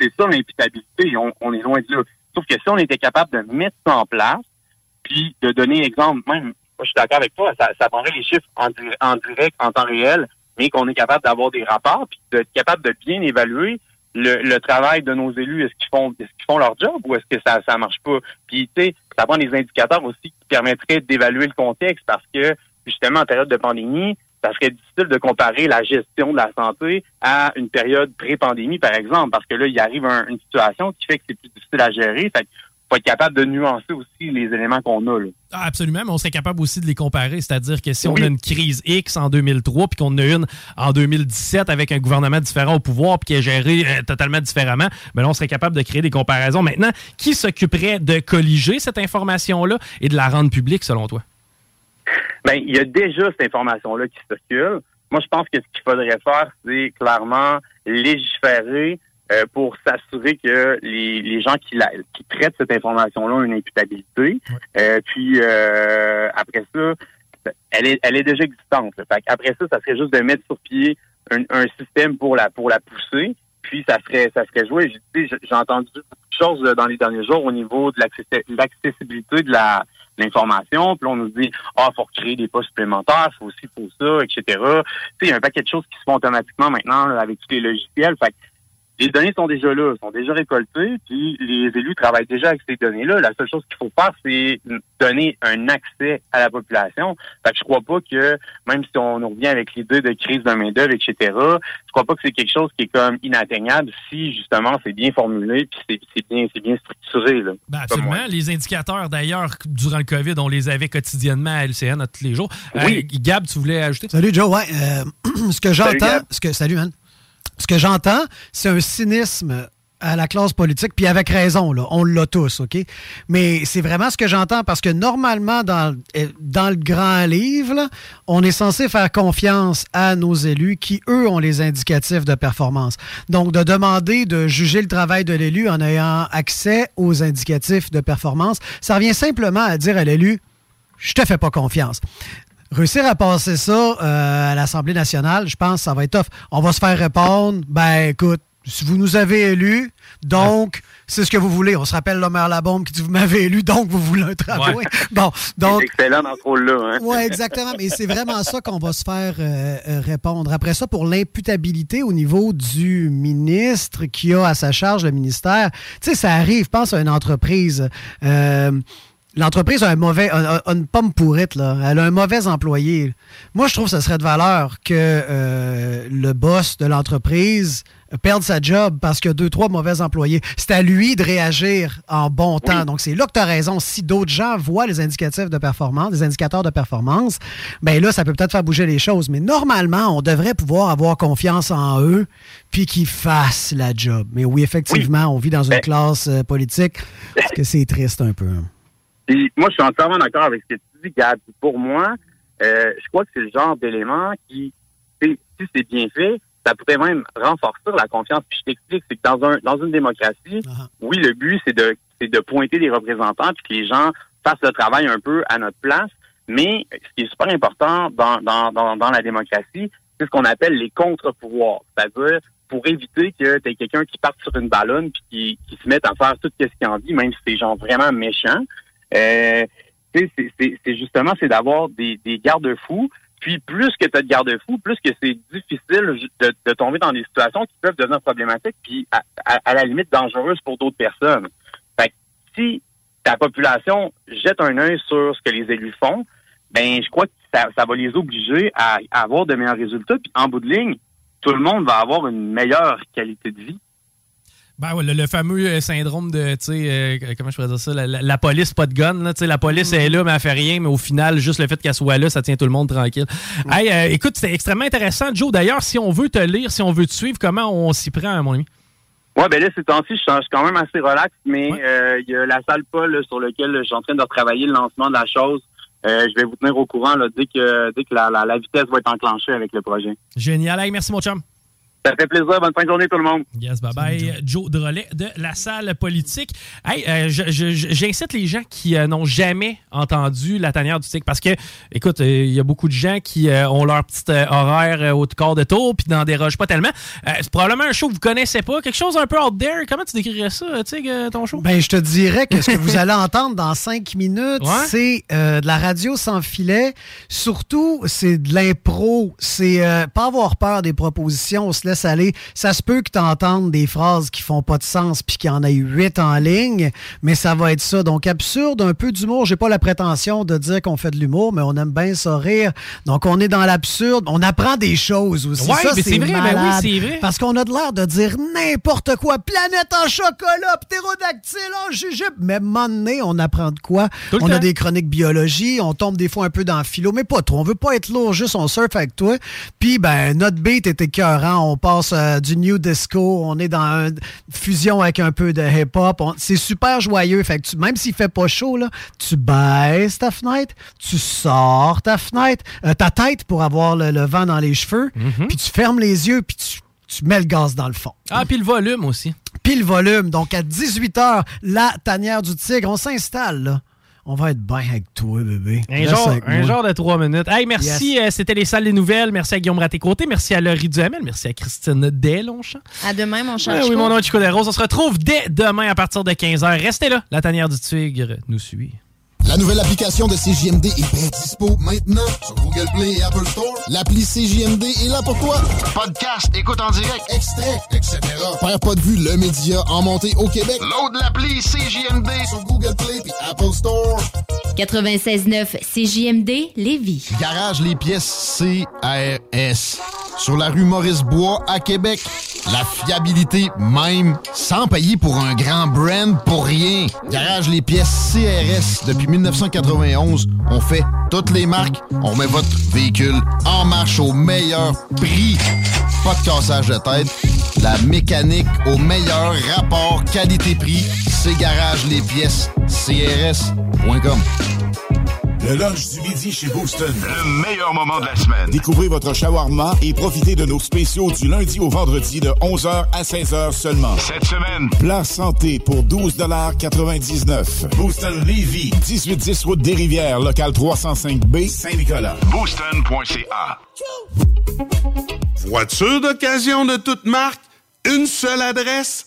[SPEAKER 58] c'est ça l'imputabilité. On, est loin de là. Sauf que si on était capable de mettre ça en place, puis de donner exemple, même, moi je suis d'accord avec toi, ça, prendrait les chiffres en, en direct, en temps réel, mais qu'on est capable d'avoir des rapports, puis d'être capable de bien évaluer le, le travail de nos élus. Est-ce qu'ils font est-ce qu'ils font leur job ou est-ce que ça ça marche pas? Puis tu sais, ça prend des indicateurs aussi qui permettraient d'évaluer le contexte parce que justement en période de pandémie, ça serait difficile de comparer la gestion de la santé à une période pré-pandémie, par exemple, parce que là, il arrive une situation qui fait que c'est plus difficile à gérer. Fait faut être capable de nuancer aussi les éléments qu'on a. Là.
[SPEAKER 3] Ah, absolument, mais on serait capable aussi de les comparer. C'est-à-dire que si on a une crise X en 2003 puis qu'on a une en 2017 avec un gouvernement différent au pouvoir puis qui est géré euh, totalement différemment, ben là, on serait capable de créer des comparaisons. Maintenant, qui s'occuperait de colliger cette information-là et de la rendre publique, selon toi?
[SPEAKER 58] Ben, il y a déjà cette information-là qui circule. Moi, je pense que ce qu'il faudrait faire, c'est clairement légiférer euh, pour s'assurer que les, les gens qui, la, qui traitent cette information-là ont une imputabilité. Euh, puis euh, après ça, elle est, elle est déjà existante. Fait après ça, ça serait juste de mettre sur pied un, un système pour la pour la pousser. Puis ça serait ça serait joué. J'ai entendu beaucoup de choses dans les derniers jours au niveau de l'accessi- l'accessibilité de la l'information. Puis on nous dit ah faut recréer des postes supplémentaires, faut aussi faut ça, etc. Tu il y a un paquet de choses qui se font automatiquement maintenant avec tous les logiciels. Fait les données sont déjà là, sont déjà récoltées, puis les élus travaillent déjà avec ces données-là. La seule chose qu'il faut faire, c'est donner un accès à la population. Fait que je crois pas que, même si on revient avec l'idée de crise de main-d'œuvre, etc., je crois pas que c'est quelque chose qui est comme inatteignable si justement c'est bien formulé puis c'est bien c'est bien structuré. Là.
[SPEAKER 3] Ben, absolument. Les indicateurs, d'ailleurs, durant le COVID, on les avait quotidiennement à LCN à tous les jours. Euh, Gab, tu voulais ajouter?
[SPEAKER 51] Salut Joe, ouais. euh, ce que
[SPEAKER 3] Salut,
[SPEAKER 51] j'entends, que salut man. Ce que j'entends, c'est un cynisme à la classe politique, puis avec raison, là, on l'a tous, OK? Mais c'est vraiment ce que j'entends parce que normalement, dans, euh, le grand livre, on est censé faire confiance à nos élus qui, eux, ont les indicatifs de performance. Donc, de demander de juger le travail de l'élu en ayant accès aux indicatifs de performance, ça revient simplement à dire à l'élu, je te fais pas confiance. Réussir à passer ça euh, à l'Assemblée nationale, je pense que ça va être tough. On va se faire répondre, ben écoute, si vous nous avez élus, donc c'est ce que vous voulez. On se rappelle l'Homer Labombe qui dit vous m'avez élu, donc vous voulez un travail.
[SPEAKER 58] Ouais.
[SPEAKER 51] Bon, donc
[SPEAKER 58] C'est excellent dans ce rôle-là. Hein?
[SPEAKER 51] oui, exactement. Mais c'est vraiment ça qu'on va se faire euh, euh, répondre. Après ça, pour l'imputabilité au niveau du ministre qui a à sa charge le ministère, tu sais, ça arrive, pense à une entreprise. euh, L'entreprise a un mauvais, a- a une pomme pourrite, là. Elle a un mauvais employé. Moi, je trouve que ce serait de valeur que euh, le boss de l'entreprise perde sa job parce qu'il y a deux, trois mauvais employés. C'est à lui de réagir en bon temps. Donc, c'est là que tu as raison. Si d'autres gens voient les indicatifs de performance, les indicateurs de performance, ben là, ça peut peut-être faire bouger les choses. Mais normalement, on devrait pouvoir avoir confiance en eux puis qu'ils fassent la job. Mais oui, effectivement, on vit dans une classe euh, politique parce que c'est triste un peu.
[SPEAKER 58] Puis moi, je suis entièrement d'accord avec ce que tu dis, Gab. Pour moi, euh, je crois que c'est le genre d'élément qui, si c'est bien fait, ça pourrait même renforcer la confiance. Puis je t'explique, c'est que dans un dans une démocratie, oui, le but c'est de c'est de pointer des représentants puis que les gens fassent le travail un peu à notre place. Mais ce qui est super important dans dans dans, dans la démocratie, c'est ce qu'on appelle les contre-pouvoirs, c'est-à-dire pour éviter que tu aies quelqu'un qui parte sur une ballonne puis qui, qui se mette à faire tout ce qu'il en dit, même si c'est genre vraiment méchant. Euh, c'est justement c'est d'avoir des, des garde-fous. Puis plus que tu as de garde-fous, plus que c'est difficile de, de tomber dans des situations qui peuvent devenir problématiques, puis à, à- à la limite dangereuses pour d'autres personnes. Fait que si ta population jette un œil sur ce que les élus font, ben je crois que ça, ça va les obliger à, à avoir de meilleurs résultats. Puis en bout de ligne, tout le monde va avoir une meilleure qualité de vie.
[SPEAKER 3] Ben ouais, le, le fameux euh, syndrome de, tu sais, euh, comment je pourrais dire ça, la, la- la police pas de gun, là, tu sais, la police est là, mais elle fait rien, mais au final, juste le fait qu'elle soit là, ça tient tout le monde tranquille. Hey, euh, écoute, c'était extrêmement intéressant, Joe. D'ailleurs, si on veut te lire, si on veut te suivre, comment on s'y prend, mon ami?
[SPEAKER 58] Ouais, ben là, ces temps-ci, je suis quand même assez relax, mais euh, il y a la salle Paul là, sur laquelle je suis en train de travailler le lancement de la chose. Euh, je vais vous tenir au courant là, dès que dès que la, la, la vitesse va être enclenchée avec le projet.
[SPEAKER 3] Génial. Hey, merci, mon chum.
[SPEAKER 58] Ça fait plaisir. Bonne fin de journée, tout le monde.
[SPEAKER 3] Yes, bye bye. Joe Drolet de la salle politique. Hey, euh, j'incite les gens qui euh, n'ont jamais entendu la tanière du tigre parce que, écoute, euh, il y a beaucoup de gens qui euh, ont leur petit euh, horaire euh, au quart de tour puis n'en dérogent pas tellement. Euh, c'est probablement un show que vous connaissez pas, quelque chose un peu out there. Comment tu décrirais ça, Tig, euh, ton show?
[SPEAKER 51] Ben, je te dirais que ce que vous allez entendre dans cinq minutes,
[SPEAKER 3] Ouais.
[SPEAKER 51] c'est euh, de la radio sans filet. Surtout, c'est de l'impro. C'est euh, pas avoir peur des propositions. On se laisse aller. Ça se peut que tu entendes des phrases qui font pas de sens puis qu'il y en a eu huit en ligne, mais ça va être ça. Donc, absurde, un peu d'humour. J'ai pas la prétention de dire qu'on fait de l'humour, mais on aime bien ça rire. Donc, on est dans l'absurde. On apprend des choses aussi.
[SPEAKER 3] Ouais,
[SPEAKER 51] Ça,
[SPEAKER 3] mais c'est vrai, ben oui, c'est vrai.
[SPEAKER 51] Parce qu'on a de l'air de dire n'importe quoi. Planète en chocolat, ptérodactyle en jujube. Mais donné, on apprend de quoi?
[SPEAKER 3] Tout
[SPEAKER 51] On
[SPEAKER 3] temps.
[SPEAKER 51] a des chroniques biologie, on tombe des fois un peu dans le philo, mais pas trop. On veut pas être lourd, juste on surfe avec toi. Puis, ben, notre beat est écœurant. On passe euh, du new disco, on est dans une fusion avec un peu de hip-hop. C'est super joyeux. Fait que tu- même s'il fait pas chaud, là, tu baisses ta fenêtre, tu sors ta fenêtre, euh, ta tête pour avoir le, le vent dans les cheveux, puis tu fermes les yeux, puis tu, tu mets le gaz dans le fond.
[SPEAKER 3] Ah, puis le volume aussi.
[SPEAKER 51] Puis le volume. Donc à 18h, la tanière du tigre, on s'installe là. On va être bien avec toi, bébé.
[SPEAKER 3] Un,
[SPEAKER 51] Reste
[SPEAKER 3] genre,
[SPEAKER 51] avec
[SPEAKER 3] un de trois minutes. Hey, merci. euh, C'était les salles des nouvelles. Merci à Guillaume Raté-Côté. Merci à Laurie Duhamel. Merci à Christine Deslongchamp.
[SPEAKER 52] À demain, mon cher.
[SPEAKER 3] Ouais, oui, mon nom est Chico Desroses. On se retrouve dès demain à partir de 15h. Restez là. La tanière du tigre nous suit.
[SPEAKER 59] La nouvelle application de CJMD est bien dispo maintenant sur Google Play et Apple Store. L'appli CJMD est là pour toi. Podcast, écoute en direct, extrait, etc. Père pas de vue, le média en montée au Québec. Load l'appli CJMD sur Google Play et Apple Store.
[SPEAKER 60] 96.9 CJMD Lévis.
[SPEAKER 24] Garage les pièces CRS. Sur la rue Maurice-Bois à Québec. La fiabilité même, sans payer pour un grand brand pour rien. Garage les pièces CRS. Depuis 1991, on fait toutes les marques. On met votre véhicule en marche au meilleur prix. Pas de cassage de tête. La mécanique au meilleur rapport qualité-prix. C'est Garage les pièces CRS.com.
[SPEAKER 56] Le lunch du midi chez Booston. Le meilleur moment de la semaine. Découvrez votre shawarma et profitez de nos spéciaux du lundi au vendredi de 11h à 16h seulement. Cette semaine, plat santé pour 12,99 Booston Levy, 1810 route des Rivières, local 305B, Saint-Nicolas. Booston.ca.
[SPEAKER 61] Voiture d'occasion de toute marque, une seule adresse,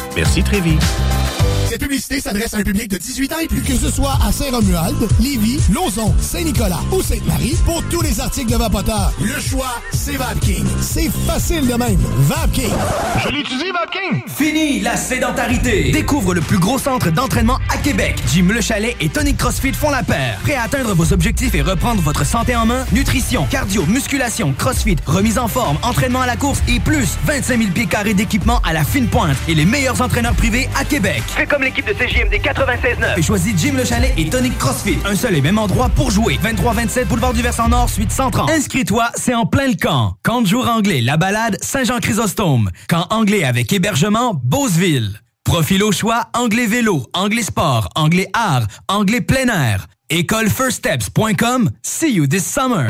[SPEAKER 6] Merci Trévi.
[SPEAKER 59] Cette publicité s'adresse à un public de 18 ans et plus. Que ce soit à Saint-Romuald, Lévis, Lauson, Saint-Nicolas ou Sainte-Marie, pour tous les articles de Vapoteur, le choix, c'est VapKing. C'est facile de même. VapKing.
[SPEAKER 8] Je l'utilise, Vapking! Fini la sédentarité! Découvre le plus gros centre d'entraînement à Québec. Jim Le Chalet et Tonic CrossFit font la paire. Prêt à atteindre vos objectifs et reprendre votre santé en main? Nutrition, cardio, musculation, CrossFit, remise en forme, entraînement à la course et plus 25 000 pieds carrés d'équipement à la fine pointe et les meilleurs entraîneurs privés à Québec. Fais comme l'équipe de CJMD 96.9 et choisis Jim Le Chalet et Tonic CrossFit. Un seul et même endroit pour jouer. 23-27 Boulevard du Versant Nord, suite 130. Inscris-toi, c'est en plein le camp. Camp de jour anglais, La Balade, Saint-Jean-Chrysostome. Camp anglais avec hébergement, Beauceville. Profil au choix, anglais vélo, anglais sport, anglais art, anglais plein air. Écolefirststeps.com. See you this summer.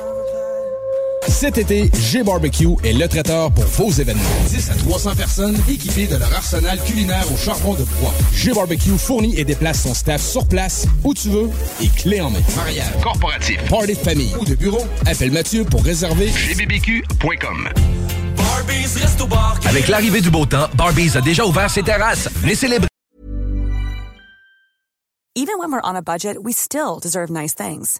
[SPEAKER 2] Cet été, G-Barbecue est le traiteur pour vos événements. 10 à 300 personnes équipées de leur arsenal culinaire au charbon de bois. G-Barbecue fournit et déplace son staff sur place, où tu veux, et clé en main. Mariage, corporatif, party de famille ou de bureau, appelle Mathieu pour réserver gbbq.com.
[SPEAKER 16] Avec l'arrivée du beau temps, Barbies a déjà ouvert ses terrasses. Venez célébrer.
[SPEAKER 62] Even when we're on a budget, we still deserve nice things.